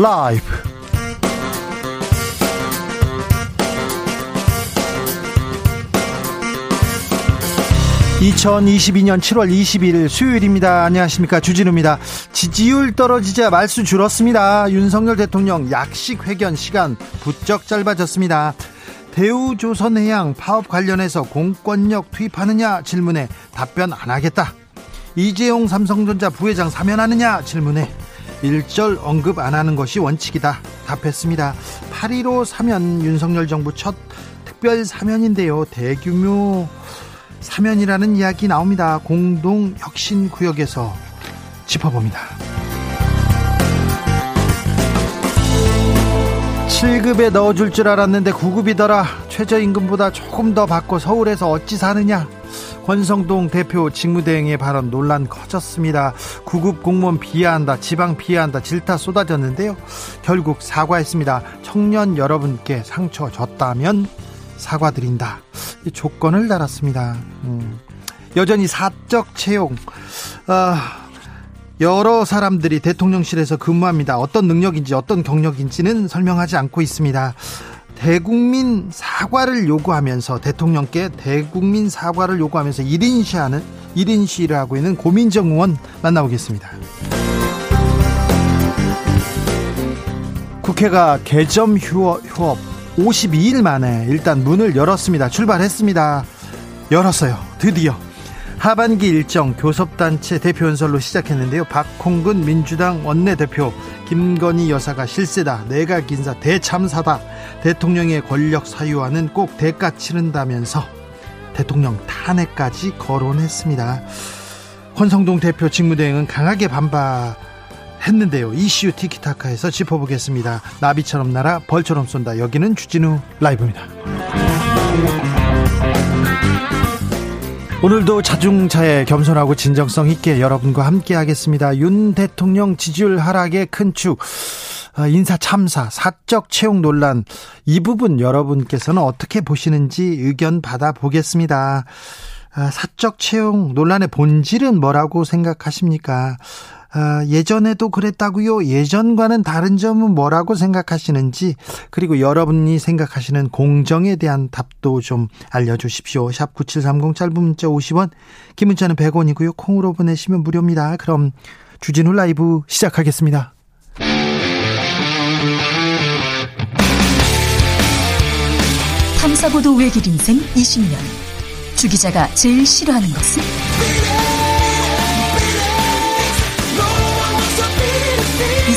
라이브 2022년 7월 20일 수요일입니다. 안녕하십니까. 주진우입니다. 지지율 떨어지자 말수 줄었습니다. 윤석열 대통령 약식 회견 시간 부쩍 짧아졌습니다. 대우조선해양 파업 관련해서 공권력 투입하느냐 질문에 답변 안 하겠다. 이재용 삼성전자 부회장 사면하느냐 질문에 일절 언급 안 하는 것이 원칙이다. 답했습니다. 8.15 사면 윤석열 정부 첫 특별 사면인데요. 대규모 사면이라는 이야기 나옵니다. 공동 혁신 구역에서 짚어봅니다. 7급에 넣어줄 줄 알았는데 9급이더라. 최저임금보다 조금 더 받고 서울에서 어찌 사느냐. 권성동 대표 직무대행의 발언 논란 커졌습니다. 9급 공무원 비하한다, 지방 비하한다, 질타 쏟아졌는데요. 결국 사과했습니다. 청년 여러분께 상처 줬다면 사과드린다. 이 조건을 달았습니다. 음. 여전히 사적 채용. 아, 여러 사람들이 대통령실에서 근무합니다. 어떤 능력인지 어떤 경력인지는 설명하지 않고 있습니다. 대국민 사과를 요구하면서 대통령께 대국민 사과를 요구하면서 1인 시하는 1인 시위를 하고 있는 고민정 의원 만나보겠습니다. 국회가 개점 휴업 52일 만에 일단 문을 열었습니다. 출발했습니다. 열었어요. 드디어. 하반기 일정 교섭단체 대표 연설로 시작했는데요. 박홍근 민주당 원내대표 김건희 여사가 실세다. 내각 인사 대참사다. 대통령의 권력 사유화는 꼭 대가 치른다면서 대통령 탄핵까지 거론했습니다. 권성동 대표 직무대행은 강하게 반발했는데요. 이슈 티키타카에서 짚어보겠습니다. 나비처럼 날아 벌처럼 쏜다. 여기는 주진우 라이브입니다. 오늘도 자중차에 겸손하고 진정성 있게 여러분과 함께 하겠습니다. 윤 대통령 지지율 하락의 큰 축, 아, 인사 참사, 사적 채용 논란, 이 부분 여러분께서는 어떻게 보시는지 의견 받아보겠습니다. 아, 사적 채용 논란의 본질은 뭐라고 생각하십니까? 아, 예전에도 그랬다고요? 예전과는 다른 점은 뭐라고 생각하시는지 그리고 여러분이 생각하시는 공정에 대한 답도 좀 알려주십시오. 샵 9730 짧은 문자 50원 긴 문자는 100원이고요. 콩으로 보내시면 무료입니다. 그럼 주진우 라이브 시작하겠습니다. 탐사보도 외길 인생 20년 주 기자가 제일 싫어하는 것은?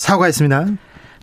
사과했습니다.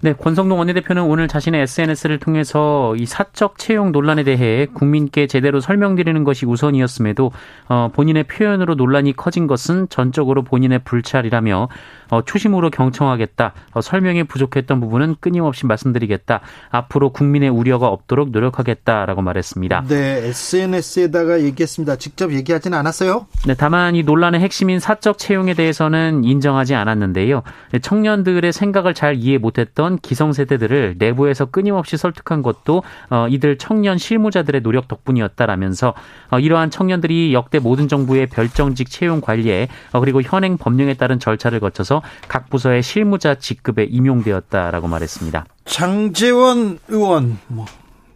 네, 권성동 원내대표는 오늘 자신의 SNS를 통해서 이 사적 채용 논란에 대해 국민께 제대로 설명드리는 것이 우선이었음에도 어, 본인의 표현으로 논란이 커진 것은 전적으로 본인의 불찰이라며 어, 초심으로 경청하겠다. 어, 설명이 부족했던 부분은 끊임없이 말씀드리겠다. 앞으로 국민의 우려가 없도록 노력하겠다라고 말했습니다. 네, SNS에다가 얘기했습니다. 직접 얘기하지는 않았어요? 네, 다만 이 논란의 핵심인 사적 채용에 대해서는 인정하지 않았는데요. 네, 청년들의 생각을 잘 이해 못했던 기성세대들을 내부에서 끊임없이 설득한 것도 어, 이들 청년 실무자들의 노력 덕분이었다라면서 어, 이러한 청년들이 역대 모든 정부의 별정직 채용 관리에 어, 그리고 현행 법령에 따른 절차를 거쳐서 각 부서의 실무자 직급에 임용되었다라고 말했습니다. 장재원 의원 뭐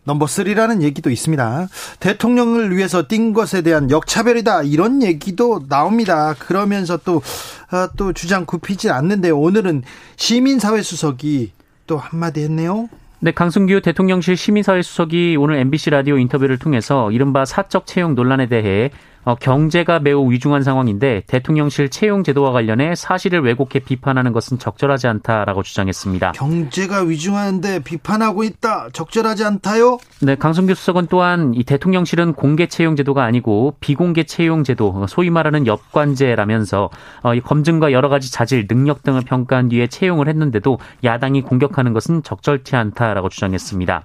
넘버 3라는 얘기도 있습니다. 대통령을 위해서 뛴 것에 대한 역차별이다 이런 얘기도 나옵니다. 그러면서 또 아, 또 주장 굽히지 않는데 오늘은 시민사회 수석이 또 한마디 했네요. 네, 강승규 대통령실 시민사회 수석이 오늘 MBC 라디오 인터뷰를 통해서 이른바 사적 채용 논란에 대해 어, 경제가 매우 위중한 상황인데 대통령실 채용 제도와 관련해 사실을 왜곡해 비판하는 것은 적절하지 않다라고 주장했습니다. 경제가 위중한데 비판하고 있다. 적절하지 않다요? 네, 강성규 수석은 또한 이 대통령실은 공개 채용 제도가 아니고 비공개 채용 제도, 소위 말하는 엽관제라면서 어, 이 검증과 여러 가지 자질, 능력 등을 평가한 뒤에 채용을 했는데도 야당이 공격하는 것은 적절치 않다라고 주장했습니다.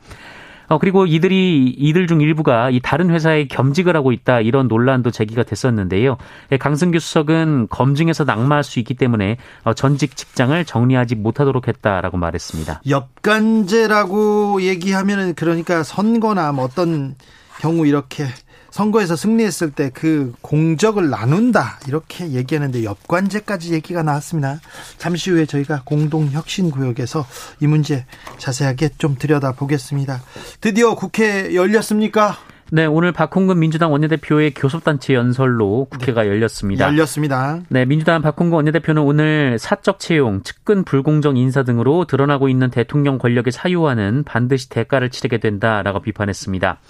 어, 그리고 이들이, 이들 중 일부가 이 다른 회사에 겸직을 하고 있다 이런 논란도 제기가 됐었는데요. 예, 강승규 수석은 검증에서 낙마할 수 있기 때문에 어, 전직 직장을 정리하지 못하도록 했다라고 말했습니다. 엽간제라고 얘기하면은 그러니까 선거나 뭐 어떤 경우 이렇게 선거에서 승리했을 때 그 공적을 나눈다 이렇게 얘기하는데 엽관제까지 얘기가 나왔습니다. 잠시 후에 저희가 공동혁신구역에서 이 문제 자세하게 좀 들여다 보겠습니다. 드디어 국회 열렸습니까? 네, 오늘 박홍근 민주당 원내대표의 교섭단체 연설로 국회가 네, 열렸습니다. 열렸습니다. 네, 민주당 박홍근 원내대표는 오늘 사적 채용, 측근 불공정 인사 등으로 드러나고 있는 대통령 권력의 사유화는 반드시 대가를 치르게 된다라고 비판했습니다.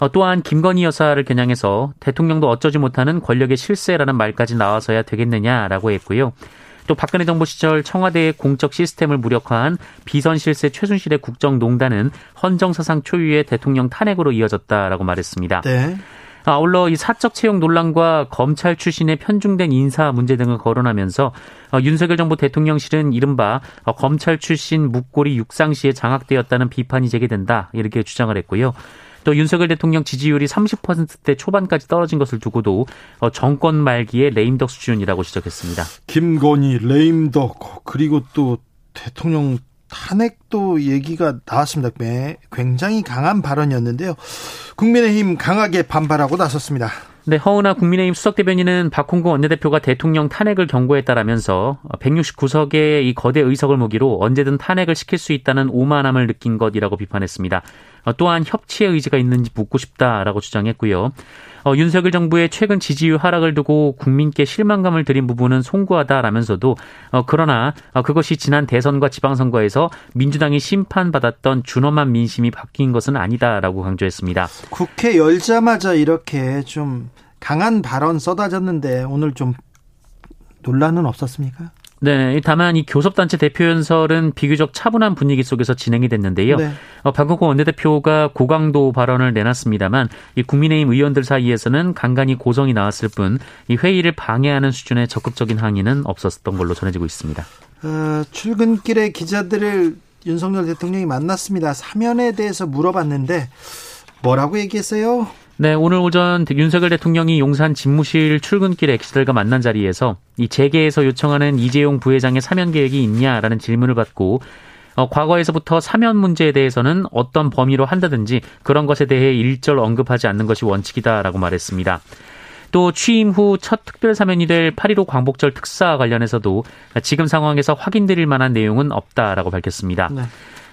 어, 또한 김건희 여사를 겨냥해서 대통령도 어쩌지 못하는 권력의 실세라는 말까지 나와서야 되겠느냐라고 했고요. 또 박근혜 정부 시절 청와대의 공적 시스템을 무력화한 비선 실세 최순실의 국정농단은 헌정사상 초유의 대통령 탄핵으로 이어졌다라고 말했습니다. 네. 아울러 이 사적 채용 논란과 검찰 출신의 편중된 인사 문제 등을 거론하면서 어, 윤석열 정부 대통령실은 이른바 어, 검찰 출신 묵고리 육상시에 장악되었다는 비판이 제기된다 이렇게 주장을 했고요. 또 윤석열 대통령 지지율이 30%대 초반까지 떨어진 것을 두고도 어, 정권 말기에 레임덕 수준이라고 지적했습니다. 김건희, 레임덕 그리고 또 대통령 탄핵도 얘기가 나왔습니다. 굉장히 강한 발언이었는데요. 국민의힘 강하게 반발하고 나섰습니다. 네, 허은하 국민의힘 수석 대변인은 박홍구 원내대표가 대통령 탄핵을 경고했다라면서 169석의 이 거대 의석을 무기로 언제든 탄핵을 시킬 수 있다는 오만함을 느낀 것이라고 비판했습니다. 어, 또한 협치의 의지가 있는지 묻고 싶다라고 주장했고요. 어, 윤석열 정부의 최근 지지율 하락을 두고 국민께 실망감을 드린 부분은 송구하다라면서도 어, 그러나 어, 그것이 지난 대선과 지방선거에서 민주당이 심판받았던 준엄한 민심이 바뀐 것은 아니다라고 강조했습니다. 국회 열자마자 이렇게 좀 강한 발언 쏟아졌는데 오늘 좀 논란은 없었습니까? 네, 다만 이 교섭단체 대표 연설은 비교적 차분한 분위기 속에서 진행이 됐는데요. 네. 어, 박근호 원내대표가 고강도 발언을 내놨습니다만 이 국민의힘 의원들 사이에서는 간간히 고성이 나왔을 뿐 이 회의를 방해하는 수준의 적극적인 항의는 없었던 걸로 전해지고 있습니다. 어, 출근길에 기자들을 윤석열 대통령이 만났습니다. 사면에 대해서 물어봤는데 뭐라고 얘기했어요? 네, 오늘 오전 윤석열 대통령이 용산 집무실 출근길에 기자들과 만난 자리에서 이 재계에서 요청하는 이재용 부회장의 사면 계획이 있냐라는 질문을 받고 어, 과거에서부터 사면 문제에 대해서는 어떤 범위로 한다든지 그런 것에 대해 일절 언급하지 않는 것이 원칙이다라고 말했습니다. 또 취임 후 첫 특별 사면이 될 8.15 광복절 특사 관련해서도 지금 상황에서 확인드릴 만한 내용은 없다라고 밝혔습니다. 네.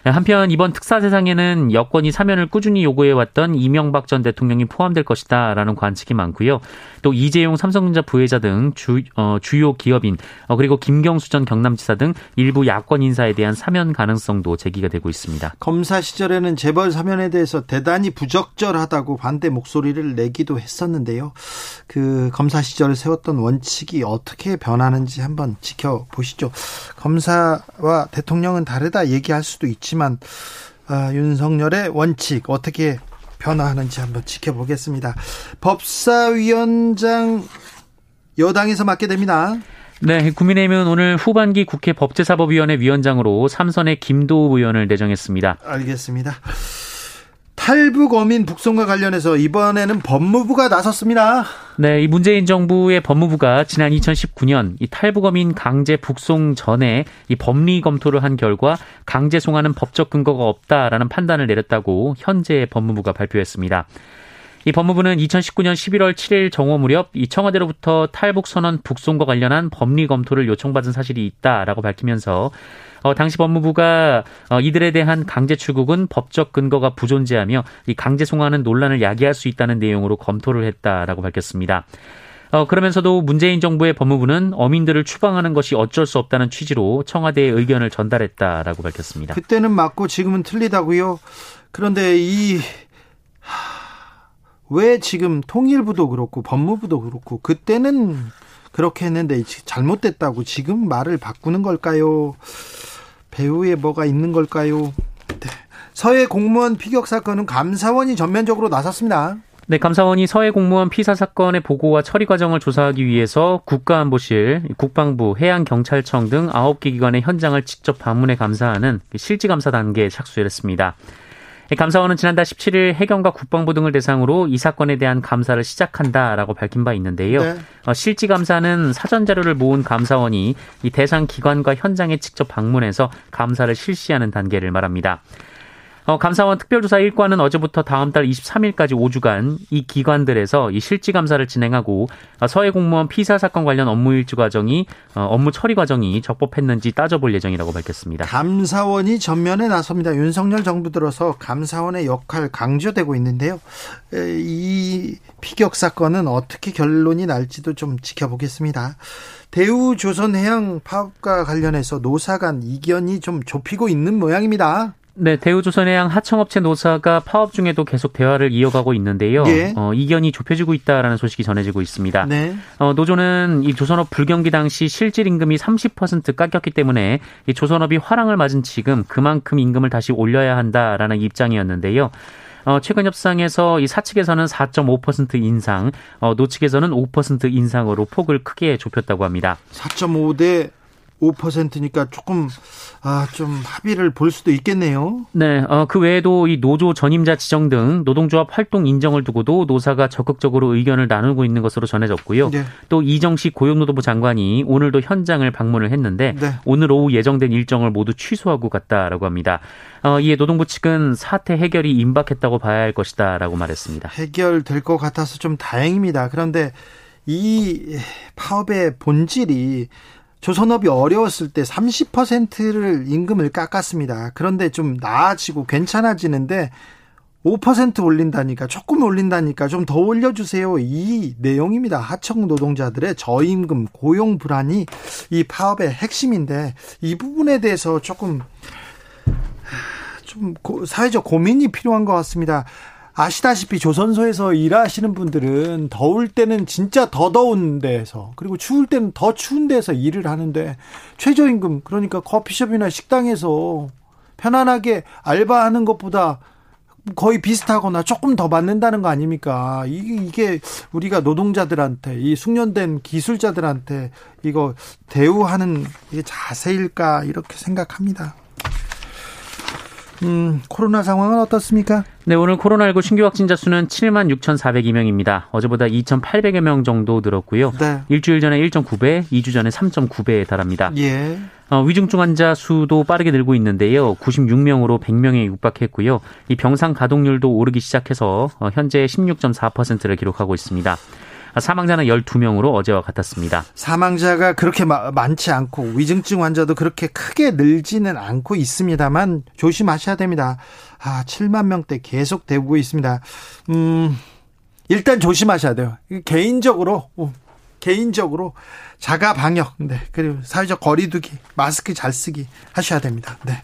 한편 이번 특사 세상에는 여권이 사면을 꾸준히 요구해왔던 이명박 전 대통령이 포함될 것이다라는 관측이 많고요. 또 이재용 삼성전자 부회자 등 주, 어, 주요 기업인 어, 그리고 김경수 전 경남지사 등 일부 야권 인사에 대한 사면 가능성도 제기가 되고 있습니다. 검사 시절에는 재벌 사면에 대해서 대단히 부적절하다고 반대 목소리를 내기도 했었는데요. 그 검사 시절을 세웠던 원칙이 어떻게 변하는지 한번 지켜보시죠. 검사와 대통령은 다르다 얘기할 수도 있지만 아, 윤석열의 원칙 어떻게 변화하는지 한번 지켜보겠습니다. 법사위원장 여당에서 맡게 됩니다. 네, 국민의힘은 오늘 후반기 국회 법제사법위원회 위원장으로 삼선의 김도우 의원을 내정했습니다. 알겠습니다. 탈북 어민 북송과 관련해서 이번에는 법무부가 나섰습니다. 네, 이 문재인 정부의 법무부가 지난 2019년 이 탈북 어민 강제 북송 전에 이 법리 검토를 한 결과 강제 송환은 법적 근거가 없다라는 판단을 내렸다고 현재 법무부가 발표했습니다. 이 법무부는 2019년 11월 7일 정오 무렵 이 청와대로부터 탈북 선언 북송과 관련한 법리 검토를 요청받은 사실이 있다라고 밝히면서 어, 당시 법무부가 어, 이들에 대한 강제 출국은 법적 근거가 부존재하며 이 강제 송환은 논란을 야기할 수 있다는 내용으로 검토를 했다라고 밝혔습니다. 어, 그러면서도 문재인 정부의 법무부는 어민들을 추방하는 것이 어쩔 수 없다는 취지로 청와대의 의견을 전달했다라고 밝혔습니다. 그때는 맞고 지금은 틀리다고요. 그런데 이 왜 지금 통일부도 그렇고 법무부도 그렇고 그때는 그렇게 했는데 잘못됐다고 지금 말을 바꾸는 걸까요? 배후에 뭐가 있는 걸까요? 네. 서해 공무원 피격 사건은 감사원이 전면적으로 나섰습니다. 네, 감사원이 서해 공무원 피사 사건의 보고와 처리 과정을 조사하기 위해서 국가안보실, 국방부, 해양경찰청 등 9개 기관의 현장을 직접 방문해 감사하는 실지감사 단계에 착수했습니다. 감사원은 지난달 17일 해경과 국방부 등을 대상으로 이 사건에 대한 감사를 시작한다라고 밝힌 바 있는데요. 네. 어, 실지 감사는 사전 자료를 모은 감사원이 이 대상 기관과 현장에 직접 방문해서 감사를 실시하는 단계를 말합니다. 어, 감사원 특별조사 1과는 어제부터 다음 달 23일까지 5주간 이 기관들에서 이 실지 감사를 진행하고 어, 서해 공무원 피사 사건 관련 업무 일주 과정이 어, 업무 처리 과정이 적법했는지 따져볼 예정이라고 밝혔습니다. 감사원이 전면에 나섭니다. 윤석열 정부 들어서 감사원의 역할 강조되고 있는데요. 이 피격 사건은 어떻게 결론이 날지도 좀 지켜보겠습니다. 대우 조선해양 파업과 관련해서 노사 간 이견이 좀 좁히고 있는 모양입니다. 네, 대우조선해양 하청업체 노사가 파업 중에도 계속 대화를 이어가고 있는데요. 예. 어, 이견이 좁혀지고 있다라는 소식이 전해지고 있습니다. 네. 어, 노조는 이 조선업 불경기 당시 실질 임금이 30% 깎였기 때문에 이 조선업이 화랑을 맞은 지금 그만큼 임금을 다시 올려야 한다라는 입장이었는데요. 어, 최근 협상에서 이 사측에서는 4.5% 인상, 어, 노측에서는 5% 인상으로 폭을 크게 좁혔다고 합니다. 4.5 대 5%니까 조금 아, 좀 합의를 볼 수도 있겠네요. 네, 어, 그 외에도 이 노조 전임자 지정 등 노동조합 활동 인정을 두고도 노사가 적극적으로 의견을 나누고 있는 것으로 전해졌고요. 네. 또 이정식 고용노동부 장관이 오늘도 현장을 방문을 했는데 네. 오늘 오후 예정된 일정을 모두 취소하고 갔다라고 합니다. 어, 이에 노동부 측은 사태 해결이 임박했다고 봐야 할 것이다라고 말했습니다. 해결될 것 같아서 좀 다행입니다. 그런데 이 파업의 본질이 조선업이 어려웠을 때 30%를 임금을 깎았습니다. 그런데 좀 나아지고 괜찮아지는데 5% 올린다니까 조금 올린다니까 좀 더 올려주세요. 이 내용입니다. 하청 노동자들의 저임금 고용 불안이 이 파업의 핵심인데 이 부분에 대해서 조금 좀 사회적 고민이 필요한 것 같습니다. 아시다시피 조선소에서 일하시는 분들은 더울 때는 진짜 더 더운 데에서 그리고 추울 때는 더 추운 데서 일을 하는데 최저임금 그러니까 커피숍이나 식당에서 편안하게 알바하는 것보다 거의 비슷하거나 조금 더 받는다는 거 아닙니까? 이게 우리가 노동자들한테 이 숙련된 기술자들한테 이거 대우하는 이게 자세일까 이렇게 생각합니다. 음, 코로나 상황은 어떻습니까? 네, 오늘 코로나19 신규 확진자 수는 7만 6,402명입니다. 어제보다 2,800여 명 정도 늘었고요. 네. 일주일 전에 1.9배, 2주 전에 3.9배에 달합니다. 예. 어, 위중증 환자 수도 빠르게 늘고 있는데요. 96명으로 100명에 육박했고요. 이 병상 가동률도 오르기 시작해서 어, 현재 16.4%를 기록하고 있습니다. 사망자는 12명으로 어제와 같았습니다. 사망자가 그렇게 많지 않고 위중증 환자도 그렇게 크게 늘지는 않고 있습니다만 조심하셔야 됩니다. 아, 7만 명대 계속 되고 있습니다. 음, 일단 조심하셔야 돼요. 개인적으로, 어, 개인적으로 자가 방역, 네, 그리고 사회적 거리두기, 마스크 잘 쓰기 하셔야 됩니다. 네.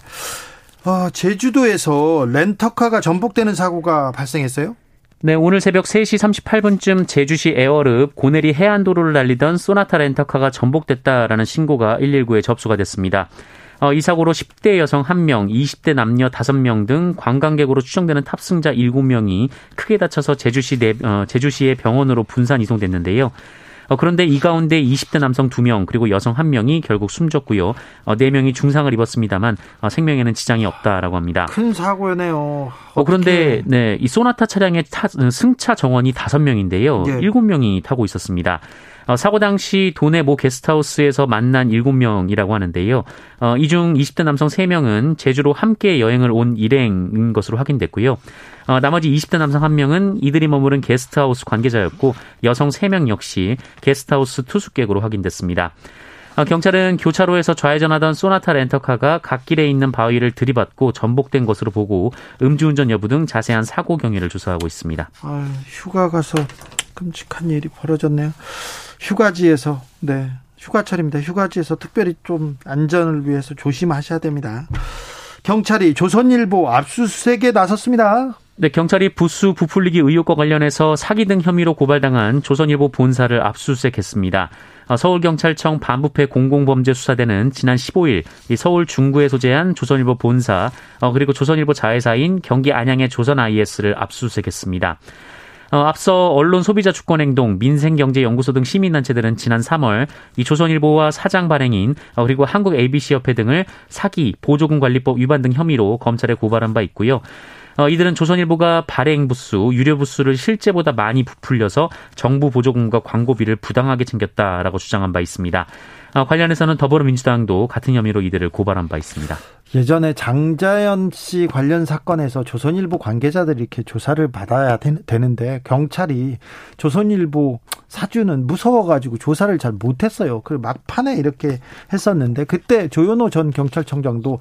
어, 제주도에서 렌터카가 전복되는 사고가 발생했어요? 네, 오늘 새벽 3시 38분쯤 제주시 애월읍 고내리 해안도로를 달리던 소나타 렌터카가 전복됐다라는 신고가 119에 접수가 됐습니다. 어, 이 사고로 10대 여성 1명, 20대 남녀 5명 등 관광객으로 추정되는 탑승자 7명이 크게 다쳐서 제주시 내, 어, 제주시의 병원으로 분산 이송됐는데요. 어, 그런데 이 가운데 20대 남성 2명 그리고 여성 1명이 결국 숨졌고요. 어, 4명이 중상을 입었습니다만 어, 생명에는 지장이 없다라고 합니다. 큰 사고네요. 어, 그런데 네, 이 소나타 차량의 타, 승차 정원이 5명인데요. 예. 7명이 타고 있었습니다. 어, 사고 당시 도내 모 게스트하우스에서 만난 7명이라고 하는데요. 어, 이 중 20대 남성 3명은 제주로 함께 여행을 온 일행인 것으로 확인됐고요. 어, 나머지 20대 남성 1명은 이들이 머무른 게스트하우스 관계자였고 여성 3명 역시 게스트하우스 투숙객으로 확인됐습니다. 어, 경찰은 교차로에서 좌회전하던 소나타 렌터카가 갓길에 있는 바위를 들이받고 전복된 것으로 보고 음주운전 여부 등 자세한 사고 경위를 조사하고 있습니다. 아, 휴가 가서 끔찍한 일이 벌어졌네요. 휴가지에서 네 휴가철입니다. 휴가지에서 특별히 좀 안전을 위해서 조심하셔야 됩니다. 경찰이 조선일보 압수수색에 나섰습니다. 네, 경찰이 부수 부풀리기 의혹과 관련해서 사기 등 혐의로 고발당한 조선일보 본사를 압수수색했습니다. 어, 서울경찰청 반부패 공공범죄수사대는 지난 15일 서울 중구에 소재한 조선일보 본사 어, 그리고 조선일보 자회사인 경기 안양의 조선 IS를 압수수색했습니다. 어, 앞서 언론 소비자 주권 행동, 민생경제연구소 등 시민단체들은 지난 3월 이 조선일보와 사장 발행인 그리고 한국 ABC협회 등을 사기, 보조금 관리법 위반 등 혐의로 검찰에 고발한 바 있고요. 어, 이들은 조선일보가 발행 부수, 유료 부수를 실제보다 많이 부풀려서 정부 보조금과 광고비를 부당하게 챙겼다라고 주장한 바 있습니다. 어, 관련해서는 더불어민주당도 같은 혐의로 이들을 고발한 바 있습니다. 예전에 장자연 씨 관련 사건에서 조선일보 관계자들이 이렇게 조사를 받아야 되, 는데 경찰이 조선일보 사주는 무서워가지고 조사를 잘 못했어요. 그 막판에 이렇게 했었는데 그때 조현호 전 경찰청장도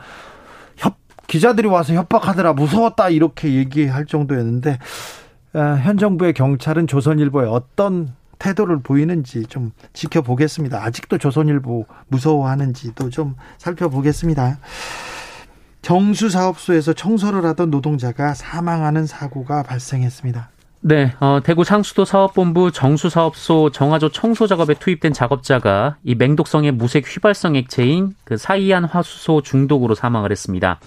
기자들이 와서 협박하더라 무서웠다 이렇게 얘기할 정도였는데 어, 현 정부의 경찰은 조선일보에 어떤 태도를 보이는지 좀 지켜보겠습니다. 아직도 조선일보 무서워하는지도 좀 살펴보겠습니다. 정수사업소에서 청소를 하던 노동자가 사망하는 사고가 발생했습니다. 네, 어, 대구 상수도 사업본부 정수사업소 정화조 청소 작업에 투입된 작업자가 이 맹독성의 무색 휘발성 액체인 그 사이안 화수소 중독으로 사망을 했습니다.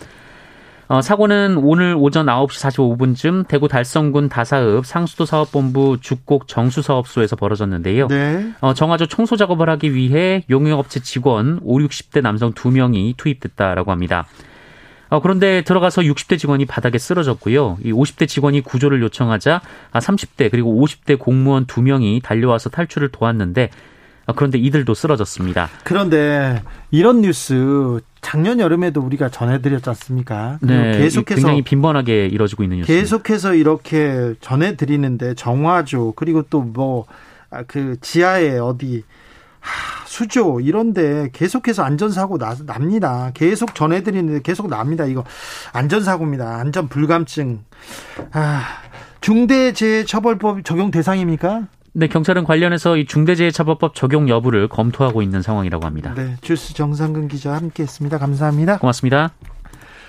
어, 사고는 오늘 오전 9시 45분쯤 대구 달성군 다사읍 상수도 사업본부 죽곡 정수사업소에서 벌어졌는데요. 네. 어, 정화조 청소 작업을 하기 위해 용역업체 직원 5, 60대 남성 2명이 투입됐다라고 합니다. 어, 그런데 들어가서 60대 직원이 바닥에 쓰러졌고요. 이 50대 직원이 구조를 요청하자 30대 아, 그리고 50대 공무원 2명이 달려와서 탈출을 도왔는데 어, 그런데 이들도 쓰러졌습니다. 그런데 이런 뉴스 작년 여름에도 우리가 전해드렸지 않습니까? 네, 계속해서 굉장히 빈번하게 이루어지고 있는 뉴스. 계속해서 이렇게 전해드리는데 정화조 그리고 또 뭐그 아, 지하에 어디 하, 수조 이런데 계속해서 안전사고 나, 납니다. 계속 전해드리는데 계속 납니다. 이거 안전사고입니다. 안전 불감증. 아, 중대재해처벌법 적용 대상입니까? 네, 경찰은 관련해서 이 중대재해처벌법 적용 여부를 검토하고 있는 상황이라고 합니다. 네, 주스 정상근 기자 함께했습니다. 감사합니다. 고맙습니다.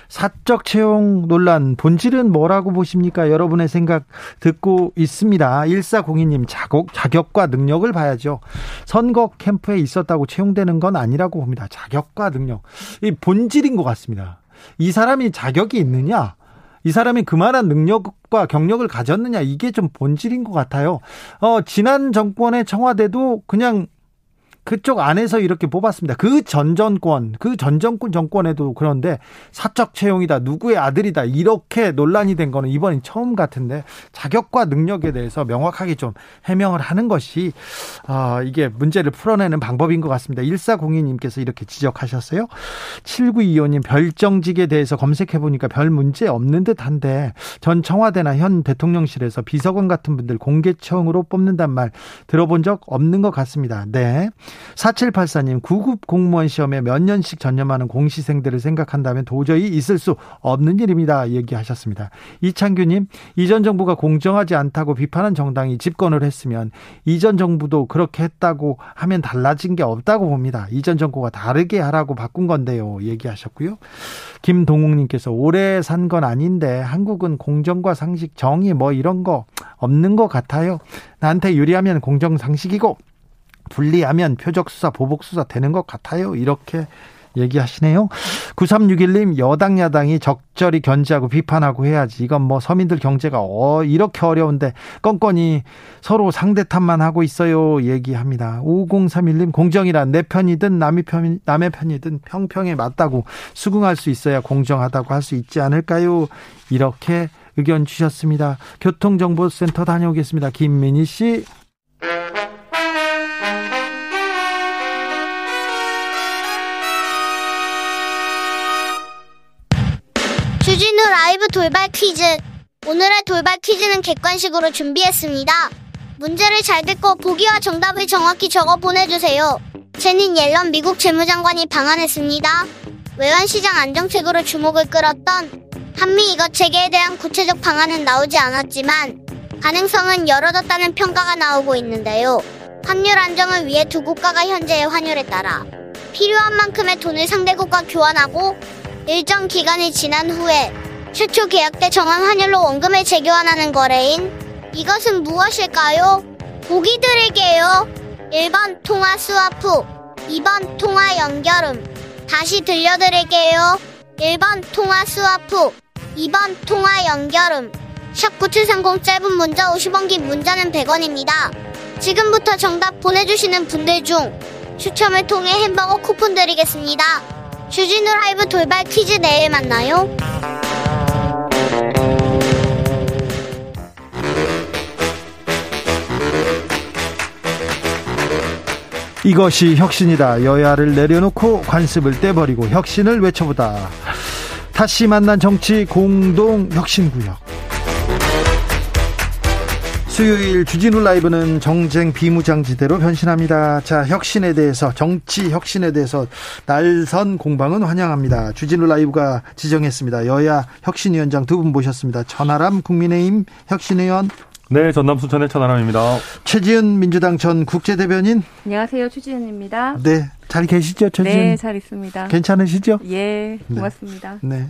사적 채용 논란 본질은 뭐라고 보십니까? 여러분의 생각 듣고 있습니다. 1402님 자격, 자격과 능력을 봐야죠. 선거 캠프에 있었다고 채용되는 건 아니라고 봅니다. 자격과 능력. 이 본질인 것 같습니다. 이 사람이 자격이 있느냐? 이 사람이 그만한 능력과 경력을 가졌느냐 이게 좀 본질인 것 같아요. 어, 지난 정권의 청와대도 그냥 그쪽 안에서 이렇게 뽑았습니다. 그 전 정권, 그 전 정권 정권에도 그런데 사적 채용이다, 누구의 아들이다 이렇게 논란이 된 거는 이번이 처음 같은데 자격과 능력에 대해서 명확하게 좀 해명을 하는 것이 어, 이게 문제를 풀어내는 방법인 것 같습니다. 1402님께서 이렇게 지적하셨어요. 7925님 별정직에 대해서 검색해 보니까 별 문제 없는 듯 한데 전 청와대나 현 대통령실에서 비서관 같은 분들 공개 청으로 뽑는단 말 들어본 적 없는 것 같습니다. 네. 4784님, 9급 공무원 시험에 몇 년씩 전념하는 공시생들을 생각한다면 도저히 있을 수 없는 일입니다. 얘기하셨습니다. 이창규님, 이전 정부가 공정하지 않다고 비판한 정당이 집권을 했으면 이전 정부도 그렇게 했다고 하면 달라진 게 없다고 봅니다. 이전 정부가 다르게 하라고 바꾼 건데요. 얘기하셨고요. 김동욱님께서 오래 산 건 아닌데 한국은 공정과 상식, 정의 뭐 이런 거 없는 것 같아요. 나한테 유리하면 공정 상식이고 분리하면 표적수사, 보복수사 되는 것 같아요. 이렇게 얘기하시네요. 9361님, 여당, 야당이 적절히 견제하고 비판하고 해야지. 이건 뭐 서민들 경제가 어, 이렇게 어려운데 껌껌이 서로 상대 탓만 하고 있어요. 얘기합니다. 5031님, 공정이란 내 편이든 남의, 편, 남의 편이든 평평에 맞다고 수긍할 수 있어야 공정하다고 할 수 있지 않을까요? 이렇게 의견 주셨습니다. 교통정보센터 다녀오겠습니다. 김민희 씨. 주진우 라이브 돌발 퀴즈. 오늘의 돌발 퀴즈는 객관식으로 준비했습니다. 문제를 잘 듣고 보기와 정답을 정확히 적어 보내주세요. 제닌 옐런 미국 재무장관이 방한했습니다. 외환시장 안정책으로 주목을 끌었던 한미 이것 체계에 대한 구체적 방안은 나오지 않았지만 가능성은 열어뒀다는 평가가 나오고 있는데요. 환율 안정을 위해 두 국가가 현재의 환율에 따라 필요한 만큼의 돈을 상대국과 교환하고 일정 기간이 지난 후에 최초 계약 때 정한 환율로 원금을 재교환하는 거래인 이것은 무엇일까요? 보기 드릴게요. 1번 통화 스와프, 2번 통화 연결음. 다시 들려드릴게요. 1번 통화 스와프, 2번 통화 연결음. 샵9730 짧은 문자 50원 긴 문자는 100원입니다. 지금부터 정답 보내주시는 분들 중 추첨을 통해 햄버거 쿠폰 드리겠습니다. 주진우 라이브 돌발 퀴즈 내일 만나요. 이것이 혁신이다. 여야를 내려놓고 관습을 떼버리고 혁신을 외쳐보다. 다시 만난 정치 공동 혁신구역. 수요일 주진우 라이브는 정쟁 비무장지대로 변신합니다. 자, 혁신에 대해서, 정치 혁신에 대해서 날선 공방은 환영합니다. 주진우 라이브가 지정했습니다. 여야 혁신위원장 두 분 모셨습니다. 전하람 국민의힘 혁신위원. 네, 전남 순천의 천하람입니다. 최지은 민주당 전 국제대변인. 안녕하세요, 최지은입니다. 네, 잘 계시죠, 최지은? 네, 잘 있습니다. 괜찮으시죠? 예, 고맙습니다. 네. 네.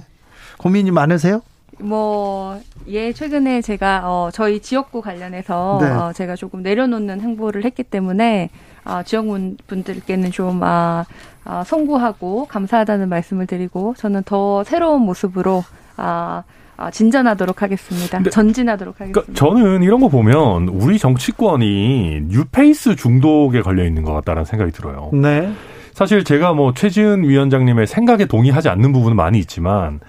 고민이 많으세요? 뭐, 예, 최근에 제가, 어, 저희 지역구 관련해서, 네. 어, 제가 조금 내려놓는 행보를 했기 때문에, 어, 지역분들께는 좀, 아, 아, 송구하고 감사하다는 말씀을 드리고, 저는 더 새로운 모습으로, 아, 아, 진전하도록 하겠습니다. 전진하도록 하겠습니다. 그러니까 저는 이런 거 보면 우리 정치권이 뉴페이스 중독에 걸려 있는 것 같다는 생각이 들어요. 네. 사실 제가 뭐 최지은 위원장님의 생각에 동의하지 않는 부분은 많이 있지만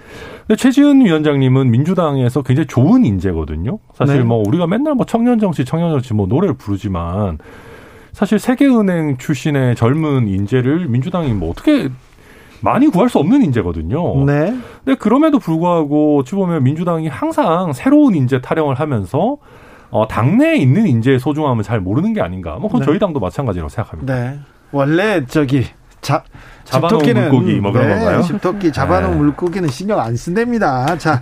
근데 최지은 위원장님은 민주당에서 굉장히 좋은 인재거든요. 사실 네. 뭐 우리가 맨날 뭐 청년 정치, 청년 정치 뭐 노래를 부르지만 사실 세계은행 출신의 젊은 인재를 민주당이 뭐 어떻게 많이 구할 수 없는 인재거든요. 네. 근데 그럼에도 불구하고 어찌 보면 민주당이 항상 새로운 인재 타령을 하면서 어, 당내에 있는 인재의 소중함을 잘 모르는 게 아닌가. 뭐 그건 네. 저희 당도 마찬가지라고 생각합니다. 네. 원래 저기 자, 잡아놓은 집토끼는, 물고기 뭐 그런 네, 건가요? 집토끼 잡아놓은 네. 물고기는 신경 안 쓴답니다. 자,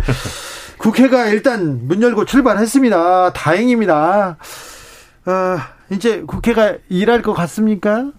국회가 일단 문 열고 출발했습니다. 다행입니다. 어, 이제 국회가 일할 것 같습니까?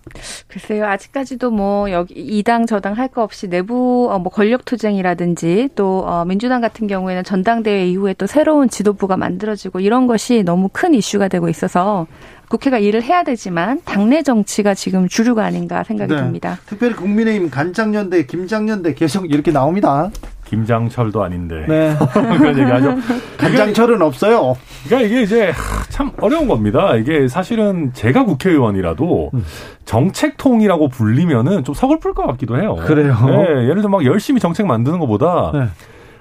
글쎄요, 아직까지도 뭐 여기 이당 저당 할 거 없이 내부 어, 뭐 권력 투쟁이라든지 또 어, 민주당 같은 경우에는 전당대회 이후에 또 새로운 지도부가 만들어지고 이런 것이 너무 큰 이슈가 되고 있어서 국회가 일을 해야 되지만 당내 정치가 지금 주류가 아닌가 생각이 네. 듭니다. 특별히 국민의힘 간장연대, 김장연대 계속 이렇게 나옵니다. 김장철도 아닌데. 네. 그런 얘기 하죠. 김장철은 없어요. 그러니까 이게 이제 참 어려운 겁니다. 이게 사실은 제가 국회의원이라도 음. 정책통이라고 불리면은 좀 서글플 것 같기도 해요. 그래요. 네, 예를 들어 막 열심히 정책 만드는 것보다 네.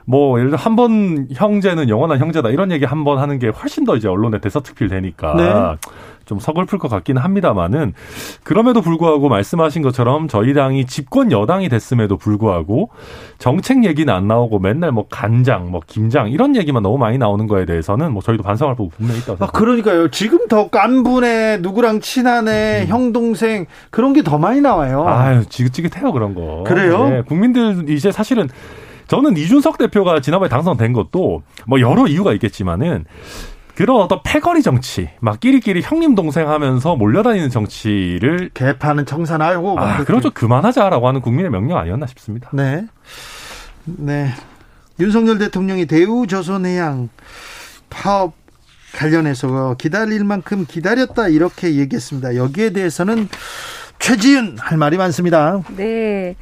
뭐 예를 들어 한 번 형제는 영원한 형제다 이런 얘기 한 번 하는 게 훨씬 더 이제 언론에 대서특필 되니까 네. 좀 서글플 것 같긴 합니다만은 그럼에도 불구하고 말씀하신 것처럼 저희 당이 집권 여당이 됐음에도 불구하고 정책 얘기는 안 나오고 맨날 뭐 간장, 뭐 김장 이런 얘기만 너무 많이 나오는 거에 대해서는 뭐 저희도 반성할 부분 분명히 있다고 생각합니다. 아, 그러니까요. 지금 더 깐분해 누구랑 친하네 음. 형 동생 그런 게 더 많이 나와요. 아유 지긋지긋해요 그런 거. 그래요? 네, 국민들 이제 사실은 저는 이준석 대표가 지난번에 당선된 것도 뭐 여러 이유가 있겠지만은 그런 어떤 패거리 정치, 막 끼리끼리 형님 동생 하면서 몰려다니는 정치를 개파는 청산하고 아, 좀 그만하자라고 하는 국민의 명령 아니었나 싶습니다. 네. 네. 윤석열 대통령이 대우조선해양 파업 관련해서 기다릴 만큼 기다렸다 이렇게 얘기했습니다. 여기에 대해서는 최지은 할 말이 많습니다. 네.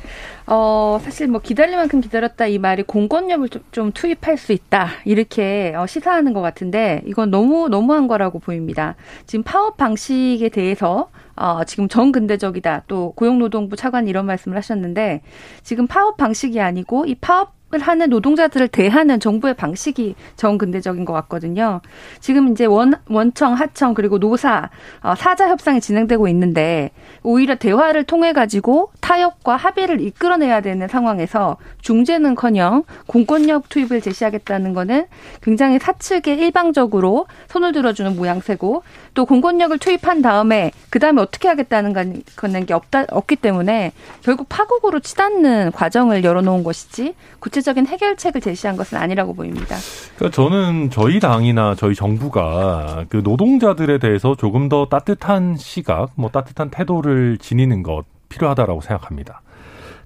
어, 사실 뭐 기다릴 만큼 기다렸다 이 말이 공권력을 좀, 좀 투입할 수 있다. 이렇게 어, 시사하는 것 같은데 이건 너무, 너무한 거라고 보입니다. 지금 파업 방식에 대해서 어, 지금 정근대적이다. 또 고용노동부 차관 이런 말씀을 하셨는데 지금 파업 방식이 아니고 이 파업 을 하는 노동자들을 대하는 정부의 방식이 정근대적인 것 같거든요. 지금 이제 원, 원청, 하청, 그리고 노사, 어, 사자 협상이 진행되고 있는데 오히려 대화를 통해 가지고 타협과 합의를 이끌어내야 되는 상황에서 중재는 커녕 공권력 투입을 제시하겠다는 거는 굉장히 사측에 일방적으로 손을 들어주는 모양새고 또 공권력을 투입한 다음에 그 다음에 어떻게 하겠다는 거는 게 없다, 없기 때문에 결국 파국으로 치닫는 과정을 열어놓은 것이지 구체적 인 해결책을 제시한 것은 아니라고 보입니다. 그러니까 저는 저희 당이나 저희 정부가 그 노동자들에 대해서 조금 더 따뜻한 시각, 뭐 따뜻한 태도를 지니는 것 필요하다라고 생각합니다.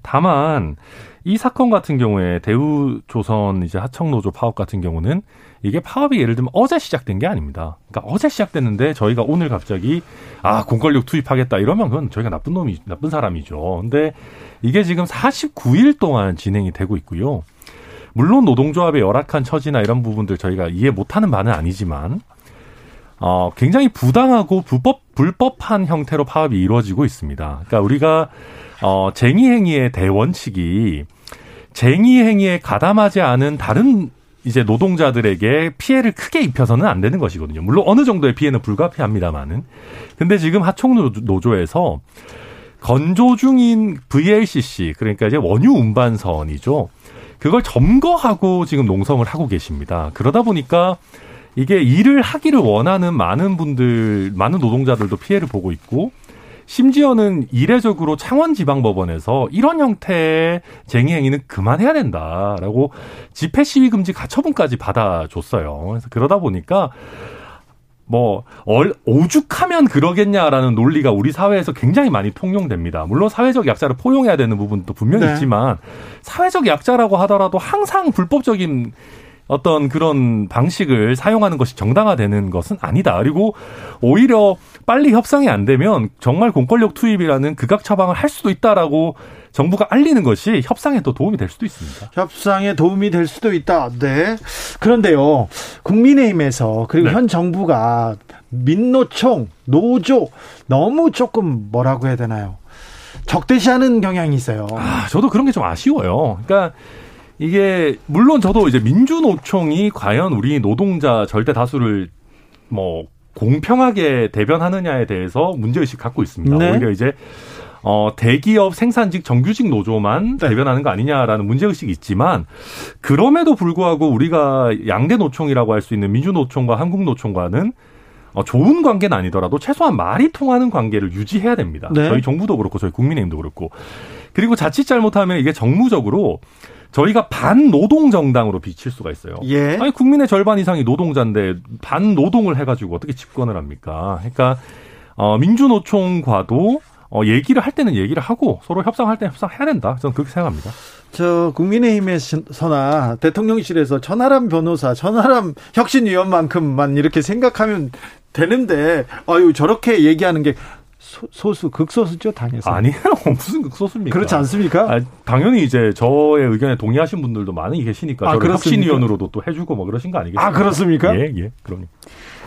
다만 이 사건 같은 경우에 대우조선 이제 하청노조 파업 같은 경우는 이게 파업이 예를 들면 어제 시작된 게 아닙니다. 그러니까 어제 시작됐는데 저희가 오늘 갑자기 아 공권력 투입하겠다 이러면 그건 저희가 나쁜 놈이 나쁜 사람이죠. 근데 이게 지금 49일 동안 진행이 되고 있고요. 물론 노동조합의 열악한 처지나 이런 부분들 저희가 이해 못하는 바는 아니지만 어 굉장히 부당하고 불법 불법한 형태로 파업이 이루어지고 있습니다. 그러니까 우리가 어 쟁의 행위의 대원칙이 쟁의 행위에 가담하지 않은 다른 이제 노동자들에게 피해를 크게 입혀서는 안 되는 것이거든요. 물론 어느 정도의 피해는 불가피합니다만은. 근데 지금 하청 노조에서 건조 중인 VLCC 그러니까 이제 원유 운반선이죠. 그걸 점거하고 지금 농성을 하고 계십니다. 그러다 보니까 이게 일을 하기를 원하는 많은 분들, 많은 노동자들도 피해를 보고 있고 심지어는 이례적으로 창원지방법원에서 이런 형태의 쟁의 행위는 그만해야 된다라고 집회 시위 금지 가처분까지 받아줬어요. 그래서 그러다 보니까 뭐 오죽하면 그러겠냐라는 논리가 우리 사회에서 굉장히 많이 통용됩니다. 물론 사회적 약자를 포용해야 되는 부분도 분명히 네. 있지만 사회적 약자라고 하더라도 항상 불법적인 어떤 그런 방식을 사용하는 것이 정당화되는 것은 아니다. 그리고 오히려 빨리 협상이 안 되면 정말 공권력 투입이라는 극악 처방을 할 수도 있다라고 정부가 알리는 것이 협상에 또 도움이 될 수도 있습니다. 협상에 도움이 될 수도 있다. 네. 그런데요. 국민의힘에서 그리고 네. 현 정부가 민노총, 노조 너무 조금 뭐라고 해야 되나요? 적대시하는 경향이 있어요. 아, 저도 그런 게 좀 아쉬워요. 그러니까 이게 물론 저도 이제 민주노총이 과연 우리 노동자 절대 다수를 뭐 공평하게 대변하느냐에 대해서 문제의식 갖고 있습니다. 네. 오히려 이제 어, 대기업 생산직 정규직 노조만 네. 대변하는 거 아니냐라는 문제의식이 있지만 그럼에도 불구하고 우리가 양대 노총이라고 할 수 있는 민주노총과 한국노총과는 어, 좋은 관계는 아니더라도 최소한 말이 통하는 관계를 유지해야 됩니다. 네. 저희 정부도 그렇고 저희 국민의힘도 그렇고 그리고 자칫 잘못하면 이게 정무적으로 저희가 반 노동 정당으로 비칠 수가 있어요. 예. 아니 국민의 절반 이상이 노동자인데 반 노동을 해가지고 어떻게 집권을 합니까? 그러니까 어, 민주노총과도 어, 얘기를 할 때는 얘기를 하고 서로 협상할 때는 협상해야 된다. 저는 그렇게 생각합니다. 저 국민의힘에서나 대통령실에서 천하람 변호사, 천하람 혁신위원만큼만 이렇게 생각하면 되는데 아유 저렇게 얘기하는 게 소, 수 극소수죠 당에서. 아니에요. 무슨 극소수입니까? 그렇지 않습니까? 아, 당연히 이제 저의 의견에 동의하신 분들도 많이 계시니까 아, 저를 혁신위원으로도 또 해주고 뭐 그러신 거 아니겠습니까? 아 그렇습니까? 예예 그럼요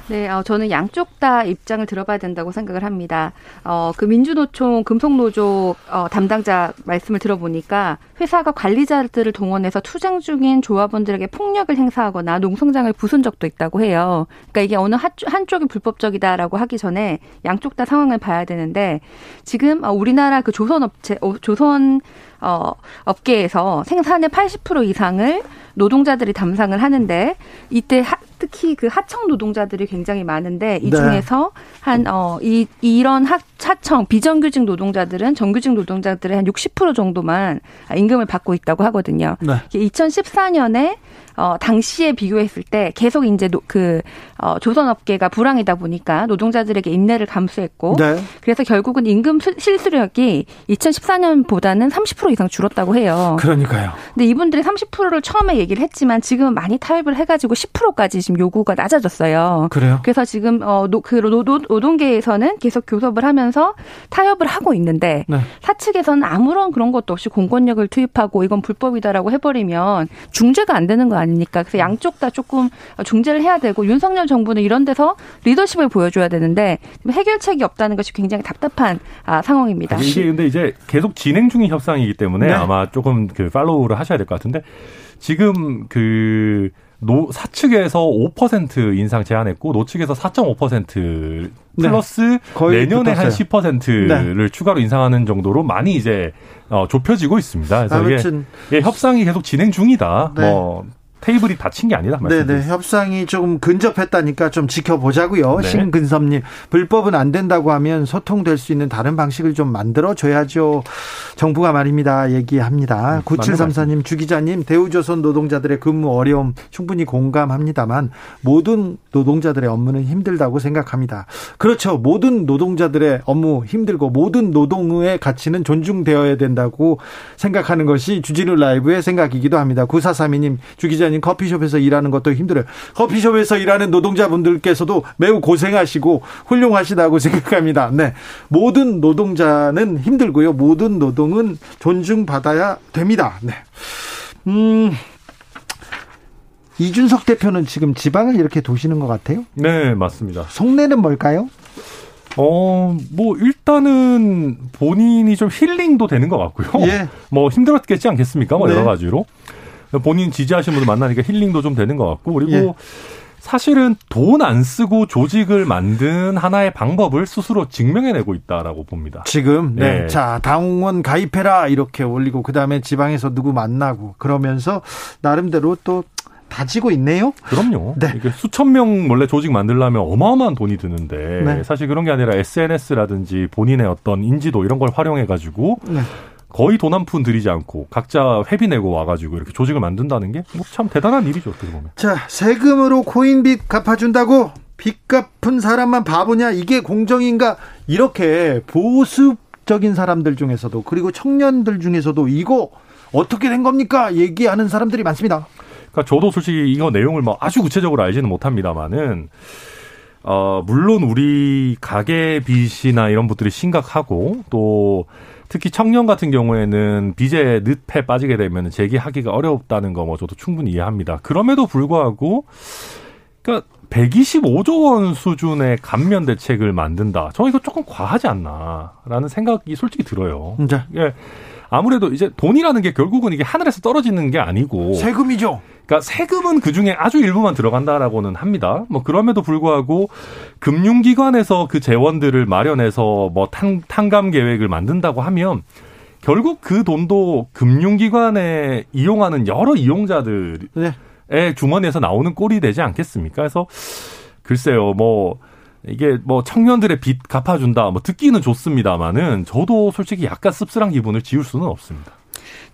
네, 어, 저는 양쪽 다 입장을 들어봐야 된다고 생각을 합니다. 어, 그 민주노총 금속노조 어, 담당자 말씀을 들어보니까 회사가 관리자들을 동원해서 투쟁 중인 조합원들에게 폭력을 행사하거나 농성장을 부순 적도 있다고 해요. 그러니까 이게 어느 한쪽이 불법적이다라고 하기 전에 양쪽 다 상황을 봐야 되는데 지금 어, 우리나라 그 조선 업체, 어, 조선 어, 업계에서 생산의 80% 이상을 노동자들이 담당을 하는데 이때 하, 특히 그 하청 노동자들이 굉장히 많은데 이 네. 중에서 네. 한 어, 이 이런 하, 하청 비정규직 노동자들은 정규직 노동자들의 한 60% 정도만 임금을 받고 있다고 하거든요. 네. 2014년에 어, 당시에 비교했을 때 계속 이제 노, 그, 어, 조선업계가 불황이다 보니까 노동자들에게 인내를 감수했고. 네. 그래서 결국은 임금 실수령이 2014년보다는 30% 이상 줄었다고 해요. 그러니까요. 근데 이분들이 30%를 처음에 얘기를 했지만 지금은 많이 타협을 해가지고 10%까지 지금 요구가 낮아졌어요. 그래요? 그래서 지금, 어, 노, 그 노, 노동계에서는 계속 교섭을 하면서 타협을 하고 있는데 네. 사측에서는 아무런 그런 것도 없이 공권력을 투입하고 이건 불법이다라고 해버리면 중재가 안 되는 거 아닙니까? 그래서 양쪽 다 조금 중재를 해야 되고 윤석열 정부는 이런 데서 리더십을 보여줘야 되는데 해결책이 없다는 것이 굉장히 답답한 아, 상황입니다. 이게 근데 이제 계속 진행 중인 협상이기 때문에 네. 아마 조금 그 follow를 하셔야 될 것 같은데 지금 그 노, 사측에서 5% 인상 제안했고 노측에서 4.5% 플러스 네. 내년에. 한 10%를 네. 추가로 인상하는 정도로 많이 이제 어, 좁혀지고 있습니다. 그래서 이게 예, 협상이 계속 진행 중이다. 네. 뭐 테이블이 닫힌 게 아니다. 네네 협상이 조금 근접했다니까 좀 지켜보자고요. 네. 신근섭님 불법은 안 된다고 하면 소통될 수 있는 다른 방식을 좀 만들어 줘야죠. 정부가 말입니다. 얘기합니다. 음, 9734님 주 기자님 대우조선 노동자들의 근무 어려움 충분히 공감합니다만 모든 노동자들의 업무는 힘들다고 생각합니다. 그렇죠. 모든 노동자들의 업무 힘들고 모든 노동의 가치는 존중되어야 된다고 생각하는 것이 주진우 라이브의 생각이기도 합니다. 9432님 주 기자님 커피숍에서 일하는 것도 힘들어요. 커피숍에서 일하는 노동자분들께서도 매우 고생하시고 훌륭하시다고 생각합니다. 네. 모든 노동자는 힘들고요. 모든 노동은 존중받아야 됩니다. 네. 음, 이준석 대표는 지금 지방을 이렇게 도시는 것 같아요? 네, 맞습니다. 속내는 뭘까요? 어, 뭐, 일단은 본인이 좀 힐링도 되는 것 같고요. 예. 뭐, 힘들었겠지 않겠습니까? 뭐, 네. 여러 가지로. 본인 지지하시는 분들 만나니까 힐링도 좀 되는 것 같고, 그리고 예. 사실은 돈 안 쓰고 조직을 만든 하나의 방법을 스스로 증명해내고 있다라고 봅니다. 지금 네. 네. 자 당원 가입해라 이렇게 올리고 그 다음에 지방에서 누구 만나고 그러면서 나름대로 또 다지고 있네요. 그럼요. 네. 이게 수천 명 원래 조직 만들려면 어마어마한 돈이 드는데 네. 사실 그런 게 아니라 SNS라든지 본인의 어떤 인지도 이런 걸 활용해 가지고 네. 거의 돈 한 푼 들이지 않고 각자 회비 내고 와가지고 이렇게 조직을 만든다는 게 뭐 참 대단한 일이죠 어떻게 보면. 자 세금으로 코인빚 갚아준다고 빚 갚은 사람만 바보냐 이게 공정인가 이렇게 보수적인 사람들 중에서도 그리고 청년들 중에서도 이거 어떻게 된 겁니까 얘기하는 사람들이 많습니다. 그러니까 저도 솔직히 이거 내용을 뭐 아주 구체적으로 알지는 못합니다만은 어 물론 우리 가계 빚이나 이런 것들이 심각하고 또 특히 청년 같은 경우에는 빚에 늪에 빠지게 되면 재기하기가 어렵다는 거 뭐 저도 충분히 이해합니다. 그럼에도 불구하고 그러니까 125조 원 수준의 감면 대책을 만든다. 저 이거 조금 과하지 않나라는 생각이 솔직히 들어요. 네. 예. 아무래도 이제 돈이라는 게 결국은 이게 하늘에서 떨어지는 게 아니고 세금이죠. 그러니까 세금은 그 중에 아주 일부만 들어간다라고는 합니다. 뭐 그럼에도 불구하고 금융기관에서 그 재원들을 마련해서 뭐 탕, 탕감 계획을 만든다고 하면 결국 그 돈도 금융기관에 이용하는 여러 이용자들의 네. 주머니에서 나오는 꼴이 되지 않겠습니까? 그래서 글쎄요, 뭐 이게 뭐 청년들의 빚 갚아준다, 뭐 듣기는 좋습니다만은 저도 솔직히 약간 씁쓸한 기분을 지울 수는 없습니다.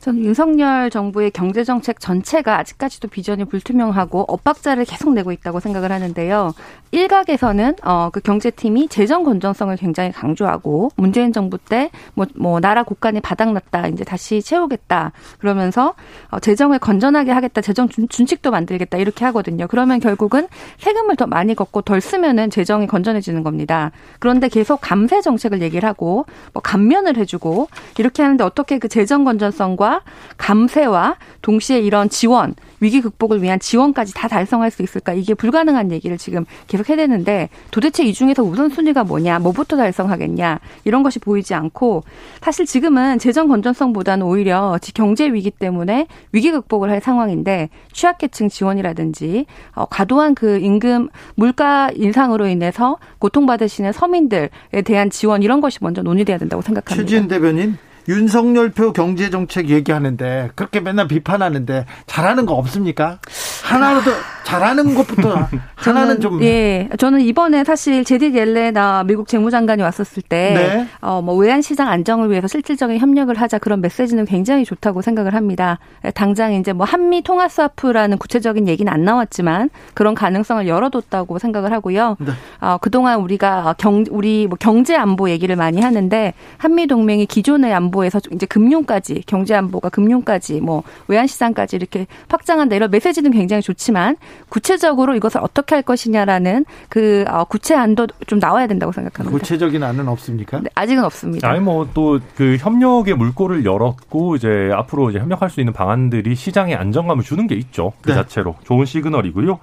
저는 윤석열 정부의 경제 정책 전체가 아직까지도 비전이 불투명하고 엇박자를 계속 내고 있다고 생각을 하는데요. 일각에서는 어, 그 경제팀이 재정 건전성을 굉장히 강조하고 문재인 정부 때뭐 뭐 나라 국간이 바닥났다 이제 다시 채우겠다 그러면서 어, 재정을 건전하게 하겠다 재정 준, 준칙도 만들겠다 이렇게 하거든요. 그러면 결국은 세금을 더 많이 걷고 덜 쓰면은 재정이 건전해지는 겁니다. 그런데 계속 감세 정책을 얘기를 하고 뭐 감면을 해주고 이렇게 하는데 어떻게 그 재정 건전성과 감세와 동시에 이런 지원 위기 극복을 위한 지원까지 다 달성할 수 있을까? 이게 불가능한 얘기를 지금 계속 해야 되는데 도대체 이 중에서 우선순위가 뭐냐? 뭐부터 달성하겠냐? 이런 것이 보이지 않고 사실 지금은 재정 건전성보다는 오히려 경제 위기 때문에 위기 극복을 할 상황인데 취약계층 지원이라든지 어, 과도한 그 임금 물가 인상으로 인해서 고통받으시는 서민들에 대한 지원 이런 것이 먼저 논의돼야 된다고 생각합니다. 최진 대변인 윤석열표 경제정책 얘기하는데 그렇게 맨날 비판하는데 잘하는 거 없습니까? 하나라도 잘하는 것부터 하나는 좀 예 저는 이번에 사실 제디 옐레나 미국 재무장관이 왔었을 때 네. 어 뭐 외환 시장 안정을 위해서 실질적인 협력을 하자 그런 메시지는 굉장히 좋다고 생각을 합니다. 당장 이제 뭐 한미 통화 스와프라는 구체적인 얘기는 안 나왔지만 그런 가능성을 열어뒀다고 생각을 하고요. 네. 어, 그동안 우리가 경 우리 뭐 경제 안보 얘기를 많이 하는데 한미 동맹이 기존의 안보에서 이제 금융까지 경제 안보가 금융까지 뭐 외환 시장까지 이렇게 확장한다 이런 메시지는 굉장히 좋지만 구체적으로 이것을 어떻게 할 것이냐라는 그 어, 구체안도 좀 나와야 된다고 생각합니다. 구체적인 안은 없습니까? 네, 아직은 없습니다. 아니 뭐 또 그 협력의 물꼬를 열었고 이제 앞으로 이제 협력할 수 있는 방안들이 시장에 안정감을 주는 게 있죠. 그 네. 자체로 좋은 시그널이고요.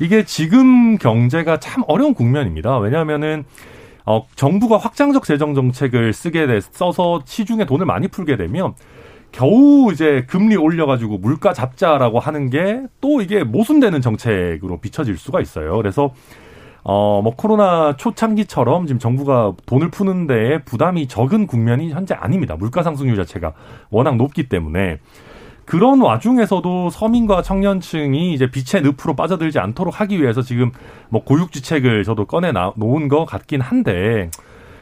이게 지금 경제가 참 어려운 국면입니다. 왜냐하면은 어, 정부가 확장적 재정 정책을 쓰게 돼 써서 시중에 돈을 많이 풀게 되면 겨우 이제 금리 올려가지고 물가 잡자라고 하는 게 또 이게 모순되는 정책으로 비춰질 수가 있어요. 그래서 어, 뭐 코로나 초창기처럼 지금 정부가 돈을 푸는 데에 부담이 적은 국면이 현재 아닙니다. 물가 상승률 자체가 워낙 높기 때문에. 그런 와중에서도 서민과 청년층이 이제 빛의 늪으로 빠져들지 않도록 하기 위해서 지금 뭐 고육지책을 저도 꺼내 놓은 것 같긴 한데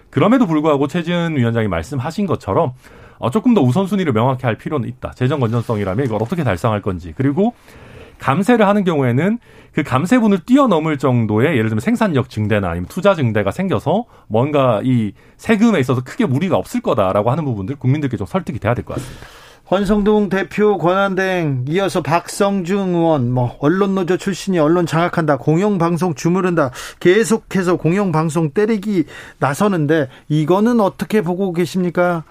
그럼에도 불구하고 최지은 위원장이 말씀하신 것처럼 어, 조금 더 우선순위를 명확히 할 필요는 있다. 재정 건전성이라면 이걸 어떻게 달성할 건지. 그리고 감세를 하는 경우에는 그 감세분을 뛰어넘을 정도의 예를 들면 생산력 증대나 아니면 투자 증대가 생겨서 뭔가 이 세금에 있어서 크게 무리가 없을 거다라고 하는 부분들 국민들께 좀 설득이 돼야 될 것 같습니다. 권성동 대표 권한대행 이어서 박성중 의원 뭐 언론노조 출신이 언론 장악한다 공영방송 주무른다 계속해서 공영방송 때리기 나서는데 이거는 어떻게 보고 계십니까?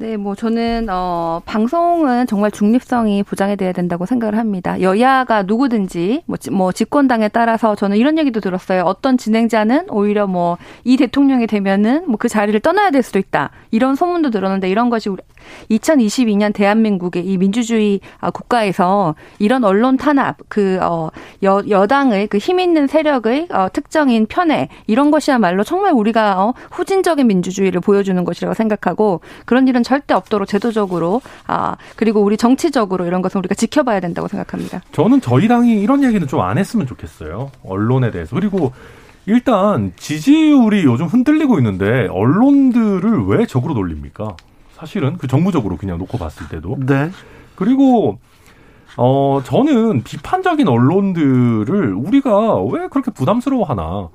네, 뭐 저는 어 방송은 정말 중립성이 보장이 돼야 된다고 생각을 합니다. 여야가 누구든지 뭐, 뭐 집권당에 따라서 저는 이런 얘기도 들었어요. 어떤 진행자는 오히려 뭐 이 대통령이 되면은 뭐 그 자리를 떠나야 될 수도 있다. 이런 소문도 들었는데 이런 것이 우리 2022년 대한민국의 이 민주주의 아, 국가에서 이런 언론 탄압, 그, 어, 여, 여당의 그 힘 있는 세력의 어, 특정인 편애, 이런 것이야말로 정말 우리가 어, 후진적인 민주주의를 보여주는 것이라고 생각하고 그런 일은 절대 없도록 제도적으로, 아, 그리고 우리 정치적으로 이런 것은 우리가 지켜봐야 된다고 생각합니다. 저는 저희 당이 이런 얘기는 좀 안 했으면 좋겠어요. 언론에 대해서. 그리고 일단 지지율이 요즘 흔들리고 있는데 언론들을 왜 적으로 돌립니까? 사실은 그 정무적으로 그냥 놓고 봤을 때도. 네. 그리고 어 저는 비판적인 언론들을 우리가 왜 그렇게 부담스러워 하나.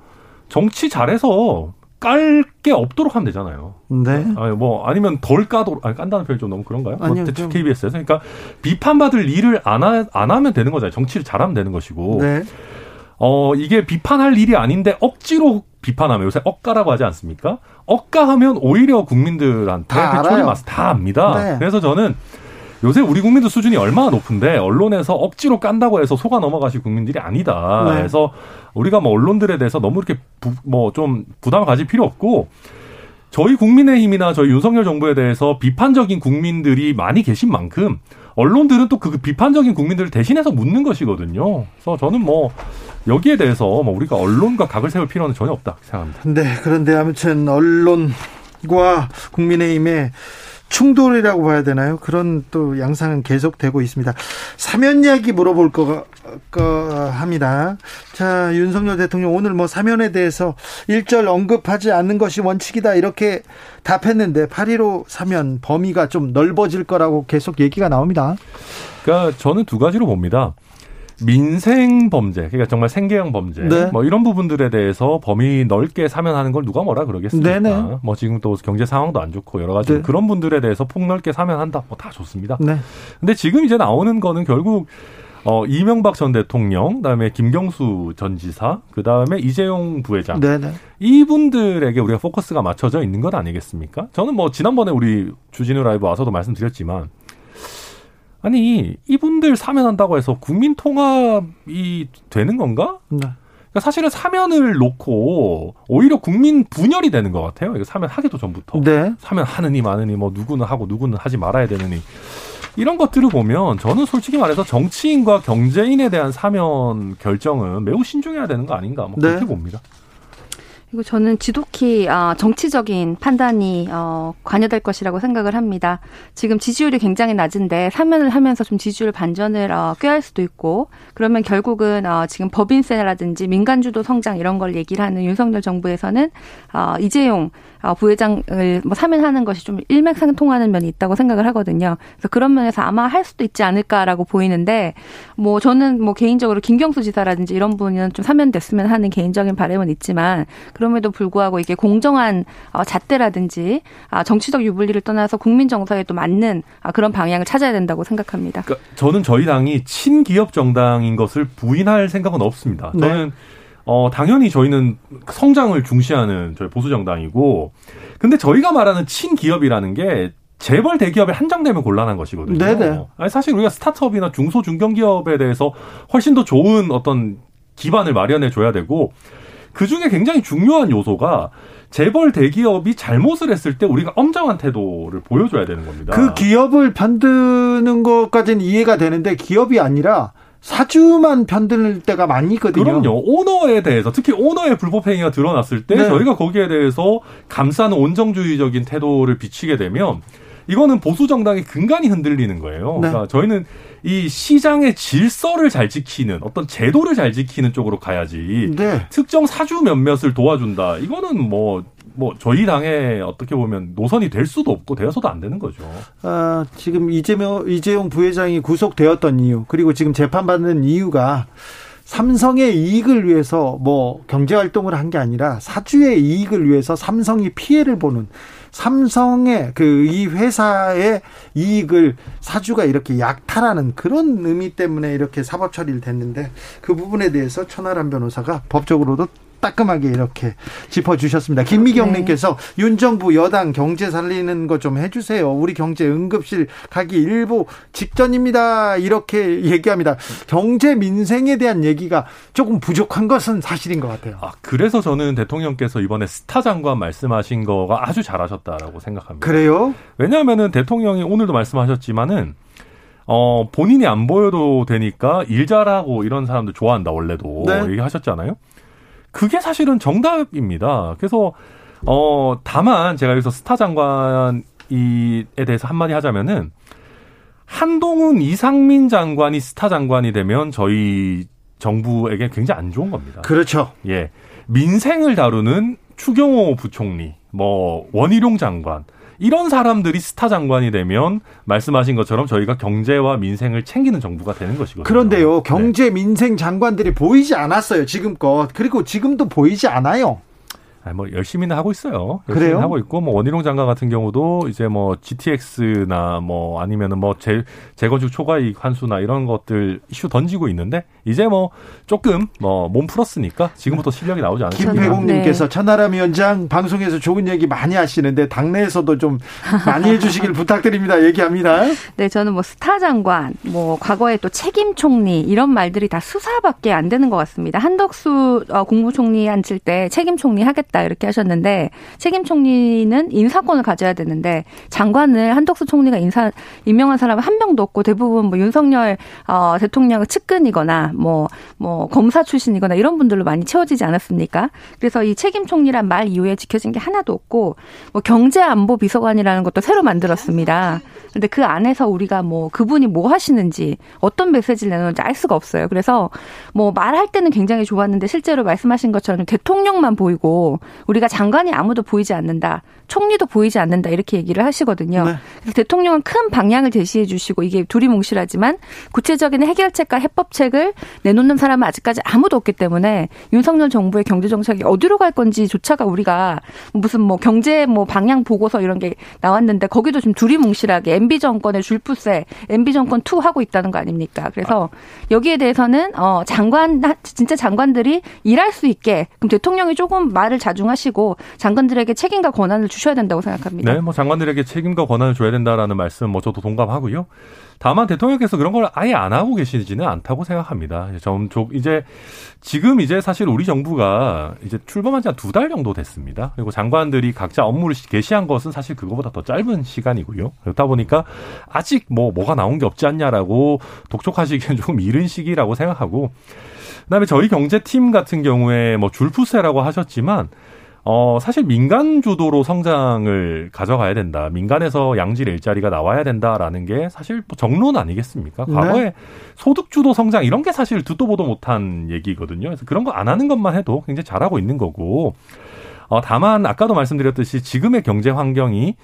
정치 잘해서 깔 게 없도록 하면 되잖아요. 네. 아니, 뭐, 아니면 덜 까도록, 아니, 깐다는 표현이 좀 너무 그런가요? 아니요. 뭐, 좀. KBS에서. 그러니까 비판받을 일을 안, 하, 안 하면 되는 거잖아요. 정치를 잘하면 되는 것이고. 네. 어, 이게 비판할 일이 아닌데 억지로 비판하면 요새 억가라고 하지 않습니까? 억가하면 오히려 국민들한테 다 그 알아요. 맛을 다 압니다. 네. 그래서 저는 요새 우리 국민들 수준이 얼마나 높은데 언론에서 억지로 깐다고 해서 속아 넘어가실 국민들이 아니다. 네. 그래서 우리가 뭐 언론들에 대해서 너무 이렇게 뭐 좀 부담을 가질 필요 없고 저희 국민의힘이나 저희 윤석열 정부에 대해서 비판적인 국민들이 많이 계신 만큼 언론들은 또 그 비판적인 국민들을 대신해서 묻는 것이거든요. 그래서 저는 뭐 여기에 대해서 뭐 우리가 언론과 각을 세울 필요는 전혀 없다 생각합니다. 네, 그런데 아무튼 언론과 국민의힘의 충돌이라고 봐야 되나요? 그런 또 양상은 계속되고 있습니다. 사면 이야기 물어볼 거, 거 합니다. 자, 윤석열 대통령 오늘 뭐 사면에 대해서 일절 언급하지 않는 것이 원칙이다 이렇게 답했는데 8.15 사면 범위가 좀 넓어질 거라고 계속 얘기가 나옵니다. 그러니까 저는 두 가지로 봅니다. 민생 범죄, 그러니까 정말 생계형 범죄, 네. 뭐 이런 부분들에 대해서 범위 넓게 사면하는 걸 누가 뭐라 그러겠습니까? 네네. 뭐 지금 또 경제 상황도 안 좋고 여러 가지 네. 그런 분들에 대해서 폭넓게 사면한다, 뭐 다 좋습니다. 네. 근데 지금 이제 나오는 거는 결국 어 이명박 전 대통령, 그다음에 김경수 전 지사, 그다음에 이재용 부회장 네네. 이분들에게 우리가 포커스가 맞춰져 있는 것 아니겠습니까? 저는 뭐 지난번에 우리 주진우 라이브 와서도 말씀드렸지만 아니 이분들 사면한다고 해서 국민 통합이 되는 건가? 네. 그러니까 사실은 사면을 놓고 오히려 국민 분열이 되는 것 같아요. 이거 사면 하기도 전부터 네. 사면 하느니 마느니 뭐 누구는 하고 누구는 하지 말아야 되느니 이런 것들을 보면 저는 솔직히 말해서 정치인과 경제인에 대한 사면 결정은 매우 신중해야 되는 거 아닌가 뭐 그렇게 네. 봅니다. 그리고 저는 지독히 어, 정치적인 판단이 어, 관여될 것이라고 생각을 합니다. 지금 지지율이 굉장히 낮은데 사면을 하면서 좀 지지율 반전을 어, 꾀할 수도 있고 그러면 결국은 어, 지금 법인세라든지 민간주도 성장 이런 걸 얘기를 하는 윤석열 정부에서는 어, 이재용 어, 부회장을 뭐 사면하는 것이 좀 일맥상통하는 면이 있다고 생각을 하거든요. 그래서 그런 면에서 아마 할 수도 있지 않을까라고 보이는데 뭐 저는 뭐 개인적으로 김경수 지사라든지 이런 분은 좀 사면됐으면 하는 개인적인 바람은 있지만 그럼에도 불구하고 이게 공정한 어, 잣대라든지 아, 정치적 유불리를 떠나서 국민 정서에 또 맞는 아, 그런 방향을 찾아야 된다고 생각합니다. 그러니까 저는 저희 당이 친기업 정당인 것을 부인할 생각은 없습니다. 네. 저는 어 당연히 저희는 성장을 중시하는 저희 보수 정당이고 근데 저희가 말하는 친기업이라는 게 재벌 대기업에 한정되면 곤란한 것이거든요. 네네. 아니 사실 우리가 스타트업이나 중소 중견기업에 대해서 훨씬 더 좋은 어떤 기반을 마련해 줘야 되고 그 중에 굉장히 중요한 요소가 재벌 대기업이 잘못을 했을 때 우리가 엄정한 태도를 보여줘야 되는 겁니다. 그 기업을 편드는 것까지는 이해가 되는데 기업이 아니라 사주만 편들 때가 많이 있거든요. 그럼요. 오너에 대해서 특히 오너의 불법 행위가 드러났을 때 네. 저희가 거기에 대해서 감싸는 온정주의적인 태도를 비치게 되면 이거는 보수 정당의 근간이 흔들리는 거예요. 네. 그러니까 저희는 이 시장의 질서를 잘 지키는 어떤 제도를 잘 지키는 쪽으로 가야지. 네. 특정 사주 몇몇을 도와준다. 이거는 뭐 뭐 저희 당에 어떻게 보면 노선이 될 수도 없고 되어서도 안 되는 거죠. 아, 지금 이재명 이재용 부회장이 구속되었던 이유 그리고 지금 재판받는 이유가 삼성의 이익을 위해서 뭐 경제 활동을 한 게 아니라 사주의 이익을 위해서 삼성이 피해를 보는 삼성의 그 이 회사의 이익을 사주가 이렇게 약탈하는 그런 의미 때문에 이렇게 사법 처리를 됐는데 그 부분에 대해서 천하람 변호사가 법적으로도 따끔하게 이렇게 짚어주셨습니다. 김미경님께서 네. 윤 정부 여당 경제 살리는 거 좀 해주세요. 우리 경제 응급실 가기 일부 직전입니다. 이렇게 얘기합니다. 경제 민생에 대한 얘기가 조금 부족한 것은 사실인 것 같아요. 아, 그래서 저는 대통령께서 이번에 스타 장관 말씀하신 거가 아주 잘하셨다라고 생각합니다. 그래요? 왜냐하면은 대통령이 오늘도 말씀하셨지만은 어, 본인이 안 보여도 되니까 일 잘하고 이런 사람들 좋아한다, 원래도. 네. 얘기하셨잖아요. 그게 사실은 정답입니다. 그래서 어 다만 제가 여기서 스타 장관이에 대해서 한마디 하자면은 한동훈 이상민 장관이 스타 장관이 되면 저희 정부에게 굉장히 안 좋은 겁니다. 그렇죠. 예. 민생을 다루는 추경호 부총리, 뭐 원희룡 장관 이런 사람들이 스타 장관이 되면 말씀하신 것처럼 저희가 경제와 민생을 챙기는 정부가 되는 것이거든요. 그런데요, 경제 민생 장관들이 보이지 않았어요, 지금껏. 그리고 지금도 보이지 않아요. 아니, 뭐 열심히는 하고 있어요. 열심히 그래요? 하고 있고 뭐 원희룡 장관 같은 경우도 이제 뭐 GTX나 뭐 아니면은 뭐 재, 재건축 초과 이익 환수나 이런 것들 이슈 던지고 있는데 이제 뭐 조금 뭐 몸 풀었으니까 지금부터 실력이 나오지 않을까. 김배공님께서 네. 천하람 위원장 방송에서 좋은 얘기 많이 하시는데 당내에서도 좀 많이 해주시길 부탁드립니다. 얘기합니다. 네, 저는 뭐 스타 장관, 뭐 과거에 또 책임 총리 이런 말들이 다 수사밖에 안 되는 것 같습니다. 한덕수 어, 국무총리 앉을 때 책임 총리 하겠다. 하겠다 이렇게 하셨는데 책임 총리는 인사권을 가져야 되는데 장관을 한덕수 총리가 인사 임명한 사람은 한 명도 없고 대부분 뭐 윤석열 어, 대통령의 측근이거나 뭐뭐 뭐 검사 출신이거나 이런 분들로 많이 채워지지 않았습니까? 그래서 이 책임 총리란 말 이후에 지켜진 게 하나도 없고 뭐 경제 안보 비서관이라는 것도 새로 만들었습니다. 근데 그 안에서 우리가 뭐 그분이 뭐 하시는지 어떤 메시지를 내놓는지 알 수가 없어요. 그래서 뭐 말할 때는 굉장히 좋았는데 실제로 말씀하신 것처럼 대통령만 보이고 우리가 장관이 아무도 보이지 않는다. 총리도 보이지 않는다. 이렇게 얘기를 하시거든요. 네. 그래서 대통령은 큰 방향을 제시해 주시고 이게 두리뭉실하지만 구체적인 해결책과 해법책을 내놓는 사람은 아직까지 아무도 없기 때문에 윤석열 정부의 경제 정책이 어디로 갈 건지조차가 우리가 무슨 뭐 경제 뭐 방향 보고서 이런 게 나왔는데 거기도 좀 두리뭉실하게 MB 정권의 줄푸세, MB 정권 two 하고 있다는 거 아닙니까? 그래서 여기에 대해서는 어 장관 진짜 장관들이 일할 수 있게 그럼 대통령이 조금 말을 자중하시고 장관들에게 책임과 권한을 주셔야 된다고 생각합니다. 네, 뭐 장관들에게 책임과 권한을 줘야 된다라는 말씀 뭐 저도 동감하고요. 다만 대통령께서 그런 걸 아예 안 하고 계시지는 않다고 생각합니다. 좀 이제 지금 이제 사실 우리 정부가 이제 출범한 지 한 두 달 정도 됐습니다. 그리고 장관들이 각자 업무를 개시한 것은 사실 그거보다 더 짧은 시간이고요. 그렇다 보니까 아직 뭐 뭐가 나온 게 없지 않냐라고 독촉하시기엔 조금 이른 시기라고 생각하고 그다음에 저희 경제팀 같은 경우에 뭐 줄푸세라고 하셨지만 어, 사실 민간 주도로 성장을 가져가야 된다. 민간에서 양질 일자리가 나와야 된다라는 게 사실 뭐 정론 아니겠습니까? 네. 과거에 네. 소득 주도 성장 이런 게 사실 듣도 보도 못한 얘기거든요. 그래서 그런 거 안 하는 것만 해도 굉장히 잘하고 있는 거고. 어, 다만 아까도 말씀드렸듯이 지금의 경제 환경이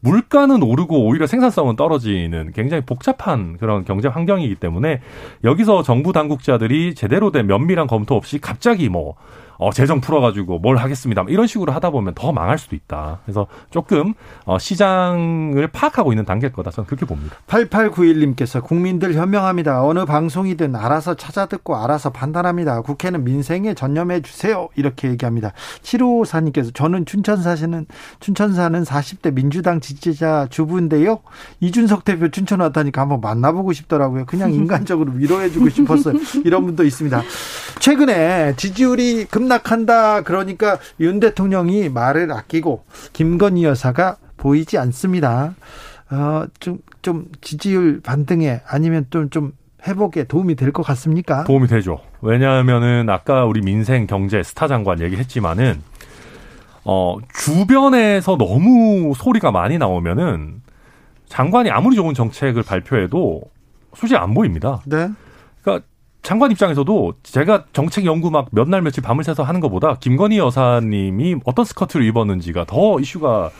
물가는 오르고 오히려 생산성은 떨어지는 굉장히 복잡한 그런 경제 환경이기 때문에 여기서 정부 당국자들이 제대로 된 면밀한 검토 없이 갑자기 뭐 어, 재정 풀어가지고 뭘 하겠습니다. 이런 식으로 하다 보면 더 망할 수도 있다. 그래서 조금 어, 시장을 파악하고 있는 단계일 거다. 저는 그렇게 봅니다. 8891님께서 국민들 현명합니다. 어느 방송이든 알아서 찾아듣고 알아서 판단합니다. 국회는 민생에 전념해 주세요. 이렇게 얘기합니다. 7554님께서 저는 춘천 사시는 춘천 사는 40대 민주당 지지자 주부인데요. 이준석 대표 춘천 왔다니까 한번 만나보고 싶더라고요. 그냥 인간적으로 위로해주고 싶었어요. 이런 분도 있습니다. 최근에 지지율이 급 폭락한다. 그러니까 윤 대통령이 말을 아끼고 김건희 여사가 보이지 않습니다. 어, 좀, 좀 지지율 반등에 아니면 좀, 좀 회복에 도움이 될 것 같습니까? 도움이 되죠. 왜냐하면은 아까 우리 민생 경제 스타 장관 얘기했지만은 어, 주변에서 너무 소리가 많이 나오면은 장관이 아무리 좋은 정책을 발표해도 솔직히 안 보입니다. 네. 장관 입장에서도 제가 정책 연구 막 몇 날 며칠 밤을 새서 하는 것보다 김건희 여사님이 어떤 스커트를 입었는지가 더 이슈가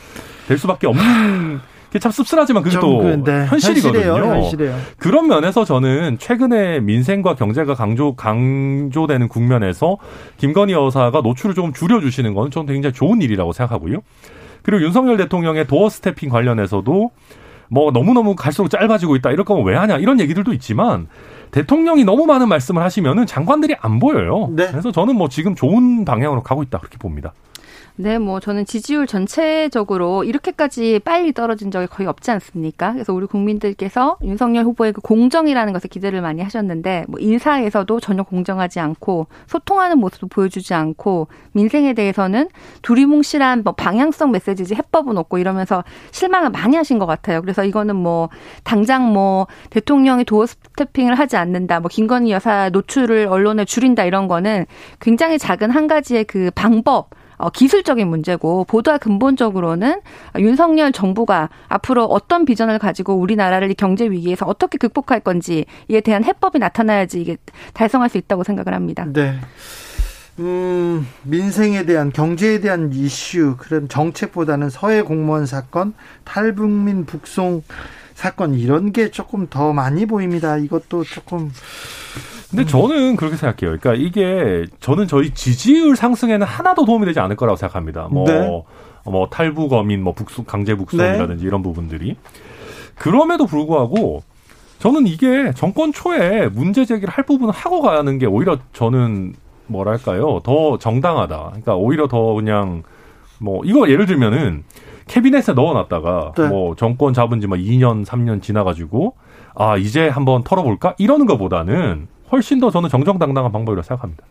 될 수밖에 없는 게 참 씁쓸하지만 그게 또 네. 현실이거든요. 현실이에요, 현실이에요. 그런 면에서 저는 최근에 민생과 경제가 강조 강조되는 국면에서 김건희 여사가 노출을 조금 줄여주시는 건 저는 굉장히 좋은 일이라고 생각하고요. 그리고 윤석열 대통령의 도어 스태핑 관련해서도 뭐 너무너무 갈수록 짧아지고 있다 이럴 거면 왜 하냐 이런 얘기들도 있지만 대통령이 너무 많은 말씀을 하시면은 장관들이 안 보여요. 네. 그래서 저는 뭐 지금 좋은 방향으로 가고 있다 그렇게 봅니다. 네, 뭐 저는 지지율 전체적으로 이렇게까지 빨리 떨어진 적이 거의 없지 않습니까? 그래서 우리 국민들께서 윤석열 후보의 그 공정이라는 것에 기대를 많이 하셨는데 뭐 인사에서도 전혀 공정하지 않고 소통하는 모습도 보여주지 않고 민생에 대해서는 두리뭉실한 뭐 방향성 메시지지 해법은 없고 이러면서 실망을 많이 하신 것 같아요. 그래서 이거는 뭐 당장 뭐 대통령이 도어 스태핑을 하지 않는다, 뭐 김건희 여사 노출을 언론에 줄인다 이런 거는 굉장히 작은 한 가지의 그 방법 어, 기술적인 문제고 보다 근본적으로는 윤석열 정부가 앞으로 어떤 비전을 가지고 우리나라를 경제 위기에서 어떻게 극복할 건지에 대한 해법이 나타나야지 이게 달성할 수 있다고 생각을 합니다. 네. 음, 민생에 대한 경제에 대한 이슈 그런 정책보다는 서해 공무원 사건, 탈북민 북송 사건 이런 게 조금 더 많이 보입니다. 이것도 조금 근데 저는 그렇게 생각해요. 그러니까 이게 저는 저희 지지율 상승에는 하나도 도움이 되지 않을 거라고 생각합니다. 뭐, 네. 뭐 탈북 어민, 뭐 북송, 강제 북송이라든지 네. 이런 부분들이. 그럼에도 불구하고 저는 이게 정권 초에 문제 제기를 할 부분을 하고 가는 게 오히려 저는 뭐랄까요. 더 정당하다. 그러니까 오히려 더 그냥 뭐 이거 예를 들면은 캐비넷에 넣어놨다가 네. 뭐 정권 잡은 지 막 2년, 3년 지나가지고 아 이제 한번 털어볼까 이러는 것보다는 훨씬 더 저는 정정당당한 방법이라고 생각합니다.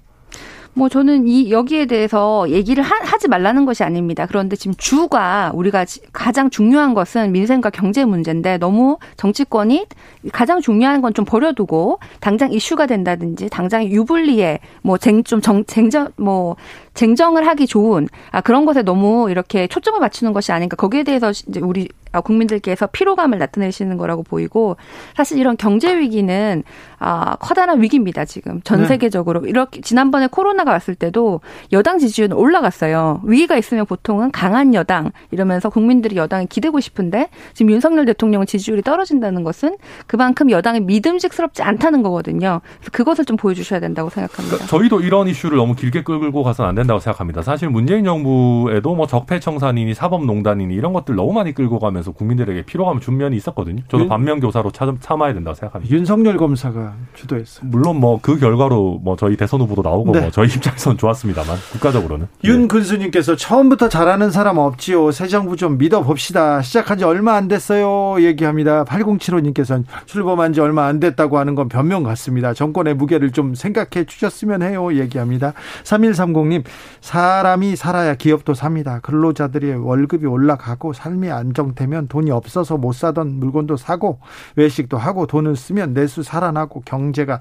뭐 저는 이 여기에 대해서 얘기를 하, 지 말라는 것이 아닙니다. 그런데 지금 주가 우리가 가장 중요한 것은 민생과 경제 문제인데 너무 정치권이 가장 중요한 건 좀 버려두고 당장 이슈가 된다든지 당장 유불리에 뭐쟁좀정 쟁정 뭐 쟁정을 하기 좋은 아 그런 것에 너무 이렇게 초점을 맞추는 것이 아닌가 거기에 대해서 이제 우리 아, 국민들께서 피로감을 나타내시는 거라고 보이고 사실 이런 경제 위기는 아, 커다란 위기입니다, 지금. 전 네. 세계적으로. 이렇게 지난번에 코로나가 왔을 때도 여당 지지율은 올라갔어요. 위기가 있으면 보통은 강한 여당 이러면서 국민들이 여당에 기대고 싶은데 지금 윤석열 대통령 지지율이 떨어진다는 것은 그만큼 여당이 믿음직스럽지 않다는 거거든요. 그래서 그것을 좀 보여주셔야 된다고 생각합니다. 그러니까 저희도 이런 이슈를 너무 길게 끌고 가서는 안 된다고 생각합니다. 사실 문재인 정부에도 뭐 적폐청산이니 사법농단이니 이런 것들 너무 많이 끌고 가면 서 국민들에게 피로감을 준 면이 있었거든요. 저도 반면교사로 참아야 된다고 생각합니다. 윤석열 검사가 주도했어요. 물론 뭐 그 결과로 뭐 저희 대선 후보도 나오고 네. 뭐 저희 입장에서는 좋았습니다만 국가적으로는 윤근수님께서 처음부터 잘하는 사람 없지요. 새 정부 좀 믿어봅시다. 시작한 지 얼마 안 됐어요. 얘기합니다. 8075님께서는 출범한 지 얼마 안 됐다고 하는 건 변명 같습니다. 정권의 무게를 좀 생각해 주셨으면 해요. 얘기합니다. 3130님 사람이 살아야 기업도 삽니다. 근로자들이 월급이 올라가고 삶이 안정되면 돈이 없어서 못 사던 물건도 사고 외식도 하고 돈을 쓰면 내수 살아나고 경제가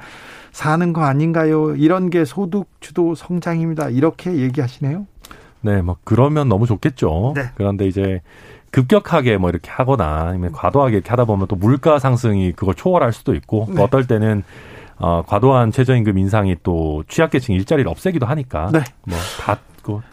사는 거 아닌가요? 이런 게 소득 주도 성장입니다. 이렇게 얘기하시네요. 네, 뭐 그러면 너무 좋겠죠. 네. 그런데 이제 급격하게 뭐 이렇게 하거나 아니면 과도하게 이렇게 하다 보면 또 물가 상승이 그걸 초월할 수도 있고 네. 또 어떨 때는 어, 과도한 최저임금 인상이 또 취약계층 일자리를 없애기도 하니까 네. 뭐다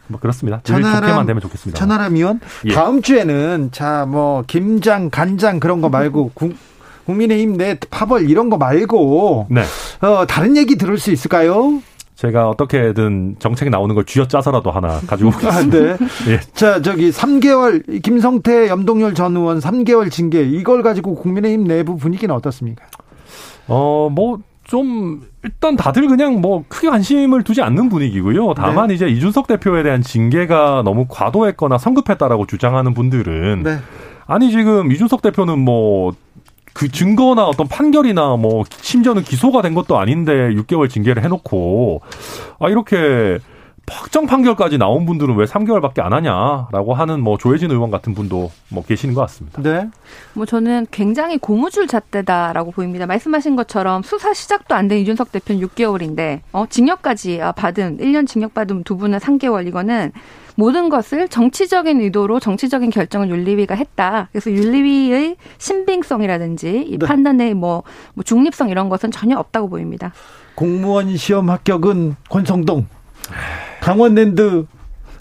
뭐 그렇습니다. 천하람, 되면 좋겠습니다. 천하람 의원 예. 다음 주에는 자 뭐 김장 간장 그런 거 말고 국민의힘 내 파벌 이런 거 말고 네. 어, 다른 얘기 들을 수 있을까요? 제가 어떻게든 정책이 나오는 걸 쥐어짜서라도 하나 가지고 오겠습니다. 아, 네. 예. 자, 저기 3개월 김성태 염동열 전 의원 3개월 징계 이걸 가지고 국민의힘 내부 분위기는 어떻습니까? 어, 뭐 좀 일단 다들 그냥 뭐 크게 관심을 두지 않는 분위기고요. 다만 네. 이제 이준석 대표에 대한 징계가 너무 과도했거나 성급했다라고 주장하는 분들은 네. 아니 지금 이준석 대표는 뭐 그 증거나 어떤 판결이나 뭐 심지어는 기소가 된 것도 아닌데 6개월 징계를 해놓고 아 이렇게 확정 판결까지 나온 분들은 왜 3개월밖에 안 하냐라고 하는 뭐 조혜진 의원 같은 분도 뭐 계시는 것 같습니다. 네. 뭐 저는 굉장히 고무줄 잣대다라고 보입니다. 말씀하신 것처럼 수사 시작도 안 된 이준석 대표는 6개월인데 어 징역까지 받은 1년 징역 받은 두 분은 3개월 이거는 모든 것을 정치적인 의도로 정치적인 결정을 윤리위가 했다. 그래서 윤리위의 신빙성이라든지 이 네. 판단의 뭐, 뭐 중립성 이런 것은 전혀 없다고 보입니다. 공무원 시험 합격은 권성동. 강원랜드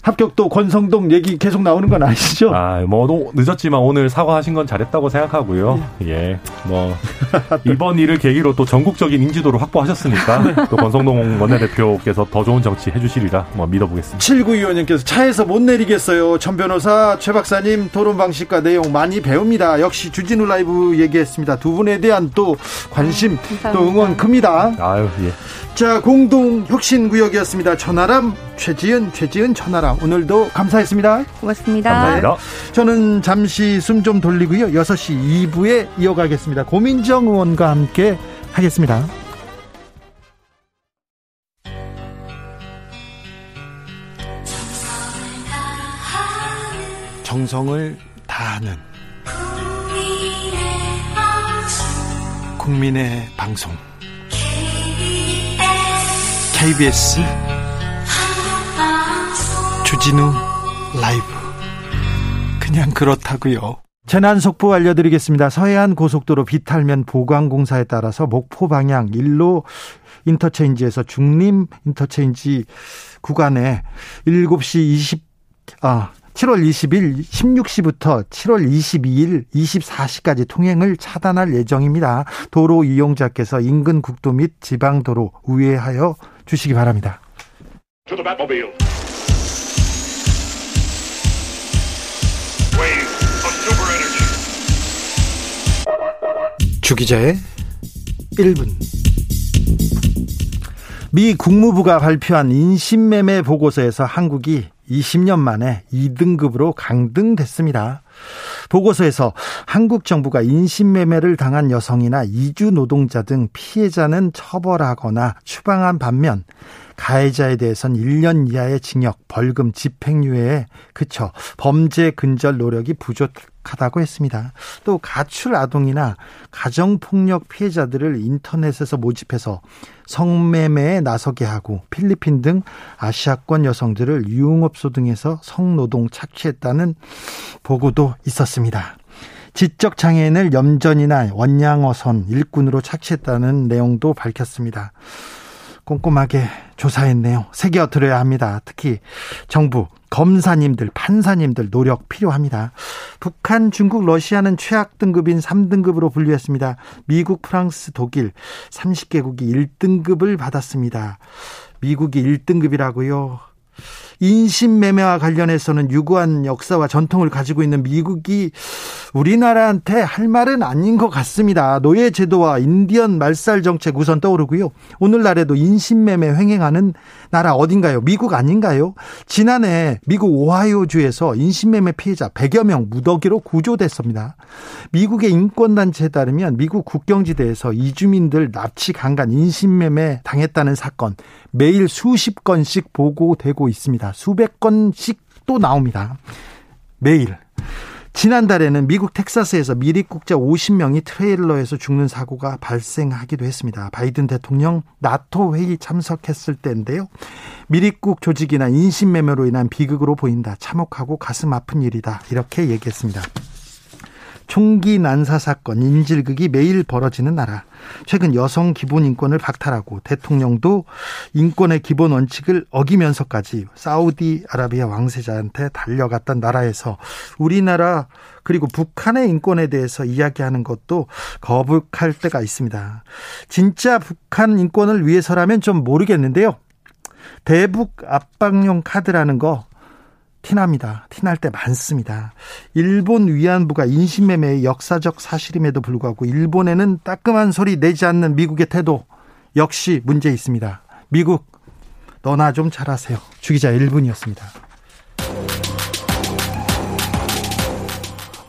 합격도 권성동 얘기 계속 나오는 건 아시죠? 아, 뭐 늦었지만 오늘 사과하신 건 잘했다고 생각하고요. 예, 예 뭐 이번 일을 계기로 또 전국적인 인지도를 확보하셨으니까 또 권성동 원내대표께서 더 좋은 정치 해 주시리라 뭐 믿어보겠습니다. 7925님께서 차에서 못 내리겠어요. 전 변호사, 최 박사님 토론 방식과 내용 많이 배웁니다. 역시 주진우 라이브 얘기했습니다. 두 분에 대한 또 관심, 아, 또 응원 큽니다. 아유, 예. 자, 공동 혁신 구역이었습니다. 천하람, 최지은, 최지은, 천하람. 오늘도 감사했습니다. 고맙습니다. 감사합니다. 저는 잠시 숨 좀 돌리고요. 6시 2부에 이어가겠습니다. 고민정 의원과 함께 하겠습니다. 정성을 다하는 국민의 방송. KBS 주진우 라이브 그냥 그렇다고요. 재난 속보 알려드리겠습니다. 서해안 고속도로 비탈면 보강 공사에 따라서 목포 방향 일로 인터체인지에서 죽림 인터체인지 구간에 7시 20, 아, 7월 20일 16시부터 7월 22일 24시까지 통행을 차단할 예정입니다. 도로 이용자께서 인근 국도 및 지방도로 우회하여 주시기 바랍니다. 주기자의 1분 미 국무부가 발표한 인신매매 보고서에서 한국이 20년 만에 2등급으로 강등됐습니다. 보고서에서 한국 정부가 인신매매를 당한 여성이나 이주 노동자 등 피해자는 처벌하거나 추방한 반면 가해자에 대해선 1년 이하의 징역, 벌금, 집행유예에 그쳐 범죄 근절 노력이 부족 하다고 했습니다. 또 가출 아동이나 가정폭력 피해자들을 인터넷에서 모집해서 성매매에 나서게 하고 필리핀 등 아시아권 여성들을 유흥업소 등에서 성노동 착취했다는 보고도 있었습니다. 지적 장애인을 염전이나 원양어선 일꾼으로 착취했다는 내용도 밝혔습니다. 꼼꼼하게 조사했네요. 새겨들어야 합니다. 특히 정부, 검사님들, 판사님들 노력 필요합니다. 북한, 중국, 러시아는 최악 등급인 3등급으로 분류했습니다. 미국, 프랑스, 독일 30개국이 1등급을 받았습니다. 미국이 1등급이라고요. 인신매매와 관련해서는 유구한 역사와 전통을 가지고 있는 미국이 우리나라한테 할 말은 아닌 것 같습니다. 노예 제도와 인디언 말살 정책 우선 떠오르고요. 오늘날에도 인신매매 횡행하는 나라 어딘가요? 미국 아닌가요? 지난해 미국 오하이오주에서 인신매매 피해자 100여 명 무더기로 구조됐습니다. 미국의 인권단체에 따르면 미국 국경지대에서 이주민들 납치 강간 인신매매 당했다는 사건 매일 수십 건씩 보고되고 있습니다. 수백 건씩 또 나옵니다. 매일. 지난달에는 미국 텍사스에서 미립국자 50명이 트레일러에서 죽는 사고가 발생하기도 했습니다. 바이든 대통령 나토 회의 참석했을 때인데요. 미립국 조직이나 인신매매로 인한 비극으로 보인다. 참혹하고 가슴 아픈 일이다. 이렇게 얘기했습니다. 총기 난사 사건, 인질극이 매일 벌어지는 나라. 최근 여성 기본 인권을 박탈하고 대통령도 인권의 기본 원칙을 어기면서까지 사우디아라비아 왕세자한테 달려갔던 나라에서 우리나라 그리고 북한의 인권에 대해서 이야기하는 것도 거북할 때가 있습니다. 진짜 북한 인권을 위해서라면 좀 모르겠는데요. 대북 압박용 카드라는 거 티납니다. 티날 때 많습니다. 일본 위안부가 인신매매의 역사적 사실임에도 불구하고 일본에는 따끔한 소리 내지 않는 미국의 태도 역시 문제 있습니다. 미국 너나 좀 잘하세요. 주기자 1분이었습니다.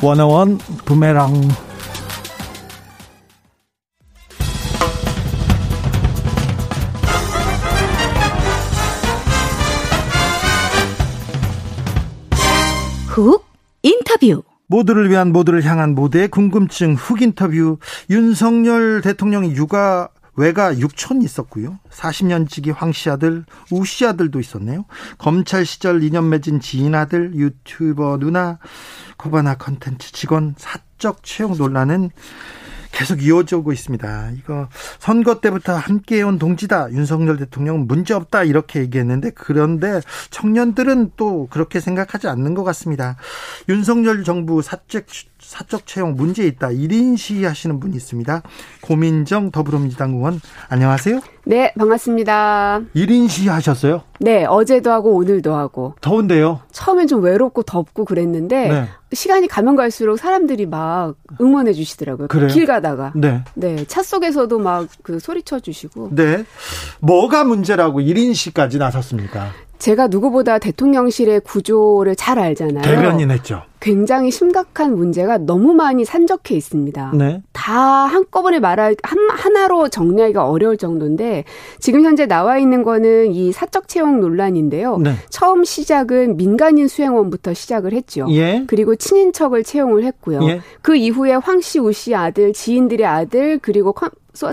원어원 부메랑 훅 인터뷰. 모두를 위한 모두를 향한 모두의 궁금증 훅 인터뷰. 윤석열 대통령이 육아 외가 6촌 있었고요. 40년지기 황씨 아들, 우씨 아들도 있었네요. 검찰 시절 인연 맺은 지인 아들, 유튜버 누나, 코바나 컨텐츠 직원 사적 채용 논란은 계속 이어지고 있습니다. 이거 선거 때부터 함께해온 동지다. 윤석열 대통령은 문제없다. 이렇게 얘기했는데 그런데 청년들은 또 그렇게 생각하지 않는 것 같습니다. 윤석열 정부 사적 사적 채용 문제 있다. 1인 시하시는 분이 있습니다. 고민정 더불어민주당 의원 안녕하세요. 네, 반갑습니다. 1인 시 하셨어요? 네, 어제도 하고 오늘도 하고. 더운데요? 처음엔 좀 외롭고 덥고 그랬는데 네. 시간이 가면 갈수록 사람들이 막 응원해 주시더라고요. 그래요? 길 가다가. 네. 네, 차 속에서도 막 그 소리쳐 주시고. 네. 뭐가 문제라고 1인 시까지 나섰습니까? 제가 누구보다 대통령실의 구조를 잘 알잖아요. 대변인 했죠. 굉장히 심각한 문제가 너무 많이 산적해 있습니다. 네. 다 한꺼번에 말할 한, 하나로 정리하기가 어려울 정도인데 지금 현재 나와 있는 거는 이 사적 채용 논란인데요. 네. 처음 시작은 민간인 수행원부터 시작을 했죠. 예. 그리고 친인척을 채용을 했고요. 예. 그 이후에 황 씨, 우 씨 아들, 지인들의 아들 그리고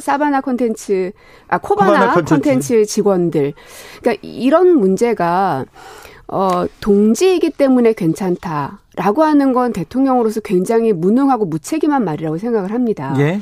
사바나 콘텐츠, 아, 코바나, 콘텐츠 직원들. 그러니까 이런 문제가, 어, 동지이기 때문에 괜찮다. 라고 하는 건 대통령으로서 굉장히 무능하고 무책임한 말이라고 생각을 합니다. 예.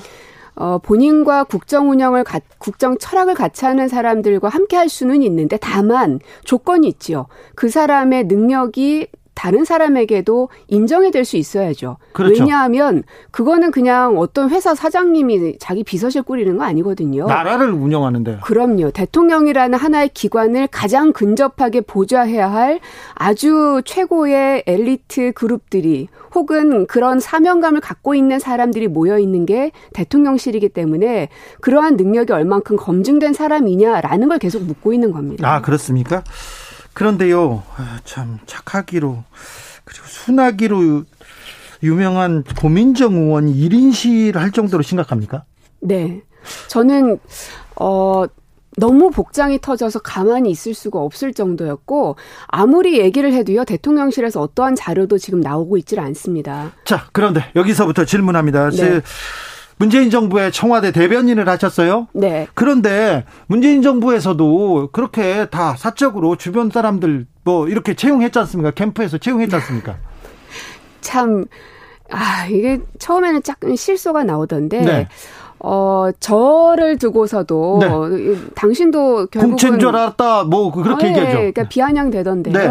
어, 본인과 국정 운영을, 가, 국정 철학을 같이 하는 사람들과 함께 할 수는 있는데 다만 조건이 있지요. 그 사람의 능력이 다른 사람에게도 인정이 될 수 있어야죠. 그렇죠. 왜냐하면 그거는 그냥 어떤 회사 사장님이 자기 비서실 꾸리는 거 아니거든요. 나라를 운영하는데. 그럼요. 대통령이라는 하나의 기관을 가장 근접하게 보좌해야 할 아주 최고의 엘리트 그룹들이 혹은 그런 사명감을 갖고 있는 사람들이 모여 있는 게 대통령실이기 때문에 그러한 능력이 얼만큼 검증된 사람이냐라는 걸 계속 묻고 있는 겁니다. 아, 그렇습니까? 그런데요, 아, 참 착하기로 그리고 순하기로 유명한 고민정 의원이 1인 시위를 할 정도로 심각합니까? 네. 저는 어 너무 복장이 터져서 가만히 있을 수가 없을 정도였고 아무리 얘기를 해도요 대통령실에서 어떠한 자료도 지금 나오고 있질 않습니다. 자 그런데 여기서부터 질문합니다. 네. 문재인 정부의 청와대 대변인을 하셨어요. 네. 그런데 문재인 정부에서도 그렇게 다 사적으로 주변 사람들 뭐 이렇게 채용했지 않습니까? 캠프에서 채용했지 않습니까? 참, 아, 이게 처음에는 약간 실소가 나오던데. 네. 어, 저를 두고서도 네. 당신도 결국은 공채인 줄 알았다. 뭐 그렇게 어, 예, 얘기하죠. 그러니까 비아냥되던데요. 네.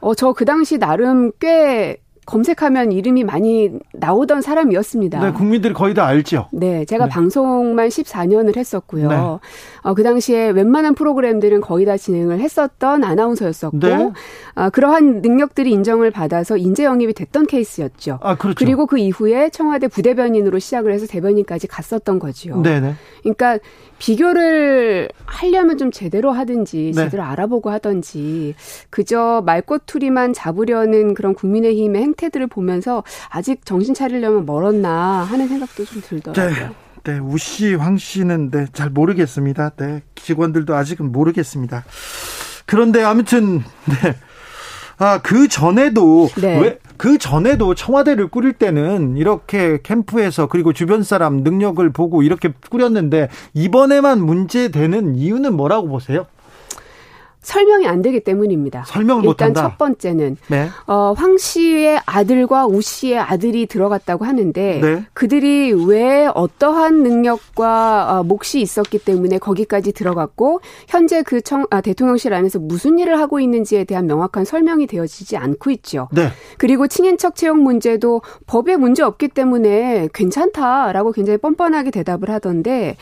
어, 저 그 당시 나름 꽤 검색하면 이름이 많이 나오던 사람이었습니다. 네, 국민들이 거의 다 알죠. 네, 제가 네. 방송만 14년을 했었고요. 네. 어, 그 당시에 웬만한 프로그램들은 거의 다 진행을 했었던 아나운서였었고, 네. 어, 그러한 능력들이 인정을 받아서 인재 영입이 됐던 케이스였죠. 아, 그렇죠. 그리고 그 이후에 청와대 부대변인으로 시작을 해서 대변인까지 갔었던 거지요. 네, 네. 그러니까 비교를 하려면 좀 제대로 하든지 네. 제대로 알아보고 하든지 그저 말꼬투리만 잡으려는 그런 국민의힘의 행 태들을 보면서 아직 정신 차리려면 멀었나 하는 생각도 좀 들더라고요. 네. 네, 우 씨, 황 씨는 네, 잘 모르겠습니다. 네, 직원들도 아직은 모르겠습니다. 그런데 아무튼 네. 아, 그 전에도 네. 왜 그 전에도 청와대를 꾸릴 때는 이렇게 캠프에서 그리고 주변 사람 능력을 보고 이렇게 꾸렸는데 이번에만 문제되는 이유는 뭐라고 보세요? 설명이 안 되기 때문입니다. 설명을 일단 못한다. 첫 번째는 네. 어, 황 씨의 아들과 우 씨의 아들이 들어갔다고 하는데 네. 그들이 왜 어떠한 능력과 어, 몫이 있었기 때문에 거기까지 들어갔고 현재 그 청, 아, 대통령실 안에서 무슨 일을 하고 있는지에 대한 명확한 설명이 되어지지 않고 있죠. 네. 그리고 친인척 채용 문제도 법에 문제 없기 때문에 괜찮다라고 굉장히 뻔뻔하게 대답을 하던데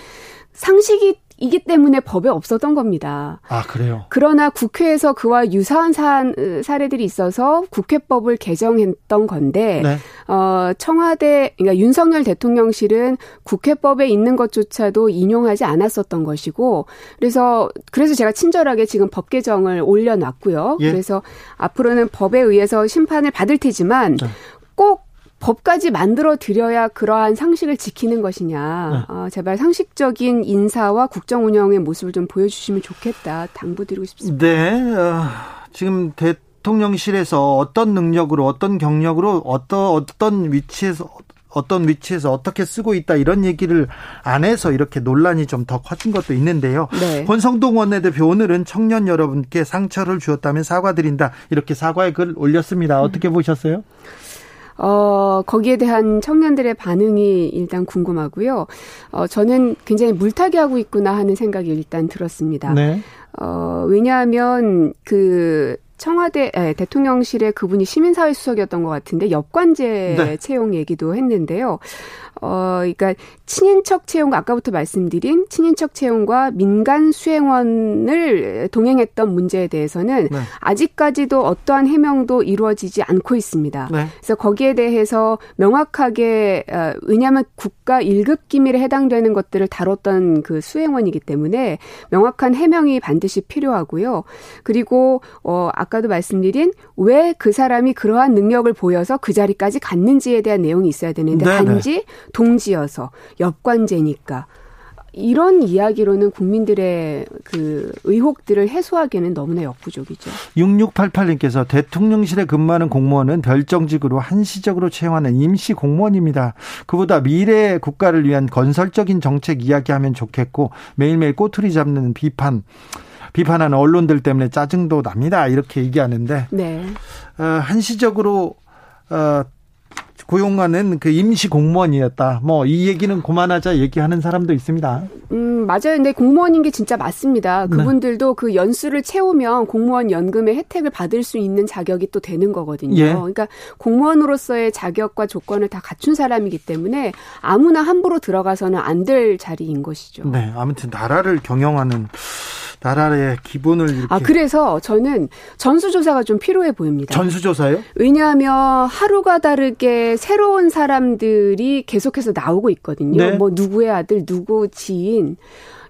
상식이 이기 때문에 법에 없었던 겁니다. 아, 그래요? 그러나 국회에서 그와 유사한 사, 사례들이 있어서 국회법을 개정했던 건데, 네. 어, 청와대, 그러니까 윤석열 대통령실은 국회법에 있는 것조차도 인용하지 않았었던 것이고, 그래서, 그래서 제가 친절하게 지금 법 개정을 올려놨고요. 예. 그래서 앞으로는 법에 의해서 심판을 받을 테지만, 네. 꼭 법까지 만들어 드려야 그러한 상식을 지키는 것이냐. 네. 어, 제발 상식적인 인사와 국정 운영의 모습을 좀 보여주시면 좋겠다. 당부드리고 싶습니다. 네. 어, 지금 대, 대통령실에서 어떤 능력으로 어떤 경력으로 어떤 어떤 위치에서 어떤 위치에서 어떻게 쓰고 있다 이런 얘기를 안 해서 이렇게 논란이 좀 더 커진 것도 있는데요. 네. 권성동 원내대표 오늘은 청년 여러분께 상처를 주었다면 사과드린다 이렇게 사과의 글 올렸습니다. 어떻게 음. 보셨어요? 어, 거기에 대한 청년들의 반응이 일단 궁금하고요. 어, 저는 굉장히 물타기 하고 있구나 하는 생각이 일단 들었습니다. 네. 어, 왜냐하면 그 청와대 에, 대통령실에 그분이 시민사회 수석이었던 것 같은데 엽관제 네. 채용 얘기도 했는데요. 어, 그러니까 친인척 채용과 아까부터 말씀드린 친인척 채용과 민간 수행원을 동행했던 문제에 대해서는 네. 아직까지도 어떠한 해명도 이루어지지 않고 있습니다. 네. 그래서 거기에 대해서 명확하게 어, 왜냐하면 국가 1급 기밀에 해당되는 것들을 다뤘던 그 수행원이기 때문에 명확한 해명이 반드시 필요하고요. 그리고 어 아까도 말씀드린 왜 그 사람이 그러한 능력을 보여서 그 자리까지 갔는지에 대한 내용이 있어야 되는데 네, 네. 단지 동지여서 엽관제니까 이런 이야기로는 국민들의 그 의혹들을 해소하기에는 너무나 역부족이죠. 6688님께서 대통령실에 근무하는 공무원은 별정직으로 한시적으로 채용하는 임시 공무원입니다. 그보다 미래 국가를 위한 건설적인 정책 이야기하면 좋겠고 매일매일 꼬투리 잡는 비판 비판하는 언론들 때문에 짜증도 납니다. 이렇게 얘기하는데 네. 어, 한시적으로 어, 고용하는 그 임시 공무원이었다. 뭐 이 얘기는 그만하자 얘기하는 사람도 있습니다. 음 맞아요. 근데 공무원인 게 진짜 맞습니다. 네. 그분들도 네. 그 연수를 채우면 공무원 연금의 혜택을 받을 수 있는 자격이 또 되는 거거든요. 예. 그러니까 공무원으로서의 자격과 조건을 다 갖춘 사람이기 때문에 아무나 함부로 들어가서는 안 될 자리인 것이죠. 네, 아무튼 나라를 경영하는 나라의 기본을 이렇게. 아 그래서 저는 전수조사가 좀 필요해 보입니다. 전수조사요? 왜냐하면 하루가 다르게 새로운 사람들이 계속해서 나오고 있거든요. 네. 뭐 누구의 아들, 누구 지인.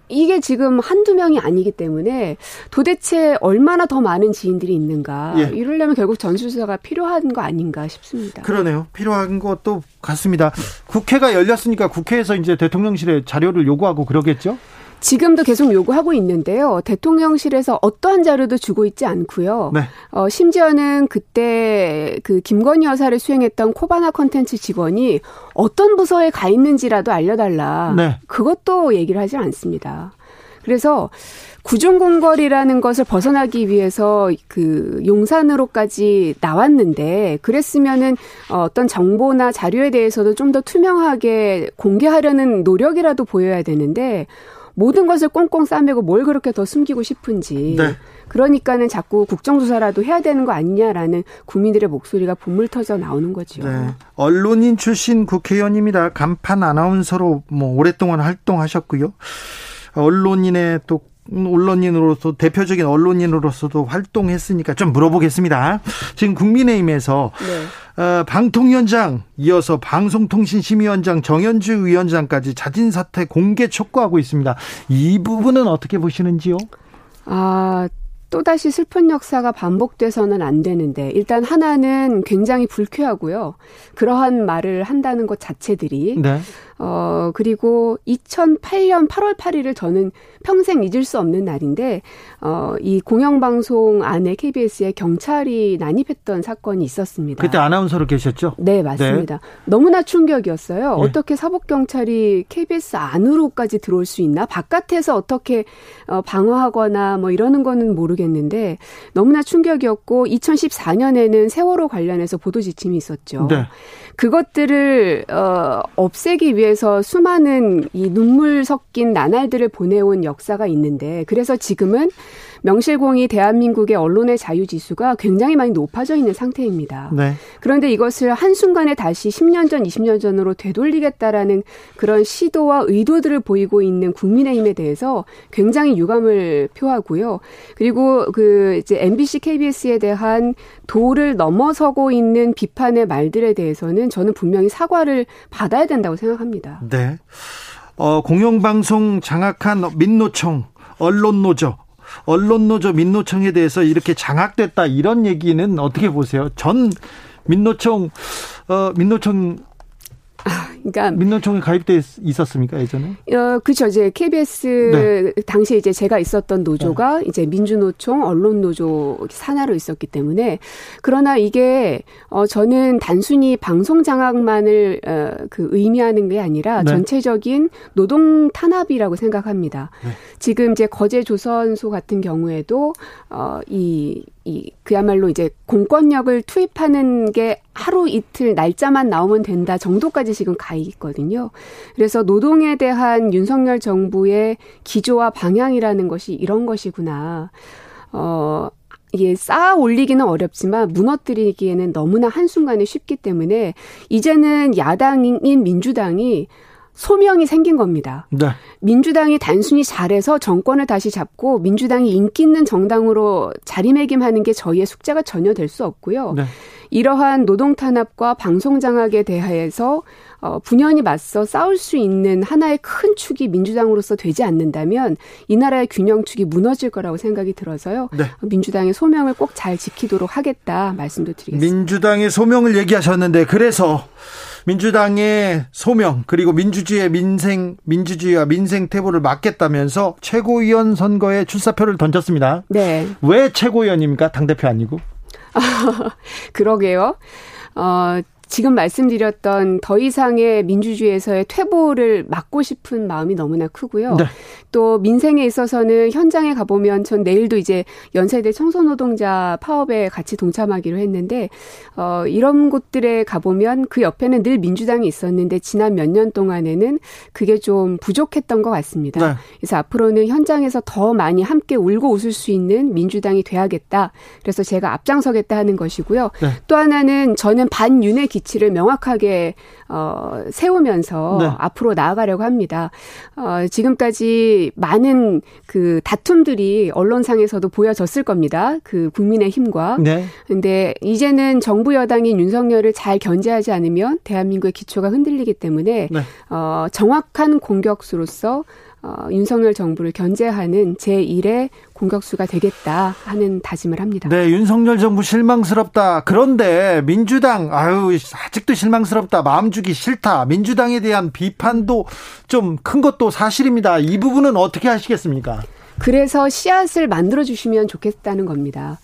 이게 지금 한두 명이 아니기 때문에 도대체 얼마나 더 많은 지인들이 있는가. 예. 이러려면 결국 전수조사가 필요한 거 아닌가 싶습니다. 그러네요. 필요한 것도 같습니다. 국회가 열렸으니까 국회에서 이제 대통령실에 자료를 요구하고 그러겠죠? 지금도 계속 요구하고 있는데요. 대통령실에서 어떠한 자료도 주고 있지 않고요. 네. 어, 심지어는 그때 그 김건희 여사를 수행했던 코바나 컨텐츠 직원이 어떤 부서에 가 있는지라도 알려달라. 네. 그것도 얘기를 하지 않습니다. 그래서 구중궁궐이라는 것을 벗어나기 위해서 그 용산으로까지 나왔는데 그랬으면은 어떤 정보나 자료에 대해서도 좀 더 투명하게 공개하려는 노력이라도 보여야 되는데 모든 것을 꽁꽁 싸매고 뭘 그렇게 더 숨기고 싶은지. 네. 그러니까는 자꾸 국정조사라도 해야 되는 거 아니냐라는 국민들의 목소리가 분물 터져 나오는 거죠. 네. 언론인 출신 국회의원입니다. 간판 아나운서로 뭐 오랫동안 활동하셨고요. 언론인의 또 언론인으로서 대표적인 언론인으로서도 활동했으니까 좀 물어보겠습니다. 지금 국민의힘에서 네. 어, 방통위원장 이어서 방송통신심의위원장 정현주 위원장까지 자진 사퇴 공개 촉구하고 있습니다. 이 부분은 어떻게 보시는지요? 아 또다시 슬픈 역사가 반복돼서는 안 되는데 일단 하나는 굉장히 불쾌하고요. 그러한 말을 한다는 것 자체들이 네. 어, 그리고 2008년 8월 8일을 저는 평생 잊을 수 없는 날인데, 어, 이 공영방송 안에 KBS에 경찰이 난입했던 사건이 있었습니다. 그때 아나운서로 계셨죠? 네, 맞습니다. 네. 너무나 충격이었어요. 네. 어떻게 사법경찰이 KBS 안으로까지 들어올 수 있나? 바깥에서 어떻게 어, 방어하거나 뭐 이러는 거는 모르겠는데, 너무나 충격이었고, 2014년에는 세월호 관련해서 보도 지침이 있었죠. 네. 그것들을 어, 없애기 위해서 수많은 이 눈물 섞인 나날들을 보내온 역사가 있는데 그래서 지금은 명실공히 대한민국의 언론의 자유 지수가 굉장히 많이 높아져 있는 상태입니다. 네. 그런데 이것을 한순간에 다시 10년 전, 20년 전으로 되돌리겠다라는 그런 시도와 의도들을 보이고 있는 국민의힘에 대해서 굉장히 유감을 표하고요. 그리고 그 이제 MBC, KBS에 대한 도를 넘어서고 있는 비판의 말들에 대해서는 저는 분명히 사과를 받아야 된다고 생각합니다. 네. 어, 공영방송 장악한 민노총, 언론노조, 언론노조 민노총에 대해서 이렇게 장악됐다 이런 얘기는 어떻게 보세요? 전 민노총 어 민노총 그러니까 민노총에 가입돼 있었습니까 예전에? 어, 그렇죠. 이제 KBS 네. 당시에 이제 제가 있었던 노조가 네. 이제 민주노총, 언론 노조 산하로 있었기 때문에 그러나 이게 어 저는 단순히 방송 장악만을 어, 그 의미하는 게 아니라 네. 전체적인 노동 탄압이라고 생각합니다. 네. 지금 이제 거제 조선소 같은 경우에도 어이 이 그야말로 이제 공권력을 투입하는 게 하루 이틀 날짜만 나오면 된다 정도까지 지금 가 있거든요. 그래서 노동에 대한 윤석열 정부의 기조와 방향이라는 것이 이런 것이구나. 어, 이게 쌓아 올리기는 어렵지만 무너뜨리기에는 너무나 한순간에 쉽기 때문에 이제는 야당인 민주당이 소명이 생긴 겁니다. 네. 민주당이 단순히 잘해서 정권을 다시 잡고 민주당이 인기 있는 정당으로 자리매김하는 게 저희의 숙제가 전혀 될 수 없고요. 네. 이러한 노동 탄압과 방송 장악에 대해서 어, 분연히 맞서 싸울 수 있는 하나의 큰 축이 민주당으로서 되지 않는다면 이 나라의 균형축이 무너질 거라고 생각이 들어서요. 네. 민주당의 소명을 꼭 잘 지키도록 하겠다 말씀도 드리겠습니다. 민주당의 소명을 얘기하셨는데 그래서 민주당의 소명 그리고 민주주의의 민생 민주주의와 민생 태보를 막겠다면서 최고위원 선거에 출사표를 던졌습니다. 네. 왜 최고위원입니까? 당 대표 아니고? 그러게요. 어, 지금 말씀드렸던 더 이상의 민주주의에서의 퇴보를 막고 싶은 마음이 너무나 크고요. 네. 또 민생에 있어서는 현장에 가보면 전 내일도 이제 연세대 청소노동자 파업에 같이 동참하기로 했는데 어 이런 곳들에 가보면 그 옆에는 늘 민주당이 있었는데 지난 몇 년 동안에는 그게 좀 부족했던 것 같습니다. 네. 그래서 앞으로는 현장에서 더 많이 함께 울고 웃을 수 있는 민주당이 돼야겠다. 그래서 제가 앞장서겠다 하는 것이고요. 네. 또 하나는 저는 반윤회 기치를 명확하게 어, 세우면서 네. 앞으로 나아가려고 합니다. 어, 지금까지 많은 그 다툼들이 언론상에서도 보여졌을 겁니다. 그 국민의 힘과. 네. 근데 이제는 정부 여당인 윤석열을 잘 견제하지 않으면 대한민국의 기초가 흔들리기 때문에 네. 어, 정확한 공격수로서 어, 윤석열 정부를 견제하는 제1의 공격수가 되겠다 하는 다짐을 합니다. 네, 윤석열 정부 실망스럽다. 그런데 민주당 아유 아직도 실망스럽다. 마음 주기 싫다. 민주당에 대한 비판도 좀 큰 것도 사실입니다. 이 부분은 어떻게 하시겠습니까? 그래서 씨앗을 만들어 주시면 좋겠다는 겁니다.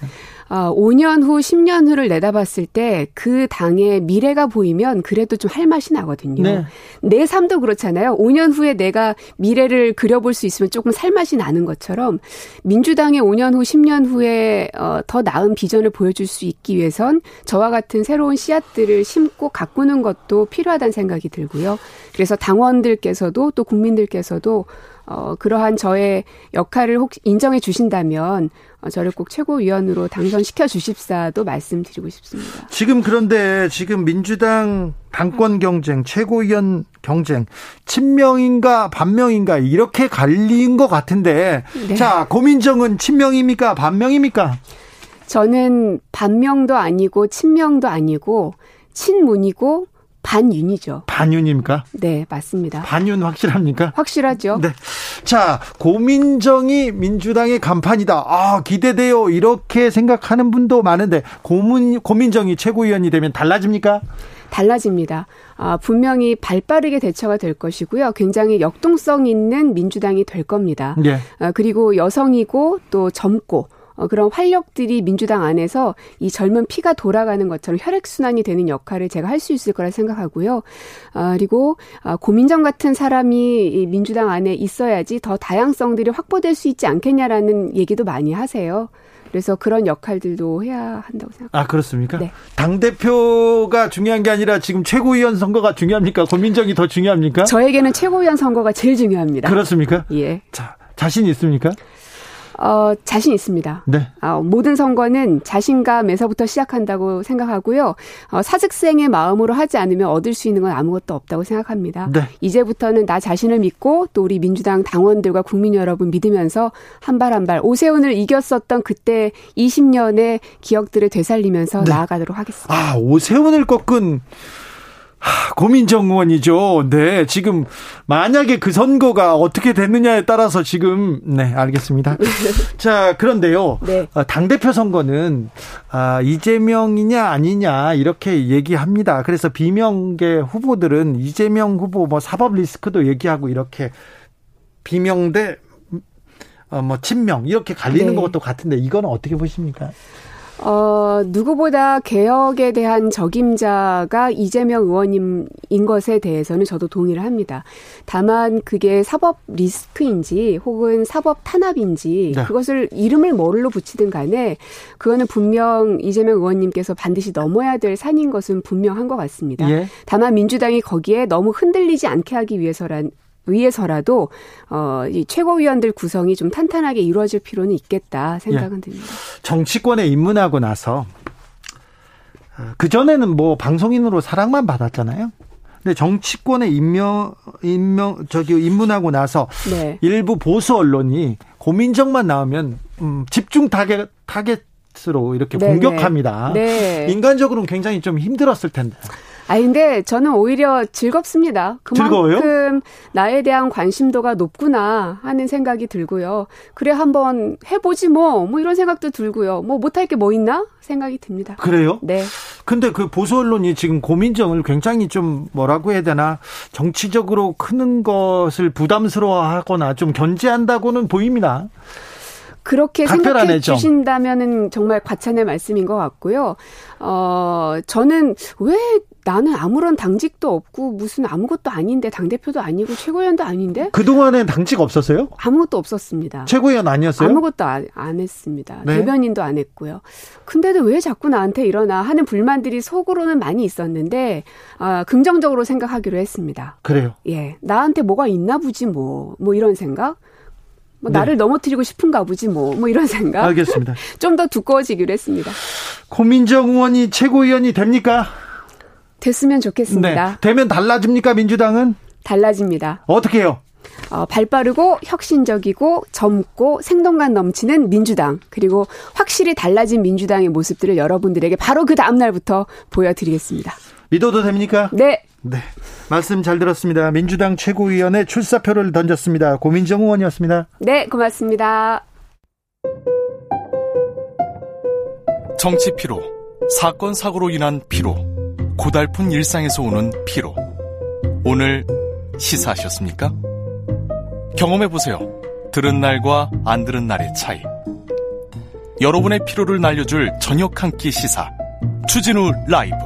어, 5년 후, 10년 후를 내다봤을 때 그 당의 미래가 보이면 그래도 좀 할 맛이 나거든요. 네. 내 삶도 그렇잖아요. 5년 후에 내가 미래를 그려볼 수 있으면 조금 살 맛이 나는 것처럼 민주당의 5년 후, 10년 후에 어, 더 나은 비전을 보여줄 수 있기 위해선 저와 같은 새로운 씨앗들을 심고 가꾸는 것도 필요하다는 생각이 들고요. 그래서 당원들께서도 또 국민들께서도 어, 그러한 저의 역할을 혹 인정해 주신다면 어, 저를 꼭 최고위원으로 당선시켜 주십사도 말씀드리고 싶습니다. 지금 그런데 지금 민주당 당권 경쟁, 최고위원 경쟁, 친명인가 반명인가 이렇게 갈린 것 같은데 네. 자 고민정은 친명입니까 반명입니까? 저는 반명도 아니고 친명도 아니고 친문이고 반윤이죠. 반윤입니까? 네, 맞습니다. 반윤 확실합니까? 확실하죠. 네. 자, 고민정이 민주당의 간판이다. 아, 기대돼요. 이렇게 생각하는 분도 많은데 고민 고민정이 최고위원이 되면 달라집니까? 달라집니다. 아, 분명히 발 빠르게 대처가 될 것이고요. 굉장히 역동성 있는 민주당이 될 겁니다. 네. 아, 그리고 여성이고 또 젊고 어, 그런 활력들이 민주당 안에서 이 젊은 피가 돌아가는 것처럼 혈액순환이 되는 역할을 제가 할 수 있을 거라 생각하고요. 아, 그리고 아, 고민정 같은 사람이 이 민주당 안에 있어야지 더 다양성들이 확보될 수 있지 않겠냐라는 얘기도 많이 하세요. 그래서 그런 역할들도 해야 한다고 생각합니다. 아, 그렇습니까? 네. 당대표가 중요한 게 아니라 지금 최고위원 선거가 중요합니까? 고민정이 더 중요합니까? 저에게는 최고위원 선거가 제일 중요합니다. 그렇습니까? 예. 자, 자신 있습니까? 어, 자신 있습니다. 네. 어, 모든 선거는 자신감에서부터 시작한다고 생각하고요. 어, 사직생의 마음으로 하지 않으면 얻을 수 있는 건 아무것도 없다고 생각합니다. 네. 이제부터는 나 자신을 믿고 또 우리 민주당 당원들과 국민 여러분 믿으면서 한 발 한 발 오세훈을 이겼었던 그때 20년의 기억들을 되살리면서 네. 나아가도록 하겠습니다. 아, 오세훈을 꺾은 하, 고민정 의원이죠. 네, 지금 만약에 그 선거가 어떻게 됐느냐에 따라서 지금 네 알겠습니다. 자 그런데요, 네. 어, 당 대표 선거는 아, 이재명이냐 아니냐 이렇게 얘기합니다. 그래서 비명계 후보들은 이재명 후보 뭐 사법 리스크도 얘기하고 이렇게 비명대 어, 뭐 친명 이렇게 갈리는 네. 것도 같은데 이거는 어떻게 보십니까? 어, 누구보다 개혁에 대한 적임자가 이재명 의원님인 것에 대해서는 저도 동의를 합니다. 다만 그게 사법 리스크인지 혹은 사법 탄압인지 네. 그것을 이름을 뭘로 붙이든 간에 그거는 분명 이재명 의원님께서 반드시 넘어야 될 산인 것은 분명한 것 같습니다. 예. 다만 민주당이 거기에 너무 흔들리지 않게 하기 위해서란 위해서라도 어, 이 최고위원들 구성이 좀 탄탄하게 이루어질 필요는 있겠다 생각은 예. 듭니다. 정치권에 입문하고 나서 어, 그 전에는 뭐 방송인으로 사랑만 받았잖아요. 근데 정치권에 임명 임명 저기 입문하고 나서 네. 일부 보수 언론이 고민정만 나오면 음, 집중 타겟 타겟으로 이렇게 네네. 공격합니다. 네. 인간적으로는 굉장히 좀 힘들었을 텐데. 아 근데 저는 오히려 즐겁습니다. 그만큼 즐거워요? 나에 대한 관심도가 높구나 하는 생각이 들고요. 그래 한번 해보지 뭐, 뭐 이런 생각도 들고요. 뭐 못할 게 뭐 있나 생각이 듭니다. 그래요? 네. 근데 그 보수 언론이 지금 고민정을 굉장히 좀 뭐라고 해야 되나 정치적으로 크는 것을 부담스러워하거나 좀 견제한다고는 보입니다. 그렇게 생각해 주신다면은 정말 과찬의 말씀인 것 같고요. 어, 저는 왜 나는 아무런 당직도 없고 무슨 아무것도 아닌데 당대표도 아니고 최고위원도 아닌데? 그동안엔 당직 없었어요? 아무것도 없었습니다. 최고위원 아니었어요? 아무것도 안, 안 했습니다. 네? 대변인도 안 했고요. 근데도 왜 자꾸 나한테 일어나 하는 불만들이 속으로는 많이 있었는데 아, 긍정적으로 생각하기로 했습니다. 그래요? 예. 나한테 뭐가 있나 보지 뭐. 뭐 이런 생각? 뭐 네. 나를 넘어뜨리고 싶은가 보지 뭐, 뭐 이런 생각. 알겠습니다. 좀 더 두꺼워지기로 했습니다. 고민정 의원이 최고위원이 됩니까? 됐으면 좋겠습니다. 네. 되면 달라집니까 민주당은? 달라집니다. 어떻게 해요? 어, 발 빠르고 혁신적이고 젊고 생동감 넘치는 민주당 그리고 확실히 달라진 민주당의 모습들을 여러분들에게 바로 그 다음 날부터 보여드리겠습니다. 믿어도 됩니까? 네. 네. 말씀 잘 들었습니다. 민주당 최고위원회 출사표를 던졌습니다. 고민정 의원이었습니다. 네, 고맙습니다. 정치 피로, 사건 사고로 인한 피로, 고달픈 일상에서 오는 피로. 오늘 시사하셨습니까? 경험해 보세요. 들은 날과 안 들은 날의 차이. 여러분의 피로를 날려줄 저녁 한 끼 시사. 추진우 라이브.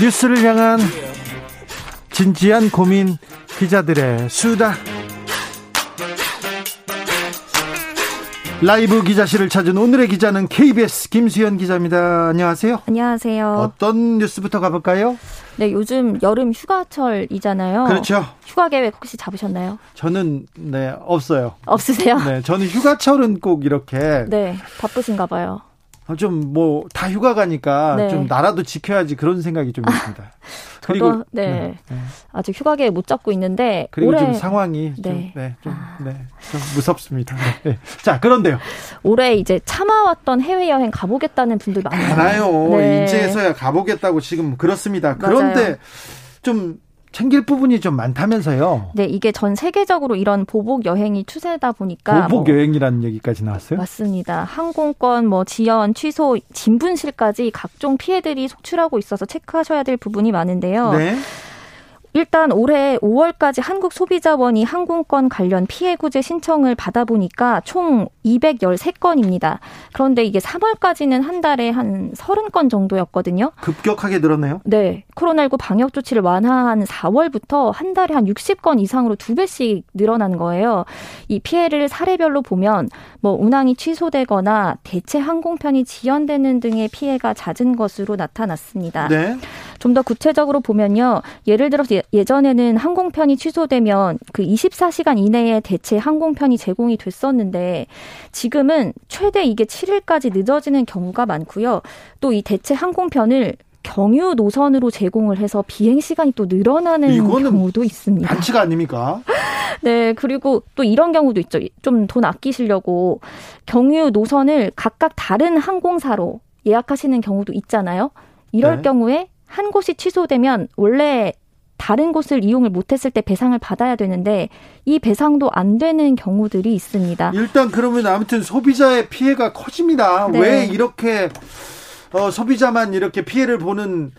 뉴스를 향한 진지한 고민 기자들의 수다. 라이브 기자실을 찾은 오늘의 기자는 KBS 김수현 기자입니다. 안녕하세요. 안녕하세요. 어떤 뉴스부터 가볼까요? 네, 요즘 여름 휴가철이잖아요. 그렇죠. 휴가 계획 혹시 잡으셨나요? 저는 네 없어요. 없으세요? 네, 저는 휴가철은 꼭 이렇게 네 바쁘신가 봐요. 어, 좀뭐 다 휴가 가니까 네. 좀 나라도 지켜야지 그런 생각이 좀 있습니다. 저도 그리고, 네. 네, 네. 아직 휴가계 못 잡고 있는데 그리고 올해 좀 상황이 네. 좀, 네, 좀, 아. 네, 좀 무섭습니다. 네. 자 그런데요. 올해 이제 참아왔던 해외 여행 가보겠다는 분들 많아요. 많아요. 네. 이제서야 가보겠다고 지금 그렇습니다. 그런데 맞아요. 좀 챙길 부분이 좀 많다면서요. 네, 이게 전 세계적으로 이런 보복 여행이 추세다 보니까 보복 뭐, 여행이라는 얘기까지 나왔어요? 맞습니다. 항공권 뭐 지연, 취소, 진분실까지 각종 피해들이 속출하고 있어서 체크하셔야 될 부분이 많은데요. 네. 일단 올해 5월까지 한국 소비자원이 항공권 관련 피해 구제 신청을 받아보니까 총 213건입니다. 그런데 이게 3월까지는 한 달에 한 30건 정도였거든요. 급격하게 늘었네요. 네. 코로나19 방역 조치를 완화한 4월부터 한 달에 한 60건 이상으로 두 배씩 늘어난 거예요. 이 피해를 사례별로 보면 뭐 운항이 취소되거나 대체 항공편이 지연되는 등의 피해가 잦은 것으로 나타났습니다. 네. 좀 더 구체적으로 보면요. 예를 들어서 예전에는 항공편이 취소되면 그 24시간 이내에 대체 항공편이 제공이 됐었는데 지금은 최대 이게 7일까지 늦어지는 경우가 많고요. 또 이 대체 항공편을 경유 노선으로 제공을 해서 비행 시간이 또 늘어나는 경우도 있습니다. 반칙 아닙니까? 네, 그리고 또 이런 경우도 있죠. 좀 돈 아끼시려고 경유 노선을 각각 다른 항공사로 예약하시는 경우도 있잖아요. 이럴 네. 경우에 한 곳이 취소되면 원래 다른 곳을 이용을 못했을 때 배상을 받아야 되는데 이 배상도 안 되는 경우들이 있습니다. 일단 그러면 아무튼 소비자의 피해가 커집니다. 네. 왜 이렇게 어, 소비자만 이렇게 피해를 보는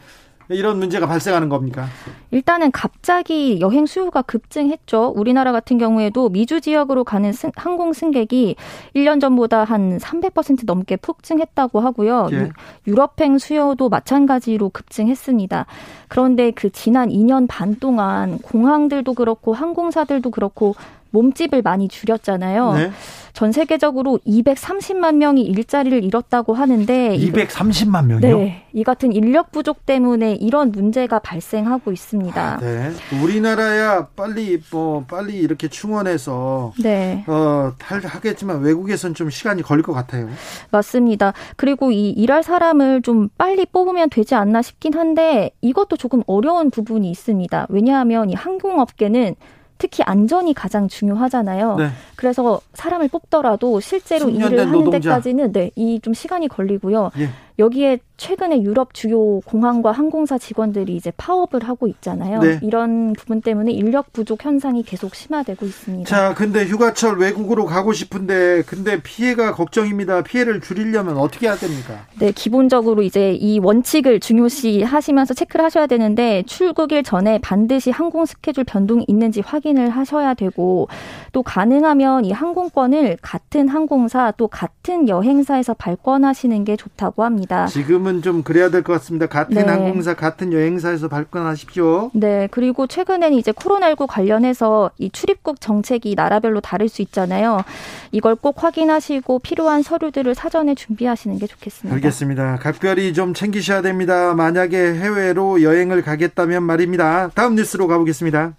이런 문제가 발생하는 겁니까? 일단은 갑자기 여행 수요가 급증했죠. 우리나라 같은 경우에도 미주 지역으로 가는 승, 항공 승객이 1년 전보다 한 300% 넘게 폭증했다고 하고요. 예. 유럽행 수요도 마찬가지로 급증했습니다. 그런데 그 지난 2년 반 동안 공항들도 그렇고 항공사들도 그렇고 몸집을 많이 줄였잖아요. 네. 전 세계적으로 230만 명이 일자리를 잃었다고 하는데 230만 명이요? 네. 이 같은 인력 부족 때문에 이런 문제가 발생하고 있습니다. 아, 네. 우리나라야 빨리 뭐 빨리 이렇게 충원해서 네. 어, 하겠지만 외국에선 좀 시간이 걸릴 것 같아요. 맞습니다. 그리고 이 일할 사람을 좀 빨리 뽑으면 되지 않나 싶긴 한데 이것도 조금 어려운 부분이 있습니다. 왜냐하면 이 항공업계는 특히 안전이 가장 중요하잖아요. 네. 그래서 사람을 뽑더라도 실제로 일을 하는 노동자. 데까지는 네, 이 좀 시간이 걸리고요. 예. 여기에 최근에 유럽 주요 공항과 항공사 직원들이 이제 파업을 하고 있잖아요. 네. 이런 부분 때문에 인력 부족 현상이 계속 심화되고 있습니다. 자, 근데 휴가철 외국으로 가고 싶은데 근데 피해가 걱정입니다. 피해를 줄이려면 어떻게 해야 됩니까? 네, 기본적으로 이제 이 원칙을 중요시 하시면서 체크를 하셔야 되는데 출국일 전에 반드시 항공 스케줄 변동이 있는지 확인을 하셔야 되고 또 가능하면 이 항공권을 같은 항공사 또 같은 여행사에서 발권하시는 게 좋다고 합니다. 지금은 지금은 좀 그래야 될 것 같습니다. 같은 네. 항공사, 같은 여행사에서 발권하십시오. 네. 그리고 최근에는 이제 코로나19 관련해서 이 출입국 정책이 나라별로 다를 수 있잖아요. 이걸 꼭 확인하시고 필요한 서류들을 사전에 준비하시는 게 좋겠습니다. 알겠습니다. 각별히 좀 챙기셔야 됩니다. 만약에 해외로 여행을 가겠다면 말입니다. 다음 뉴스로 가보겠습니다.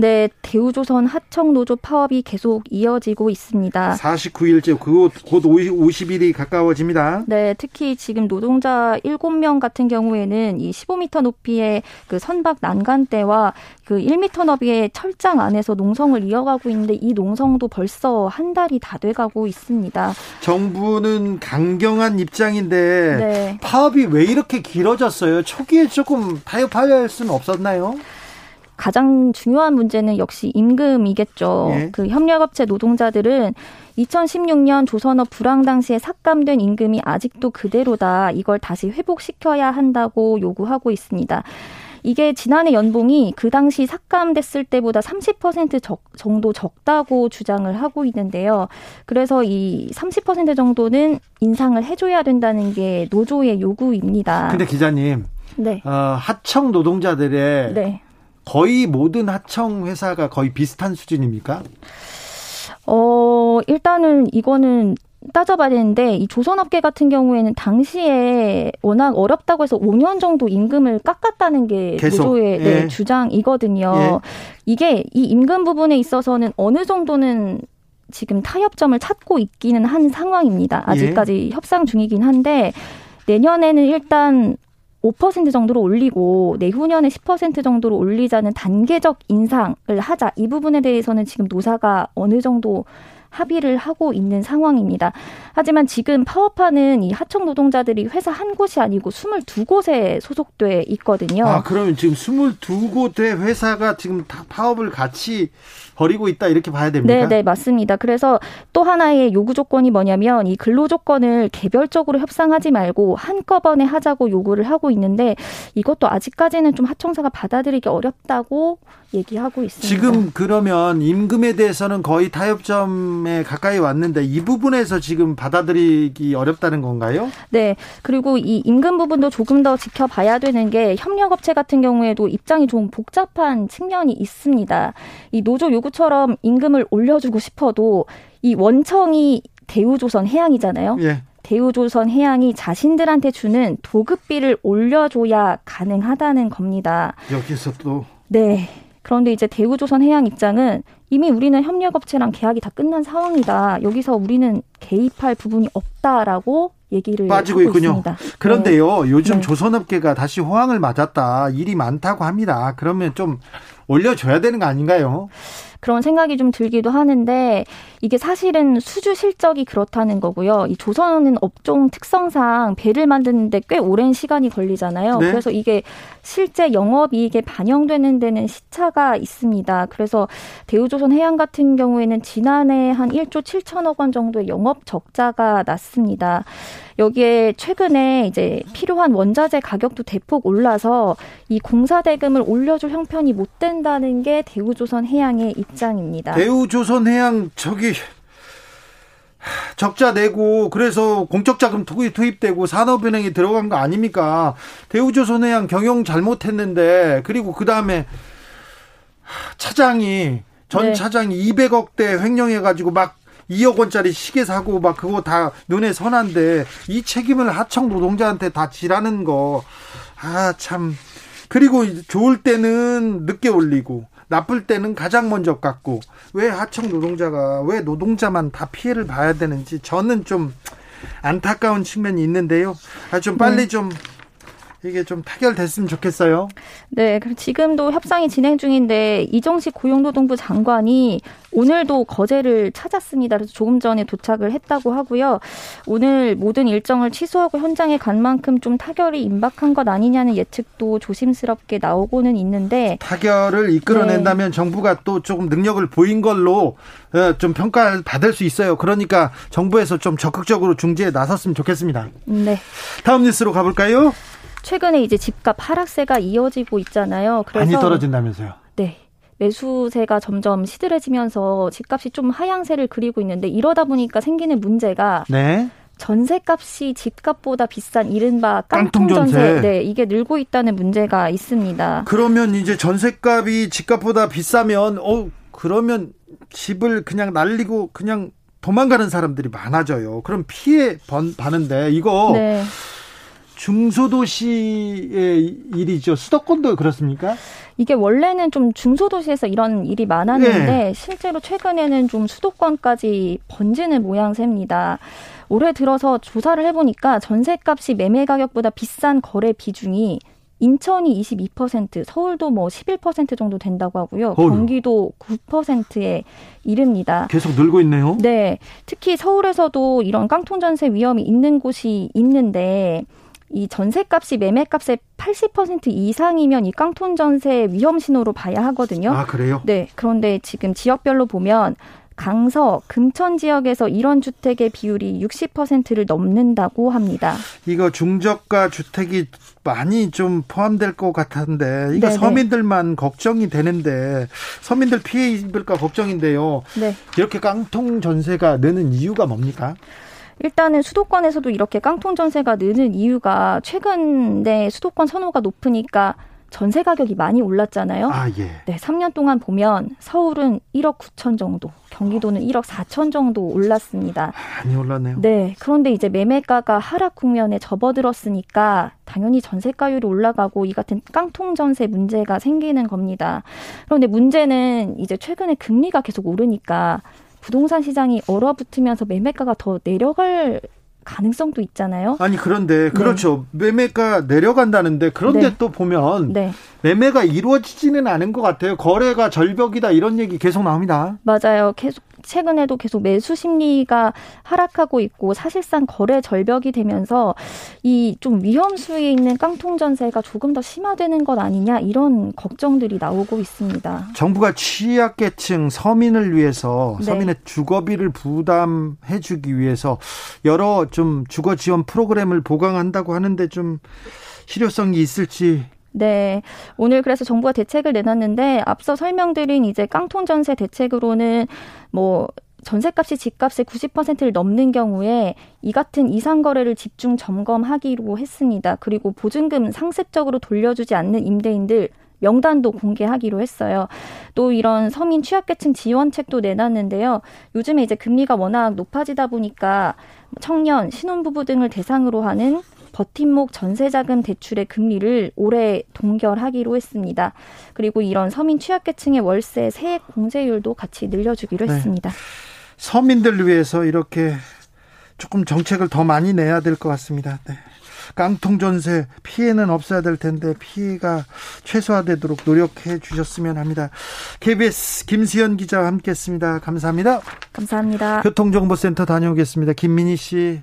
네, 대우조선 하청노조 파업이 계속 이어지고 있습니다. 49일째, 그곧 50 일이 가까워집니다. 네, 특히 지금 노동자 7명 같은 경우에는 이 15m 높이의 그 선박 난간대와 그 1m 너비의 철장 안에서 농성을 이어가고 있는데 이 농성도 벌써 한 달이 다 돼가고 있습니다. 정부는 강경한 입장인데 네. 파업이 왜 이렇게 길어졌어요? 초기에 조금 타협할 수는 없었나요? 가장 중요한 문제는 역시 임금이겠죠. 예. 그 협력업체 노동자들은 2016년 조선업 불황 당시에 삭감된 임금이 아직도 그대로다. 이걸 다시 회복시켜야 한다고 요구하고 있습니다. 이게 지난해 연봉이 그 당시 삭감됐을 때보다 30% 적, 정도 적다고 주장을 하고 있는데요. 그래서 이 30% 정도는 인상을 해줘야 된다는 게 노조의 요구입니다. 근데 기자님, 네. 어, 하청 노동자들의 네. 거의 모든 하청 회사가 거의 비슷한 수준입니까? 어, 일단은 이거는 따져봐야 되는데 이 조선업계 같은 경우에는 당시에 워낙 어렵다고 해서 5년 정도 임금을 깎았다는 게 계속. 노조의 네, 예. 네, 주장이거든요. 예. 이게 이 임금 부분에 있어서는 어느 정도는 지금 타협점을 찾고 있기는 한 상황입니다. 아직까지 예. 협상 중이긴 한데 내년에는 일단 5% 정도로 올리고 내후년에 10% 정도로 올리자는 단계적 인상을 하자. 이 부분에 대해서는 지금 노사가 어느 정도 합의를 하고 있는 상황입니다. 하지만 지금 파업하는 이 하청 노동자들이 회사 한 곳이 아니고 22곳에 소속돼 있거든요. 아, 그러면 지금 22곳의 회사가 지금 다 파업을 같이 벌이고 있다 이렇게 봐야 됩니까? 네, 네, 맞습니다. 그래서 또 하나의 요구 조건이 뭐냐면 이 근로 조건을 개별적으로 협상하지 말고 한꺼번에 하자고 요구를 하고 있는데 이것도 아직까지는 좀 하청사가 받아들이기 어렵다고 얘기하고 있습니다. 지금 그러면 임금에 대해서는 거의 타협점에 가까이 왔는데 이 부분에서 지금 받아들이기 어렵다는 건가요? 네. 그리고 이 임금 부분도 조금 더 지켜봐야 되는 게 협력업체 같은 경우에도 입장이 좀 복잡한 측면이 있습니다. 이 노조 요구 처럼 임금을 올려주고 싶어도 이 원청이 대우조선 해양이잖아요. 예. 대우조선 해양이 자신들한테 주는 도급비를 올려줘야 가능하다는 겁니다. 여기서 또 네. 그런데 이제 대우조선 해양 입장은 이미 우리는 협력업체랑 계약이 다 끝난 상황이다. 여기서 우리는 개입할 부분이 없다라고 얘기를 빠지고 있군요. 있습니다. 그런데요, 네. 요즘 네. 조선업계가 다시 호황을 맞았다. 일이 많다고 합니다. 그러면 좀 올려줘야 되는 거 아닌가요? 그런 생각이 좀 들기도 하는데 이게 사실은 수주 실적이 그렇다는 거고요. 이 조선은 업종 특성상 배를 만드는데 꽤 오랜 시간이 걸리잖아요. 네? 그래서 이게 실제 영업이익에 반영되는 데는 시차가 있습니다. 그래서 대우조선 해양 같은 경우에는 지난해 한 1조 7천억 원 정도의 영업 적자가 났습니다. 여기에 최근에 이제 필요한 원자재 가격도 대폭 올라서 이 공사 대금을 올려줄 형편이 못 된다는 게 대우조선 해양의 입장입니다. 대우조선 해양 저기 적자 내고 그래서 공적 자금 투입 되고 산업은행에 들어간 거 아닙니까? 대우조선해양 경영 잘못했는데 그리고 그 다음에 차장이 전 네. 차장이 200억대 횡령해 가지고 막 2억 원짜리 시계 사고 막 그거 다 눈에 선한데 이 책임을 하청 노동자한테 다 지라는 거. 아, 참. 그리고 좋을 때는 늦게 올리고 나쁠 때는 가장 먼저 깎고 왜 하청 노동자가 왜 노동자만 다 피해를 봐야 되는지 저는 좀 안타까운 측면이 있는데요. 아, 좀 빨리 네. 좀 이게 좀 타결됐으면 좋겠어요. 네, 그럼 지금도 협상이 진행 중인데 이정식 고용노동부 장관이 오늘도 거제를 찾았습니다. 그래서 조금 전에 도착을 했다고 하고요. 오늘 모든 일정을 취소하고 현장에 간 만큼 좀 타결이 임박한 것 아니냐는 예측도 조심스럽게 나오고는 있는데 타결을 이끌어낸다면 네. 정부가 또 조금 능력을 보인 걸로 어, 좀 평가를 받을 수 있어요. 그러니까 정부에서 좀 적극적으로 중재에 나섰으면 좋겠습니다. 네. 다음 뉴스로 가볼까요? 최근에 이제 집값 하락세가 이어지고 있잖아요. 그래서 많이 떨어진다면서요? 네. 매수세가 점점 시들해지면서 집값이 좀 하향세를 그리고 있는데 이러다 보니까 생기는 문제가 네. 전세값이 집값보다 비싼 이른바 깡통전세, 깡통전세. 네, 이게 늘고 있다는 문제가 있습니다. 그러면 이제 전세값이 집값보다 비싸면 어 그러면 집을 그냥 날리고 그냥 도망가는 사람들이 많아져요. 그럼 피해 번, 받는데 이거 네. 중소도시의 일이죠. 수도권도 그렇습니까? 이게 원래는 좀 중소도시에서 이런 일이 많았는데 네. 실제로 최근에는 좀 수도권까지 번지는 모양새입니다. 올해 들어서 조사를 해보니까 전세값이 매매 가격보다 비싼 거래 비중이 인천이 22%, 서울도 뭐 11% 정도 된다고 하고요. 어휴. 경기도 9%에 이릅니다. 계속 늘고 있네요. 네. 특히 서울에서도 이런 깡통 전세 위험이 있는 곳이 있는데 이 전세값이 매매값의 80% 이상이면 이 깡통 전세 위험 신호로 봐야 하거든요. 아, 그래요? 네. 그런데 지금 지역별로 보면 강서, 금천 지역에서 이런 주택의 비율이 60%를 넘는다고 합니다. 이거 중저가 주택이 많이 좀 포함될 것 같은데 이거 네네. 서민들만 걱정이 되는데 서민들 피해 입을까 걱정인데요. 네. 이렇게 깡통 전세가 느는 이유가 뭡니까? 일단은 수도권에서도 이렇게 깡통 전세가 느는 이유가 최근에 수도권 선호가 높으니까 전세 가격이 많이 올랐잖아요. 아, 예. 네, 3년 동안 보면 서울은 1억 9천 정도, 경기도는 1억 4천 정도 올랐습니다. 많이 올랐네요. 네. 그런데 이제 매매가가 하락 국면에 접어들었으니까 당연히 전세가율이 올라가고 이 같은 깡통 전세 문제가 생기는 겁니다. 그런데 문제는 이제 최근에 금리가 계속 오르니까 부동산 시장이 얼어붙으면서 매매가가 더 내려갈 가능성도 있잖아요. 아니 그런데 네. 그렇죠. 네. 매매가 내려간다는데 그런데 네. 또 보면 네. 매매가 이루어지지는 않은 것 같아요. 거래가 절벽이다 이런 얘기 계속 나옵니다. 맞아요. 계속 최근에도 계속 매수 심리가 하락하고 있고 사실상 거래 절벽이 되면서 이 좀 위험수에 있는 깡통 전세가 조금 더 심화되는 것 아니냐 이런 걱정들이 나오고 있습니다. 정부가 취약계층 서민을 위해서 네. 서민의 주거비를 부담해 주기 위해서 여러 좀 주거 지원 프로그램을 보강한다고 하는데 좀 실효성이 있을지 네. 오늘 그래서 정부가 대책을 내놨는데 앞서 설명드린 이제 깡통 전세 대책으로는 뭐 전세값이 집값의 90%를 넘는 경우에 이 같은 이상 거래를 집중 점검하기로 했습니다. 그리고 보증금 상습적으로 돌려주지 않는 임대인들 명단도 공개하기로 했어요. 또 이런 서민 취약계층 지원책도 내놨는데요. 요즘에 이제 금리가 워낙 높아지다 보니까 청년, 신혼부부 등을 대상으로 하는 버팀목 전세자금 대출의 금리를 올해 동결하기로 했습니다. 그리고 이런 서민 취약계층의 월세 세액 공제율도 같이 늘려주기로 네. 했습니다. 서민들 위해서 이렇게 조금 정책을 더 많이 내야 될 것 같습니다. 네. 깡통 전세 피해는 없어야 될 텐데 피해가 최소화되도록 노력해 주셨으면 합니다. KBS 김수현 기자와 함께했습니다. 감사합니다. 감사합니다. 교통정보센터 다녀오겠습니다. 김민희 씨.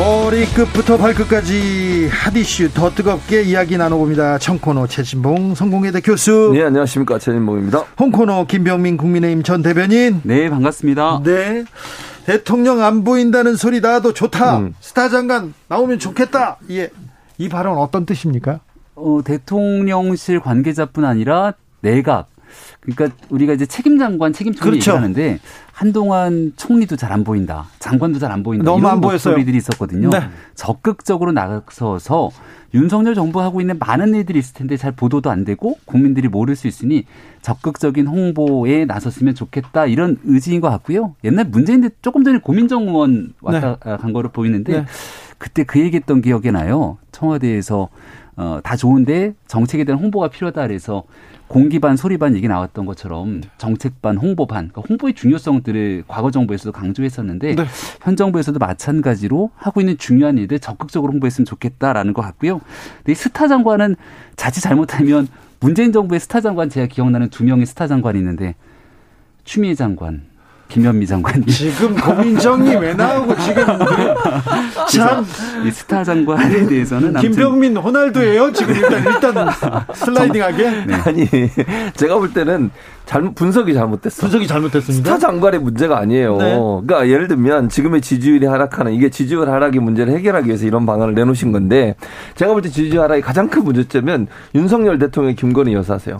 머리끝부터 발끝까지 핫이슈 더 뜨겁게 이야기 나눠봅니다. 청코노 최진봉 성공회대 교수. 네 안녕하십니까 최진봉입니다. 홍코노 김병민 국민의힘 전 대변인. 네 반갑습니다. 네 대통령 안 보인다는 소리 나도 좋다. 음. 스타 장관 나오면 좋겠다. 예. 이 발언 어떤 뜻입니까? 어, 대통령실 관계자뿐 아니라 내각 그러니까 우리가 이제 책임 장관, 책임 총리 그렇죠. 얘기하는데 한동안 총리도 잘 안 보인다, 장관도 잘 안 보인다 너무 이런 안 목소리들이 있었거든요. 네. 적극적으로 나서서 윤석열 정부 하고 있는 많은 일들이 있을 텐데 잘 보도도 안 되고 국민들이 모를 수 있으니 적극적인 홍보에 나섰으면 좋겠다 이런 의지인 것 같고요. 옛날 문재인 대 조금 전에 고민정 의원 왔다 네. 간 거로 보이는데 네. 그때 그 얘기했던 기억이 나요. 청와대에서 어, 다 좋은데 정책에 대한 홍보가 필요하다 그래서 공기반 소리반 얘기 나왔던 것처럼 정책반 홍보반 그러니까 홍보의 중요성들을 과거 정부에서도 강조했었는데 네. 현 정부에서도 마찬가지로 하고 있는 중요한 일들 적극적으로 홍보했으면 좋겠다라는 것 같고요. 근데 이 스타 장관은 자칫 잘못하면 문재인 정부의 스타 장관 제가 기억나는 두 명의 스타 장관이 있는데 추미애 장관 김현미 장관님. 지금 고민정이 왜 나오고 지금 참 이 스타 장관에 대해서는 김병민 호날두예요. 지금 일단 일단 슬라이딩하게. 네. 아니 제가 볼 때는 잘못 분석이 잘못됐어. 분석이 잘못됐습니다. 스타 장관의 문제가 아니에요. 네. 그러니까 예를 들면 지금의 지지율이 하락하는 이게 지지율 하락의 문제를 해결하기 위해서 이런 방안을 내놓으신 건데 제가 볼 때 지지율 하락의 가장 큰 문제점은 윤석열 대통령 김건희 여사세요.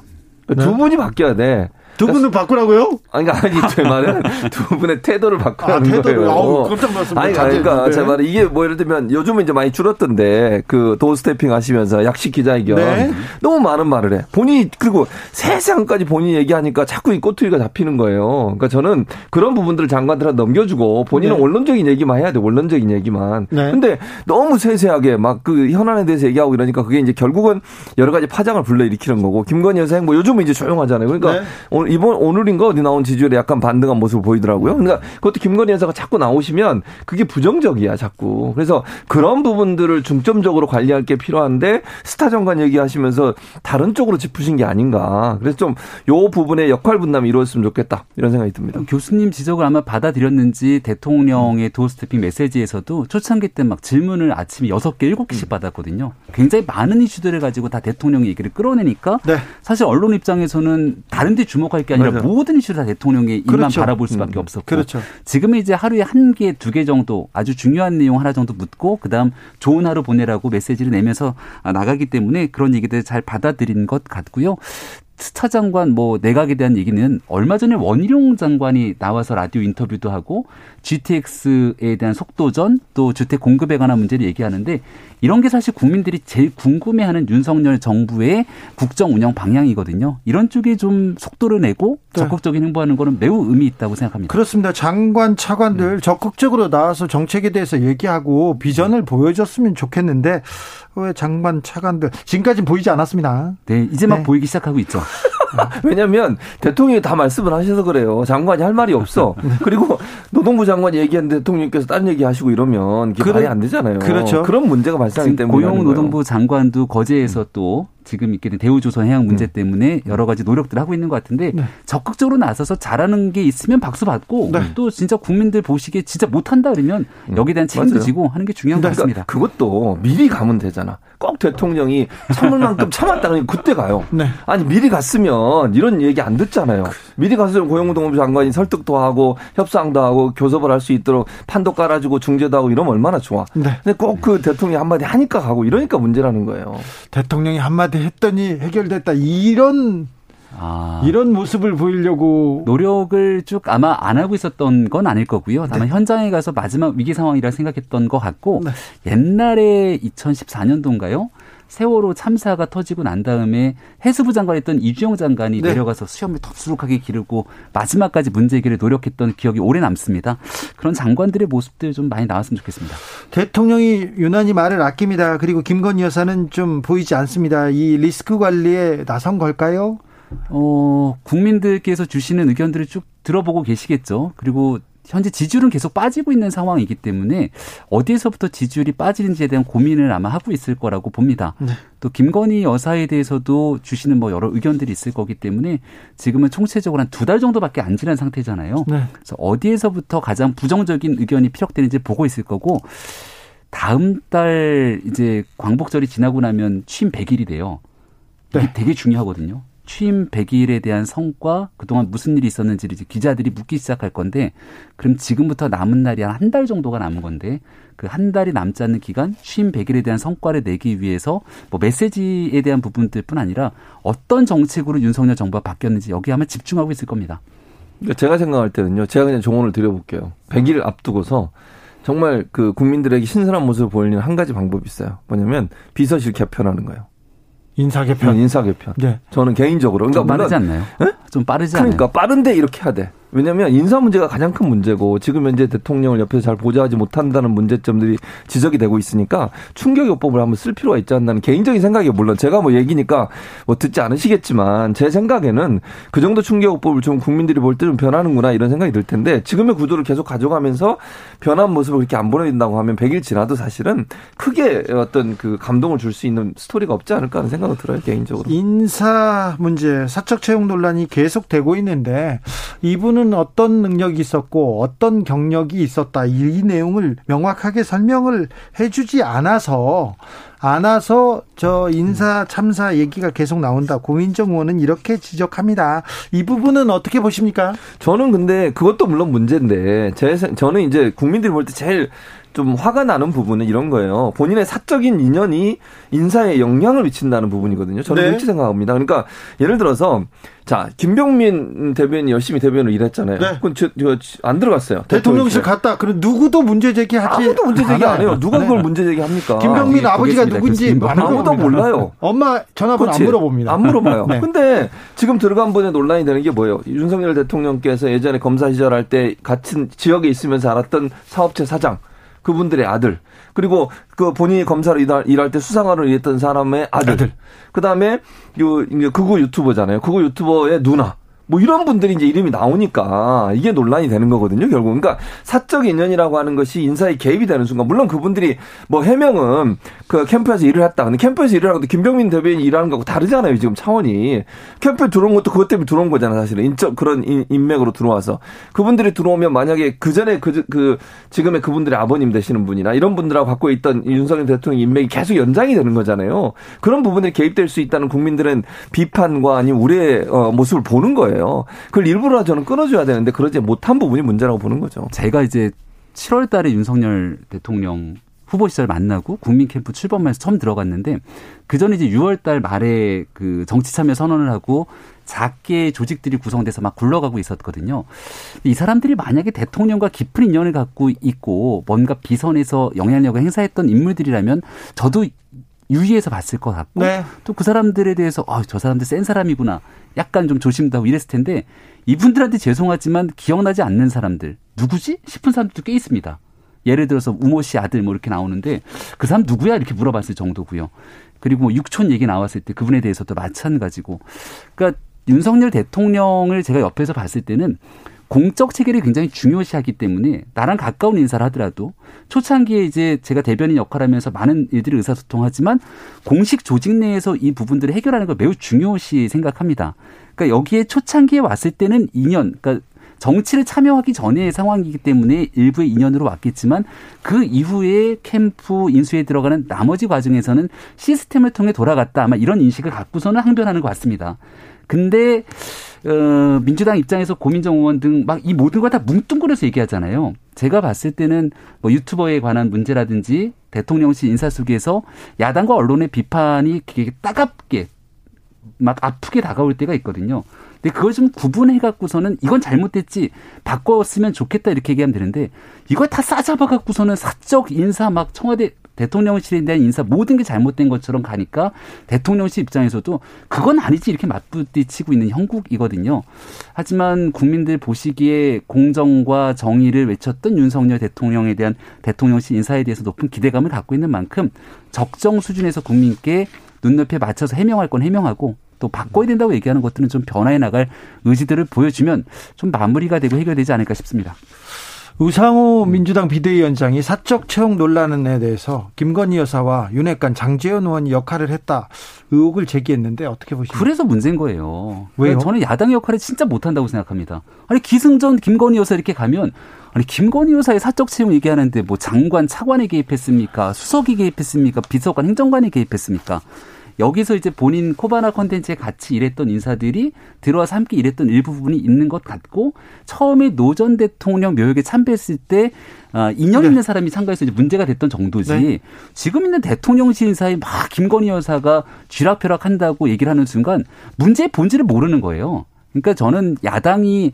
네. 두 분이 바뀌어야 돼. 두 분을 바꾸라고요? 아니, 아니, 제 말은 두 분의 태도를 바꾸라는 아. 거예요. 아우, 깜짝 놀랐습니다. 아니, 그러니까 네. 제 말은 이게 뭐 예를 들면 요즘은 이제 많이 줄었던데 그 도스태핑 하시면서 약식 기자회견 네. 너무 많은 말을 해. 본인이 그리고 세상까지 본인이 얘기하니까 자꾸 이 꼬투리가 잡히는 거예요. 그러니까 저는 그런 부분들을 장관들한테 넘겨주고 본인은 네. 원론적인 얘기만 해야 돼. 원론적인 얘기만. 네. 근데 너무 세세하게 막 그 현안에 대해서 얘기하고 이러니까 그게 이제 결국은 여러 가지 파장을 불러일으키는 거고 김건희 여사 행보 요즘은 이제 조용하잖아요. 그러니까 네. 오늘 이번 오늘인가 어디 나온 지지율에 약간 반등한 모습을 보이더라고요. 그러니까 그것도 김건희 여사가 자꾸 나오시면 그게 부정적이야 자꾸. 그래서 그런 부분들을 중점적으로 관리할 게 필요한데 스타 장관 얘기하시면서 다른 쪽으로 짚으신 게 아닌가. 그래서 좀 요 부분의 역할 분담이 이루어졌으면 좋겠다 이런 생각이 듭니다. 교수님 지적을 아마 받아들였는지 대통령의 도스태핑 메시지에서도 초창기 때 막 질문을 아침에 6개, 7개씩 음. 받았거든요. 굉장히 많은 이슈들을 가지고 다 대통령의 얘기를 끌어내니까 네. 사실 언론 입장에서는 다른 데 주목할 게 아니라 맞아요. 모든 이슈를 다 대통령의 입만 그렇죠. 바라볼 수밖에 음. 없었고 그렇죠. 지금은 이제 하루에 한 개, 두 개 정도 아주 중요한 내용 하나 정도 묻고 그다음 좋은 하루 보내라고 메시지를 내면서 나가기 때문에 그런 얘기들 잘 받아들인 것 같고요. 스타 장관 뭐 내각에 대한 얘기는 얼마 전에 원희룡 장관이 나와서 라디오 인터뷰도 하고 GTX에 대한 속도전 또 주택 공급에 관한 문제를 얘기하는데 이런 게 사실 국민들이 제일 궁금해하는 윤석열 정부의 국정 운영 방향이거든요. 이런 쪽에 좀 속도를 내고 네. 적극적인 행보하는 거는 매우 의미 있다고 생각합니다. 그렇습니다. 장관 차관들 네. 적극적으로 나와서 정책에 대해서 얘기하고 비전을 네. 보여줬으면 좋겠는데 왜 장관 차관들 지금까지는 보이지 않았습니다. 네, 이제 막 네. 보이기 시작하고 있죠. 왜냐하면 대통령이 다 말씀을 하셔서 그래요. 장관이 할 말이 없어. 그리고 노동부 장관이 얘기하는데 대통령께서 딴 얘기 하시고 이러면 그게 그래, 말이 안 되잖아요. 그렇죠. 그런 문제가 발 생하기 때문에 고용노동부 장관도 거제에서 또 지금 있게 된 대우조선 해양 문제 음. 때문에 여러 가지 노력들을 하고 있는 것 같은데 네. 적극적으로 나서서 잘하는 게 있으면 박수 받고 네. 또 진짜 국민들 보시기에 진짜 못한다 그러면 음. 여기에 대한 책임도 맞아요. 지고 하는 게 중요한 그러니까 것 같습니다. 그것도 미리 가면 되잖아. 꼭 대통령이 참을 만큼 참았다 그러면 그때 가요. 네. 아니 미리 갔으면 이런 얘기 안 듣잖아요. 미리 갔으면 고용노동부 장관이 설득도 하고 협상도 하고 교섭을 할 수 있도록 판도 깔아주고 중재도 하고 이러면 얼마나 좋아. 네. 근데 꼭 그 대통령이 한마디 하니까 가고 이러니까 문제라는 거예요. 대통령이 한마디 했더니 해결됐다 이런 아. 이런 모습을 보이려고 노력을 쭉 아마 안 하고 있었던 건 아닐 거고요. 다만 네. 현장에 가서 마지막 위기 상황이라 생각했던 것 같고 네. 옛날에 2014년도인가요? 세월호 참사가 터지고 난 다음에 해수부 장관이었던 이주영 장관이 네. 내려가서 수염을 덥수룩하게 기르고 마지막까지 문제 해결에 노력했던 기억이 오래 남습니다. 그런 장관들의 모습들 좀 많이 나왔으면 좋겠습니다. 대통령이 유난히 말을 아낍니다. 그리고 김건희 여사는 좀 보이지 않습니다. 이 리스크 관리에 나선 걸까요? 어, 국민들께서 주시는 의견들을 쭉 들어보고 계시겠죠. 그리고 현재 지지율은 계속 빠지고 있는 상황이기 때문에 어디에서부터 지지율이 빠지는지에 대한 고민을 아마 하고 있을 거라고 봅니다. 네. 또 김건희 여사에 대해서도 주시는 뭐 여러 의견들이 있을 거기 때문에 지금은 총체적으로 한 두 달 정도밖에 안 지난 상태잖아요. 네. 그래서 어디에서부터 가장 부정적인 의견이 피력되는지 보고 있을 거고 다음 달 이제 광복절이 지나고 나면 취임 100일이 돼요. 네. 되게 중요하거든요. 취임 100일에 대한 성과, 그동안 무슨 일이 있었는지를 이제 기자들이 묻기 시작할 건데, 그럼 지금부터 남은 날이 한 한 달 정도가 남은 건데, 그 한 달이 남지 않는 기간, 취임 100일에 대한 성과를 내기 위해서 뭐 메시지에 대한 부분들 뿐 아니라 어떤 정책으로 윤석열 정부가 바뀌었는지 여기 아마 집중하고 있을 겁니다. 그러니까 제가 생각할 때는요, 제가 그냥 조언을 드려볼게요. 100일 앞두고서 정말 그 국민들에게 신선한 모습을 보이는 한 가지 방법이 있어요. 뭐냐면 비서실 개편하는 거예요. 인사 개편. 인사 개편. 네. 저는 개인적으로. 그러니까 좀 빠르지 않나요? 네? 좀 빠르지 않나요? 그러니까 빠른데 이렇게 해야 돼. 왜냐하면 인사 문제가 가장 큰 문제고 지금 현재 대통령을 옆에서 잘 보좌하지 못한다는 문제점들이 지적이 되고 있으니까 충격요법을 한번 쓸 필요가 있지 않나는 개인적인 생각이 물론 제가 뭐 얘기니까 뭐 듣지 않으시겠지만 제 생각에는 그 정도 충격요법을 좀 국민들이 볼 때 좀 변하는구나 이런 생각이 들 텐데 지금의 구도를 계속 가져가면서 변한 모습을 그렇게 안 보내준다고 하면 100일 지나도 사실은 크게 어떤 그 감동을 줄 수 있는 스토리가 없지 않을까 하는 생각은 들어요 개인적으로. 인사 문제 사적 채용 논란이 계속되고 있는데 이분은 어떤 능력이 있었고 어떤 경력이 있었다 이 내용을 명확하게 설명을 해주지 않아서 안아서 저 인사 참사 얘기가 계속 나온다. 고민정 의원은 이렇게 지적합니다. 이 부분은 어떻게 보십니까? 저는 근데 그것도 물론 문제인데 제 저는 이제 국민들이 볼 때 제일 좀 화가 나는 부분은 이런 거예요. 본인의 사적인 인연이 인사에 영향을 미친다는 부분이거든요. 저는 네. 그렇게 생각합니다. 그러니까 예를 들어서 자 김병민 대변인이 열심히 대변을 일했잖아요. 네. 그건 저, 저, 안 들어갔어요. 대통령실 갔다. 그럼 누구도 문제 제기하지 아무도 문제 제기 안 해요. 누가 그걸 문제 제기합니까? 김병민 아, 아버지가 누군지 아무도 몰라요. 엄마 전화번호. 안 물어봅니다. 안 물어봐요. 네. 근데 지금 들어간 분에 논란이 되는 게 뭐예요? 윤석열 대통령께서 예전에 검사 시절 할 때 같은 지역에 있으면서 알았던 사업체 사장 그분들의 아들 그리고 그 본인이 검사로 일할, 일할 때 수상하러 일했던 사람의 아들, 아들. 그다음에 요 그거 유튜버잖아요. 그거 유튜버의 누나 뭐 이런 분들이 이제 이름이 나오니까 이게 논란이 되는 거거든요, 결국. 그러니까 사적 인연이라고 하는 것이 인사에 개입이 되는 순간, 물론 그분들이 뭐 해명은 그 캠프에서 일을 했다. 근데 캠프에서 일을 하고 김병민 대변인이 일하는 거하고 다르잖아요, 지금 차원이. 캠프에 들어온 것도 그것 때문에 들어온 거잖아, 사실은. 인적 그런 인맥으로 들어와서. 그분들이 들어오면 만약에 그 전에 그, 그, 지금의 그분들의 아버님 되시는 분이나 이런 분들하고 갖고 있던 윤석열 대통령 인맥이 계속 연장이 되는 거잖아요. 그런 부분에 개입될 수 있다는 국민들은 비판과 아니면 우려의 어, 모습을 보는 거예요. 거예요. 그걸 일부러 저는 끊어줘야 되는데 그러지 못한 부분이 문제라고 보는 거죠. 제가 이제 7월 달에 윤석열 대통령 후보 시절 만나고 국민 캠프 출범해서 처음 들어갔는데 그 전에 이제 6월 달 말에 그 정치 참여 선언을 하고 작게 조직들이 구성돼서 막 굴러가고 있었거든요. 이 사람들이 만약에 대통령과 깊은 인연을 갖고 있고 뭔가 비선에서 영향력을 행사했던 인물들이라면 저도 유의해서 봤을 것 같고 네. 또그 사람들에 대해서 아, 저 사람들 센 사람이구나. 약간 좀 조심도 하고 이랬을 텐데 이분들한테 죄송하지만 기억나지 않는 사람들 누구지 싶은 사람들도 꽤 있습니다. 예를 들어서 우모 씨 아들 뭐 이렇게 나오는데 그 사람 누구야 이렇게 물어봤을 정도고요. 그리고 뭐 육촌 얘기 나왔을 때 그분에 대해서도 마찬가지고. 그러니까 윤석열 대통령을 제가 옆에서 봤을 때는 공적 체계를 굉장히 중요시하기 때문에 나랑 가까운 인사를 하더라도 초창기에 이제 제가 대변인 역할을 하면서 많은 일들을 의사소통하지만 공식 조직 내에서 이 부분들을 해결하는 걸 매우 중요시 생각합니다. 그러니까 여기에 초창기에 왔을 때는 2년, 그러니까 정치를 참여하기 전의 상황이기 때문에 일부의 인연으로 왔겠지만 그 이후에 캠프 인수에 들어가는 나머지 과정에서는 시스템을 통해 돌아갔다 아마 이런 인식을 갖고서는 항변하는 것 같습니다. 근데 어, 민주당 입장에서 고민정 의원 등 막 이 모든 걸 다 뭉뚱그려서 얘기하잖아요. 제가 봤을 때는 뭐 유튜버에 관한 문제라든지 대통령실 인사 속에서 야당과 언론의 비판이 따갑게 막 아프게 다가올 때가 있거든요. 근데 그걸 좀 구분해 갖고서는 이건 잘못됐지 바꿨으면 좋겠다 이렇게 얘기하면 되는데 이걸 다 싸잡아 갖고서는 사적 인사 막 청와대 대통령실에 대한 인사 모든 게 잘못된 것처럼 가니까 대통령실 입장에서도 그건 아니지 이렇게 맞부딪히고 있는 형국이거든요. 하지만 국민들 보시기에 공정과 정의를 외쳤던 윤석열 대통령에 대한 대통령실 인사에 대해서 높은 기대감을 갖고 있는 만큼 적정 수준에서 국민께 눈높이에 맞춰서 해명할 건 해명하고 또 바꿔야 된다고 얘기하는 것들은 좀 변화해 나갈 의지들을 보여주면 좀 마무리가 되고 해결되지 않을까 싶습니다. 우상호 민주당 비대위원장이 사적 채용 논란에 대해서 김건희 여사와 윤핵관 장재현 의원이 역할을 했다 의혹을 제기했는데 어떻게 보십니까? 그래서 문제인 거예요. 왜요? 저는 야당 역할을 진짜 못한다고 생각합니다. 아니 기승전 김건희 여사 이렇게 가면 아니 김건희 여사의 사적 채용 얘기하는데 뭐 장관 차관이 개입했습니까? 수석이 개입했습니까? 비서관 행정관이 개입했습니까? 여기서 이제 본인 코바나 컨텐츠에 같이 일했던 인사들이 들어와서 함께 일했던 일부분이 있는 것 같고 처음에 노전 대통령 묘역에 참배했을 때 아, 인연 있는 네. 사람이 참가해서 이제 문제가 됐던 정도지 네. 지금 있는 대통령실 인사에 막 김건희 여사가 쥐락펴락 한다고 얘기를 하는 순간 문제의 본질을 모르는 거예요. 그러니까 저는 야당이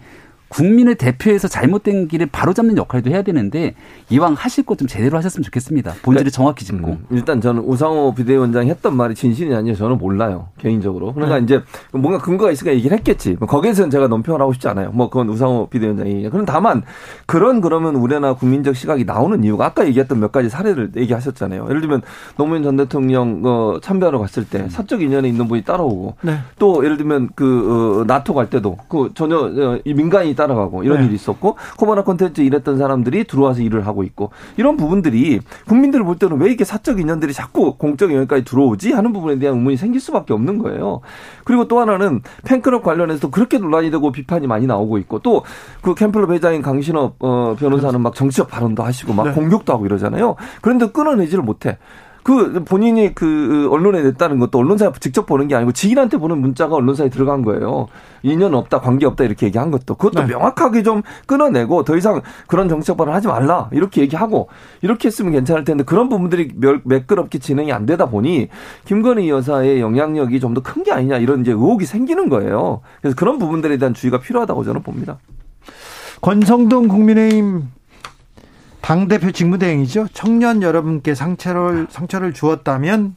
국민을 대표해서 잘못된 길을 바로잡는 역할도 해야 되는데 이왕 하실 것 좀 제대로 하셨으면 좋겠습니다. 본질을 그러니까, 정확히 짚고. 음, 일단 저는 우상호 비대위원장이 했던 말이 진실이 아니에요. 저는 몰라요. 개인적으로. 그러니까 네. 이제 뭔가 근거가 있으니까 얘기를 했겠지. 뭐 거기에서는 제가 논평을 하고 싶지 않아요. 뭐 그건 우상호 비대위원장이. 그럼 다만 그런 그러면 우려나 국민적 시각이 나오는 이유가 아까 얘기했던 몇 가지 사례를 얘기하셨잖아요. 예를 들면 노무현 전 대통령 어, 참배하러 갔을 때 음. 사적 인연에 있는 분이 따라오고 네. 또 예를 들면 그 어, 나토 갈 때도 그 전혀 어, 민간이 따라가고 이런 네. 일이 있었고 코바나 콘텐츠 일했던 사람들이 들어와서 일을 하고 있고 이런 부분들이 국민들 을 볼 때는 왜 이렇게 사적 인연들이 자꾸 공적 영역까지 들어오지 하는 부분에 대한 의문이 생길 수밖에 없는 거예요. 그리고 또 하나는 팬클럽 관련해서 그렇게 논란이 되고 비판이 많이 나오고 있고 또 그 캠플럽 회장인 강신업 어, 변호사는 막 정치적 발언도 하시고 막 네. 공격도 하고 이러잖아요. 그런데 끊어내지를 못해. 그 본인이 그 언론에 냈다는 것도 언론사에 직접 보는 게 아니고 지인한테 보는 문자가 언론사에 들어간 거예요. 인연 없다, 관계 없다 이렇게 얘기한 것도 그것도 네. 명확하게 좀 끊어내고 더 이상 그런 정책 발언 하지 말라 이렇게 얘기하고 이렇게 했으면 괜찮을 텐데 그런 부분들이 매끄럽게 진행이 안 되다 보니 김건희 여사의 영향력이 좀 더 큰 게 아니냐 이런 이제 의혹이 생기는 거예요. 그래서 그런 부분들에 대한 주의가 필요하다고 저는 봅니다. 권성동 국민의힘 당 대표 직무대행이죠. 청년 여러분께 상처를, 상처를 주었다면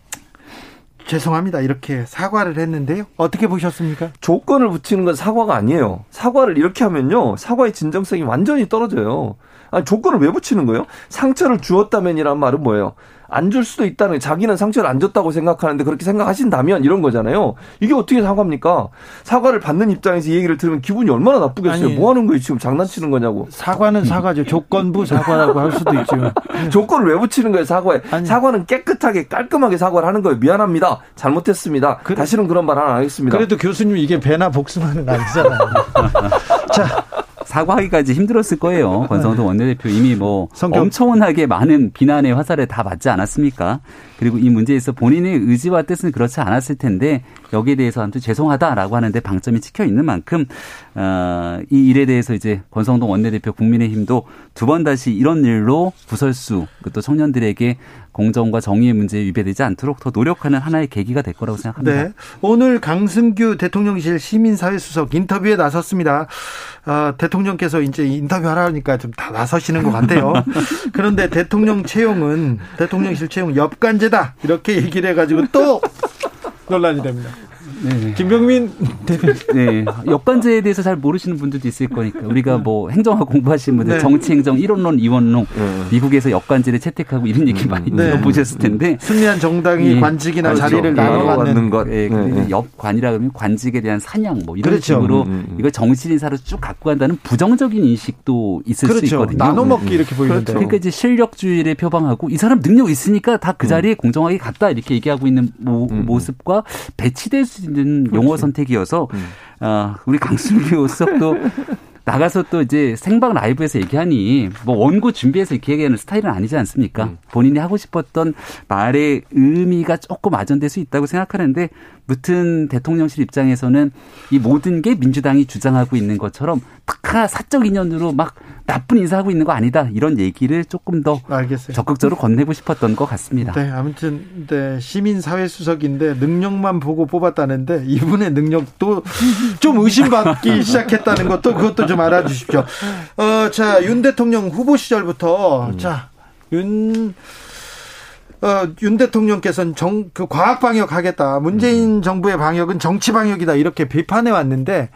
죄송합니다. 이렇게 사과를 했는데요. 어떻게 보셨습니까? 조건을 붙이는 건 사과가 아니에요. 사과를 이렇게 하면요. 사과의 진정성이 완전히 떨어져요. 아니, 조건을 왜 붙이는 거예요? 상처를 주었다면이란 말은 뭐예요? 안 줄 수도 있다는 자기는 상처를 안 줬다고 생각하는데 그렇게 생각하신다면 이런 거잖아요. 이게 어떻게 사과입니까? 사과를 받는 입장에서 이 얘기를 들으면 기분이 얼마나 나쁘겠어요. 아니, 뭐 하는 거예요? 지금 장난치는 거냐고. 사과는 사과죠. 조건부 사과라고 할 수도 있지만. 조건을 왜 붙이는 거예요, 사과에? 아니, 사과는 깨끗하게 깔끔하게 사과를 하는 거예요. 미안합니다. 잘못했습니다. 그래, 다시는 그런 말 안 하겠습니다. 그래도 교수님 이게 배나 복숭아는 아니잖아요. 자, 사과하기까지 힘들었을 거예요. 권성동 원내대표 이미 뭐 성격. 엄청나게 많은 비난의 화살을 다 맞지 않았습니까? 그리고 이 문제에서 본인의 의지와 뜻은 그렇지 않았을 텐데 여기에 대해서 아무튼 죄송하다라고 하는데 방점이 찍혀 있는 만큼 어, 이 일에 대해서 이제 권성동 원내대표 국민의힘도 두 번 다시 이런 일로 부설수 또 청년들에게 공정과 정의의 문제에 위배되지 않도록 더 노력하는 하나의 계기가 될 거라고 생각합니다. 네. 오늘 강승규 대통령실 시민사회수석 인터뷰에 나섰습니다. 어, 대통령께서 이제 인터뷰하라니까 좀 다 나서시는 것 같아요. 그런데 대통령 채용은 대통령실 채용 엽간제다 이렇게 얘기를 해가지고 또 논란이 됩니다. 네. 김병민 대표. 네. 역관제에 대해서 잘 모르시는 분들도 있을 거니까 우리가 뭐 행정학 공부하신 분들 네. 정치행정 1원론, 2원론 네. 미국에서 역관제를 채택하고 이런 얘기 많이 네. 들어보셨을 텐데 승리한 정당이 예. 관직이나 그렇죠. 자리를 나눠 갖는 것. 예. 네. 역관이라 그러면 관직에 대한 사냥 뭐 이런 그렇죠. 식으로 음, 음, 음. 이걸 정치 인사로 쭉 갖고 간다는 부정적인 인식도 있을 그렇죠. 수 있거든요. 나눠 먹기 이렇게 보이는데. 그렇죠. 그러니까 이제 실력주의를 표방하고 이 사람 능력 있으니까 다 그 자리에 음. 공정하게 갔다 이렇게 얘기하고 있는 모, 음. 모습과 배치될 수 있는 그렇죠. 용어 선택이어서 음. 어, 우리 강승규 수석도 나가서 또 이제 생방 라이브에서 얘기하니 뭐 원고 준비해서 이렇게 얘기하는 스타일은 아니지 않습니까? 음. 본인이 하고 싶었던 말의 의미가 조금 아전될 수 있다고 생각하는데 무튼 대통령실 입장에서는 이 모든 게 민주당이 주장하고 있는 것처럼 딱 하나 사적 인연으로 막 나쁜 인사하고 있는 거 아니다 이런 얘기를 조금 더 알겠어요. 적극적으로 건네고 싶었던 것 같습니다. 네, 아무튼 네, 시민 사회 수석인데 능력만 보고 뽑았다는데 이분의 능력도 좀 의심받기 시작했다는 것도 그것도 좀 알아주십시오. 어, 자, 윤 대통령 후보 시절부터 음. 자, 윤 어, 윤 대통령께서는 정, 그 과학 방역 하겠다. 문재인 음. 정부의 방역은 정치 방역이다. 이렇게 비판해 왔는데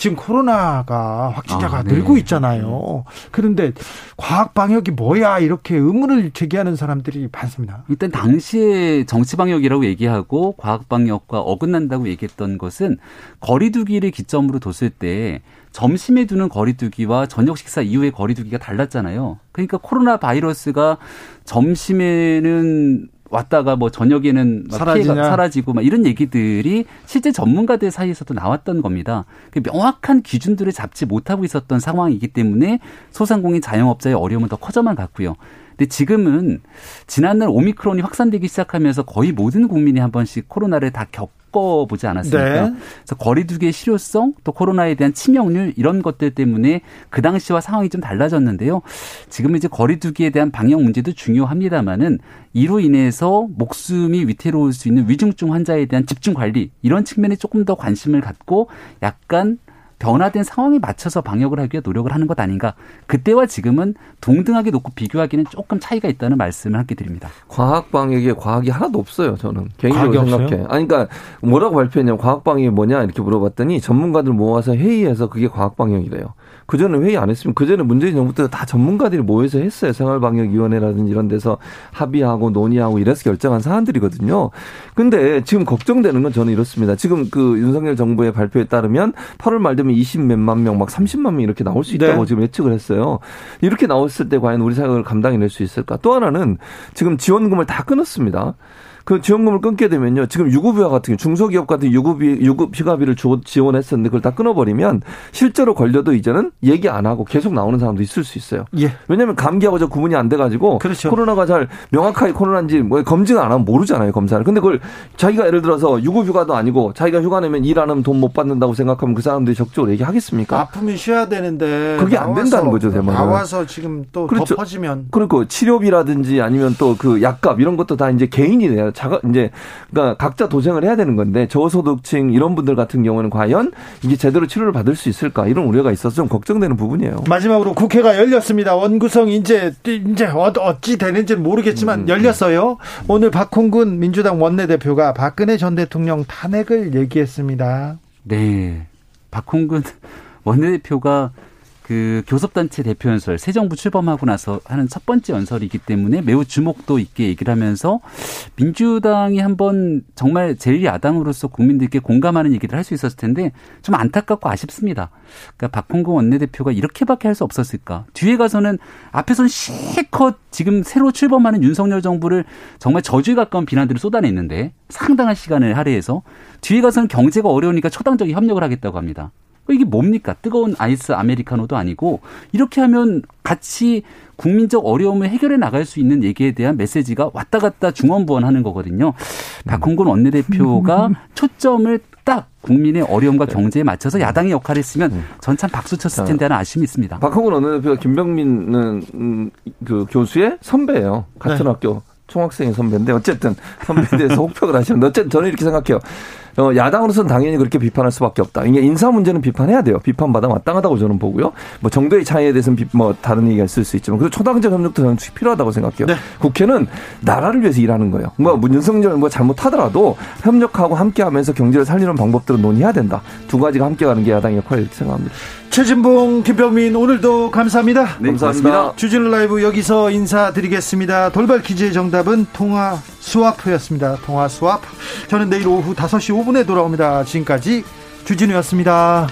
지금 코로나가 확진자가 아, 네. 늘고 있잖아요. 그런데 과학 방역이 뭐야 이렇게 의문을 제기하는 사람들이 많습니다. 일단 당시에 정치 방역이라고 얘기하고 과학 방역과 어긋난다고 얘기했던 것은 거리두기를 기점으로 뒀을 때 점심에 두는 거리두기와 저녁 식사 이후의 거리두기가 달랐잖아요. 그러니까 코로나 바이러스가 점심에는 왔다가 뭐 저녁에는 사라지냐. 피해가 사라지고 막 이런 얘기들이 실제 전문가들 사이에서도 나왔던 겁니다. 그 명확한 기준들을 잡지 못하고 있었던 상황이기 때문에 소상공인 자영업자의 어려움은 더 커져만 갔고요. 근데 지금은 지난날 오미크론이 확산되기 시작하면서 거의 모든 국민이 한 번씩 코로나를 다 겪, 바꿔보지 않았습니까? 네. 그래서 거리두기의 실효성 또 코로나에 대한 치명률 이런 것들 때문에 그 당시와 상황이 좀 달라졌는데요. 지금 이제 거리두기에 대한 방역 문제도 중요합니다만은 이로 인해서 목숨이 위태로울 수 있는 위중증 환자에 대한 집중 관리 이런 측면에 조금 더 관심을 갖고 약간 변화된 상황에 맞춰서 방역을 하기 위해 노력을 하는 것 아닌가. 그때와 지금은 동등하게 놓고 비교하기는 조금 차이가 있다는 말씀을 함께 드립니다. 과학 방역에 과학이 하나도 없어요. 저는 개인적으로 생각해. 아니 그러니까 뭐라고 발표했냐면 과학 방역이 뭐냐 이렇게 물어봤더니 전문가들 모아서 회의해서 그게 과학 방역이래요. 그 전에 회의 안 했으면 그 전에 문재인 정부 때다 전문가들이 모여서 했어요. 생활방역위원회라든지 이런 데서 합의하고 논의하고 이래서 결정한 사안들이거든요. 근데 지금 걱정되는 건 저는 이렇습니다. 지금 그 윤석열 정부의 발표에 따르면 8월 말 되면 20 몇만 명, 막 30만 명 이렇게 나올 수 있다고 네. 지금 예측을 했어요. 이렇게 나왔을 때 과연 우리 사회를 감당해낼 수 있을까? 또 하나는 지금 지원금을 다 끊었습니다. 그 지원금을 끊게 되면요. 지금 유급휴가 같은 게 중소기업 같은 유급이 유급 휴가비를 지원했었는데 그걸 다 끊어버리면 실제로 걸려도 이제는 얘기 안 하고 계속 나오는 사람도 있을 수 있어요. 예. 왜냐하면 감기하고 저 구분이 안 돼가지고 그렇죠. 코로나가 잘 명확하게 코로나인지 뭐 검증 안 하면 모르잖아요 검사를. 근데 그걸 자기가 예를 들어서 유급 휴가도 아니고 자기가 휴가 내면 일 안 하면 돈 못 받는다고 생각하면 그 사람들이 적극적으로 얘기하겠습니까? 아프면 쉬어야 되는데 그게 안 된다는 거죠 대만. 나와서 지금 또 그렇죠. 덮어지면 그리고 치료비라든지 아니면 또 그 약값 이런 것도 다 이제 개인이 내야 자가 이제 그러니까 각자 도생을 해야 되는 건데 저소득층 이런 분들 같은 경우는 과연 이게 제대로 치료를 받을 수 있을까 이런 우려가 있어서 좀 걱정되는 부분이에요. 마지막으로 국회가 열렸습니다. 원구성 이제 이제 어찌 되는지는 모르겠지만 음, 음. 열렸어요. 오늘 박홍근 민주당 원내대표가 박근혜 전 대통령 탄핵을 얘기했습니다. 네. 박홍근 원내대표가 그 교섭단체 대표 연설 새 정부 출범하고 나서 하는 첫 번째 연설이기 때문에 매우 주목도 있게 얘기를 하면서 민주당이 한번 정말 제일 야당으로서 국민들께 공감하는 얘기를 할 수 있었을 텐데 좀 안타깝고 아쉽습니다. 그러니까 박홍근 원내대표가 이렇게밖에 할 수 없었을까? 뒤에 가서는 앞에서는 실컷 지금 새로 출범하는 윤석열 정부를 정말 저주에 가까운 비난들을 쏟아냈는데 상당한 시간을 할애해서 뒤에 가서는 경제가 어려우니까 초당적인 협력을 하겠다고 합니다. 이게 뭡니까? 뜨거운 아이스 아메리카노도 아니고 이렇게 하면 같이 국민적 어려움을 해결해 나갈 수 있는 얘기에 대한 메시지가 왔다 갔다 중원부원하는 거거든요. 박홍근 원내대표가 초점을 딱 국민의 어려움과 네. 경제에 맞춰서 야당의 역할을 했으면 음. 전참 박수 쳤을 텐데 하는 아쉬움이 있습니다. 박홍근 원내대표가 김병민은 음, 그 교수의 선배예요. 같은 네. 학교 총학생의 선배인데 어쨌든 선배에 대해서 혹평을 하시는데 어쨌든 저는 이렇게 생각해요. 어, 야당으로서는 당연히 그렇게 비판할 수밖에 없다. 이게 인사 문제는 비판해야 돼요. 비판받아 마땅하다고 저는 보고요. 뭐 정도의 차이에 대해서는 비, 뭐 다른 얘기가 있을 수 있지만 그리고 초당적 협력도 저는 필요하다고 생각해요. 네. 국회는 나라를 위해서 일하는 거예요. 뭐 윤석열 뭐 잘못하더라도 협력하고 함께하면서 경제를 살리는 방법들을 논의해야 된다. 두 가지가 함께 가는 게 야당의 역할이라고 생각합니다. 최진봉, 김병민 오늘도 감사합니다. 네, 감사합니다. 주진우 라이브 여기서 인사드리겠습니다. 돌발 퀴즈의 정답은 통화 스와프였습니다. 통화 스와프. 저는 내일 오후 5시 5분에 돌아옵니다. 지금까지 주진우였습니다.